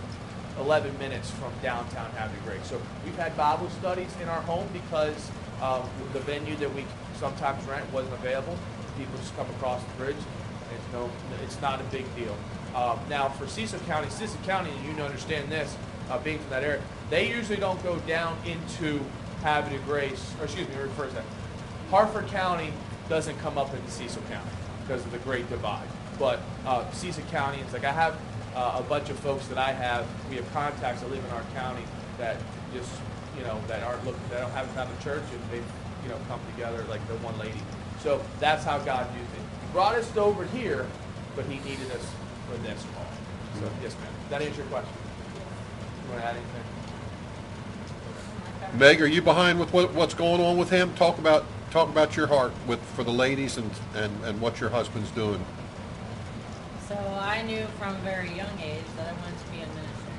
11 minutes from downtown Havre de So we've had Bible studies in our home because um, the venue that we sometimes rent wasn't available. People just come across the bridge. It's no, it's not a big deal. Um, now for Cecil County, Cecil County, you understand this, uh, being from that area, they usually don't go down into de Grace, or excuse me, refers that. Harford County doesn't come up into Cecil County because of the Great Divide. But uh, Cecil County, it's like I have uh, a bunch of folks that I have. We have contacts that live in our county that just you know that aren't looking, that don't haven't found a church, and they've you know come together like the one lady. So that's how God used it. He brought us over here, but He needed us for this call. So mm-hmm. yes, ma'am. Does that answer your question? You want to add anything? Meg, are you behind with what, what's going on with him? Talk about talk about your heart with for the ladies and, and, and what your husband's doing. So I knew from a very young age that I wanted to be in ministry.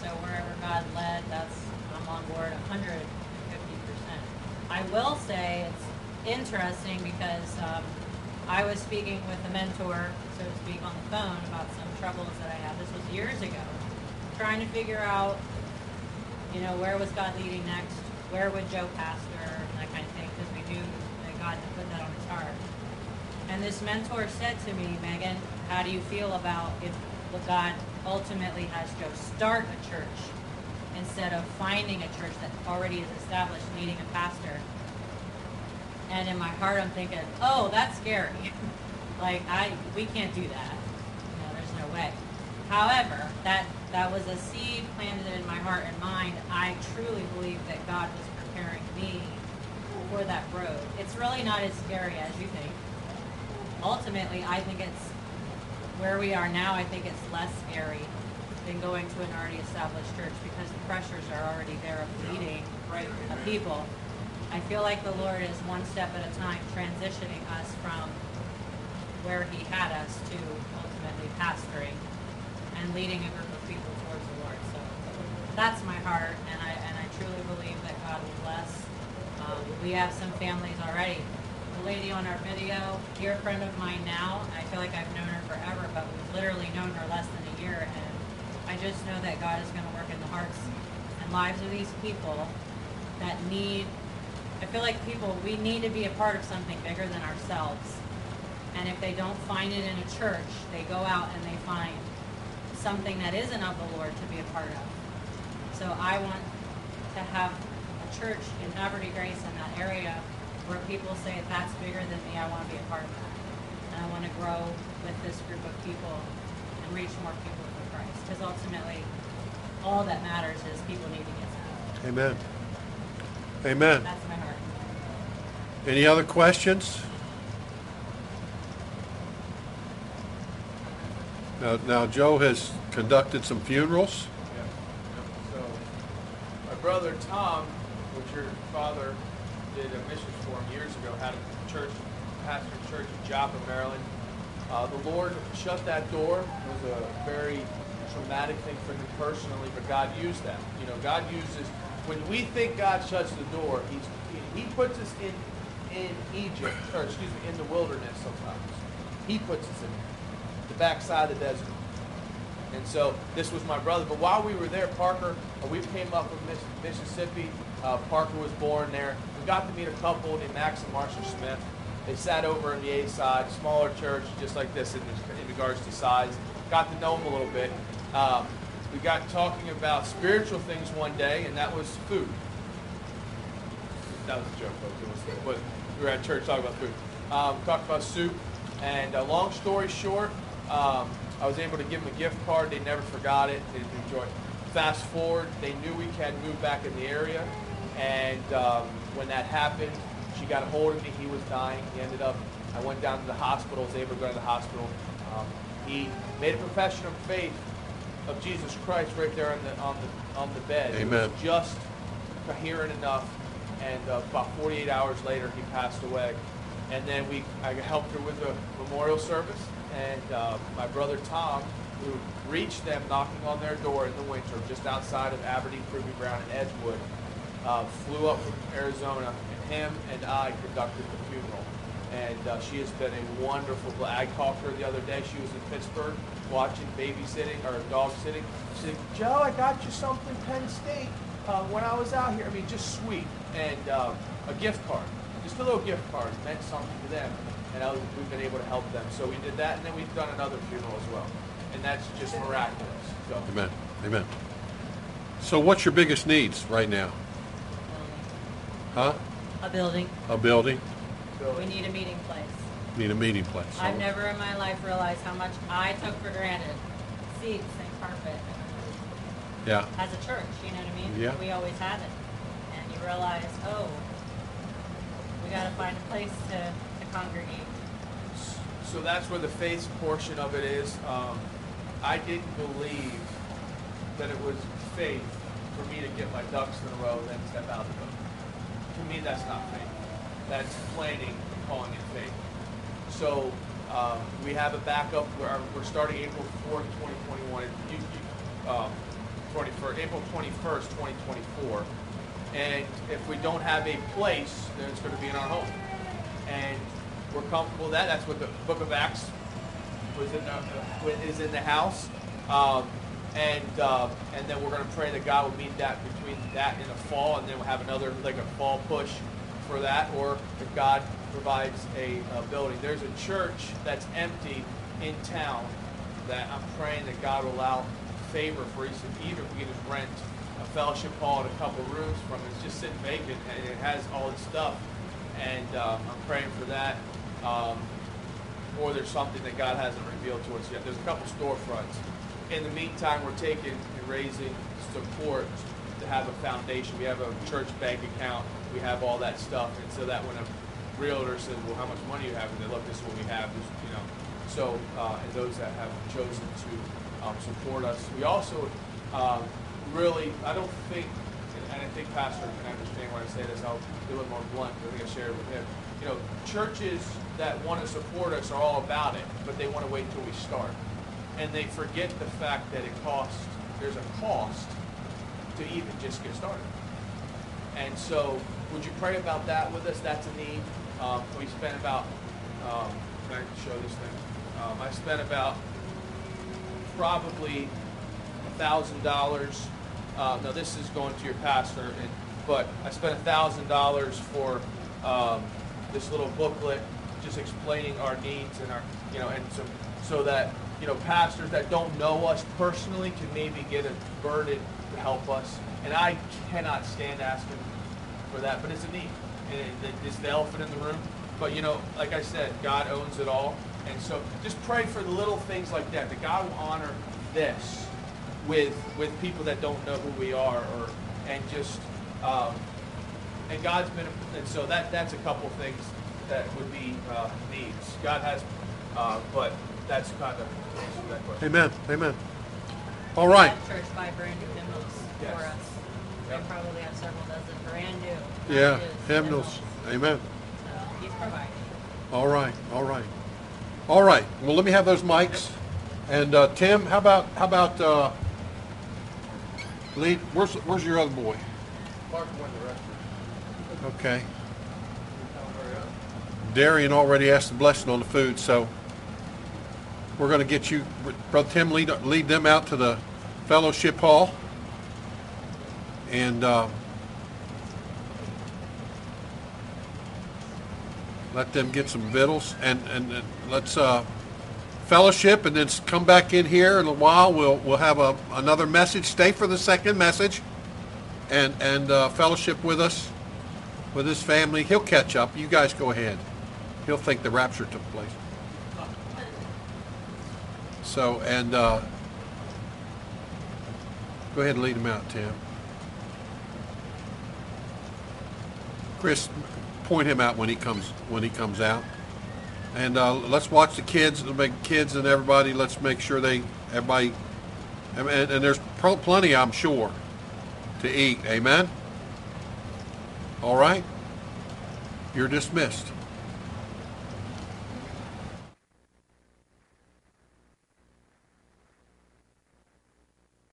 So wherever God led, that's I'm on board 150 percent. I will say it's interesting because um, I was speaking with a mentor, so to speak, on the phone about some troubles that I had. This was years ago, trying to figure out, you know, where was God leading next? Where would Joe pastor and that kind of thing? Because we knew that God had put that on his heart. And this mentor said to me, Megan, how do you feel about if God ultimately has Joe start a church instead of finding a church that already is established, needing a pastor? And in my heart, I'm thinking, oh, that's scary. like I, we can't do that. You know, there's no way. However, that that was a seed planted in my heart and mind. I truly believe that God was preparing me for that road. It's really not as scary as you think ultimately, I think it's where we are now. I think it's less scary than going to an already established church because the pressures are already there of leading a people. I feel like the Lord is one step at a time transitioning us from where He had us to ultimately pastoring and leading a group of people towards the Lord. So that's my heart, and I and I truly believe that God will bless. Um, we have some families already the lady on our video, dear friend of mine now. I feel like I've known her forever, but we've literally known her less than a year. And I just know that God is going to work in the hearts and lives of these people that need. I feel like people, we need to be a part of something bigger than ourselves. And if they don't find it in a church, they go out and they find something that isn't of the Lord to be a part of. So I want to have a church in Havre de Grace in that area where people say that's bigger than me, I want to be a part of that. And I want to grow with this group of people and reach more people. Because ultimately, all that matters is people need to get saved. Amen. Amen. That's my heart. Any other questions? Now, now Joe has conducted some funerals. Yeah. So, my brother Tom, which your father did a mission for him years ago, had a church, pastor church in Joppa, Maryland. Uh, the Lord shut that door. It was a very traumatic thing for him personally, but God used that. You know, God uses when we think God shuts the door, He's He puts us in in Egypt, or excuse me, in the wilderness sometimes. He puts us in the backside of the desert. And so this was my brother. But while we were there, Parker, uh, we came up with Mississippi. Uh, Parker was born there. We got to meet a couple named Max and Marshall Smith. They sat over in the A side, smaller church, just like this in, in regards to size. Got to know them a little bit. Um, we got talking about spiritual things one day, and that was food. That was a joke, folks. It was, we were at church talking about food. Um, talked about soup, and uh, long story short, um, I was able to give them a gift card. They never forgot it. They enjoyed. it. Fast forward, they knew we had moved back in the area, and um, when that happened, she got a hold of me. He was dying. He ended up. I went down to the hospital. Was able to go to the hospital. Um, he made a profession of faith of Jesus Christ right there on the on the on the bed. Amen. Just coherent enough, and uh, about 48 hours later, he passed away. And then we, I helped her with the memorial service, and uh, my brother Tom, who reached them knocking on their door in the winter, just outside of Aberdeen, Ruby Brown, and Edgewood, uh, flew up from Arizona, and him and I conducted the funeral. And uh, she has been a wonderful. I talked to her the other day. She was in Pittsburgh watching babysitting or dog sitting. She said, "Joe, I got you something Penn State uh, when I was out here. I mean, just sweet and uh, a gift card, just a little gift card meant something to them, and I was, we've been able to help them. So we did that, and then we've done another funeral as well, and that's just miraculous. So Amen. Amen. So, what's your biggest needs right now? Huh? A building. A building. We need a meeting place. Need a meeting place. I've never in my life realized how much I took for granted seats and carpet Yeah. as a church. You know what I mean? Yeah. We always had it, and you realize, oh, we got to find a place to, to congregate. So that's where the faith portion of it is. Um, I didn't believe that it was faith for me to get my ducks in a row and then step out the boat. To me, that's not faith. That's planning, and calling it faith. So um, we have a backup. We're, we're starting April 4th, 2021. You, you, um, 21st, April 21st, 2024. And if we don't have a place, then it's going to be in our home. And we're comfortable with that. That's what the Book of Acts was in the, is in the house. Um, and uh, and then we're going to pray that God will meet that between that and the fall, and then we'll have another like a fall push for that, or if God provides a, a building. There's a church that's empty in town that I'm praying that God will allow favor for us, even if we can rent a fellowship hall and a couple rooms from it. It's just sitting vacant, and it has all its stuff. And um, I'm praying for that. Um, or there's something that God hasn't revealed to us yet. There's a couple storefronts. In the meantime, we're taking and raising support to have a foundation. We have a church bank account. We have all that stuff. And so that when a realtor says, well, how much money you have? And they look, this is what we have. This, you know. So, uh, and those that have chosen to um, support us. We also um, really, I don't think, and I think Pastor can understand when I say this, I'll be a little more blunt, I think I shared it with him. You know, churches that want to support us are all about it, but they want to wait until we start. And they forget the fact that it costs, there's a cost to even just get started. And so, would you pray about that with us? That's a need. Um, we spent about, um, I show this thing? Um, I spent about probably thousand dollars. Uh, now this is going to your pastor, and, but I spent thousand dollars for um, this little booklet, just explaining our needs and our, you know, and some so that you know pastors that don't know us personally can maybe get a burden help us. And I cannot stand asking for that, but it's a need, and it, it's the elephant in the room. But you know, like I said, God owns it all, and so just pray for the little things like that. That God will honor this with with people that don't know who we are, or and just um, and God's been and so that that's a couple things that would be uh, needs. God has, uh, but that's kind of that question. Amen. Amen. All right. Church buy brand new hymnals Yes. for us. They probably have several dozen brand new. Yeah. brand new Hymnals. Amen. So he's providing. All right. All right. All right. Well, let me have those mics. And uh, Tim, how about how about uh, lead? Where's where's your other boy? Mark won the rest. Okay. Darian already asked the blessing on the food, so we're going to get you, Brother Tim, lead lead them out to the fellowship hall, and uh, let them get some victuals, and and, and let's uh, fellowship, and then come back in here in a while. We'll we'll have a another message. Stay for the second message, and and uh, fellowship with us with his family. He'll catch up. You guys go ahead. He'll think the rapture took place. So, and uh, go ahead and lead him out, Tim. Chris, point him out when he comes when he comes out. And uh, let's watch the kids, the kids and everybody. Let's make sure they everybody. And, and there's plenty, I'm sure, to eat. Amen. All right. You're dismissed.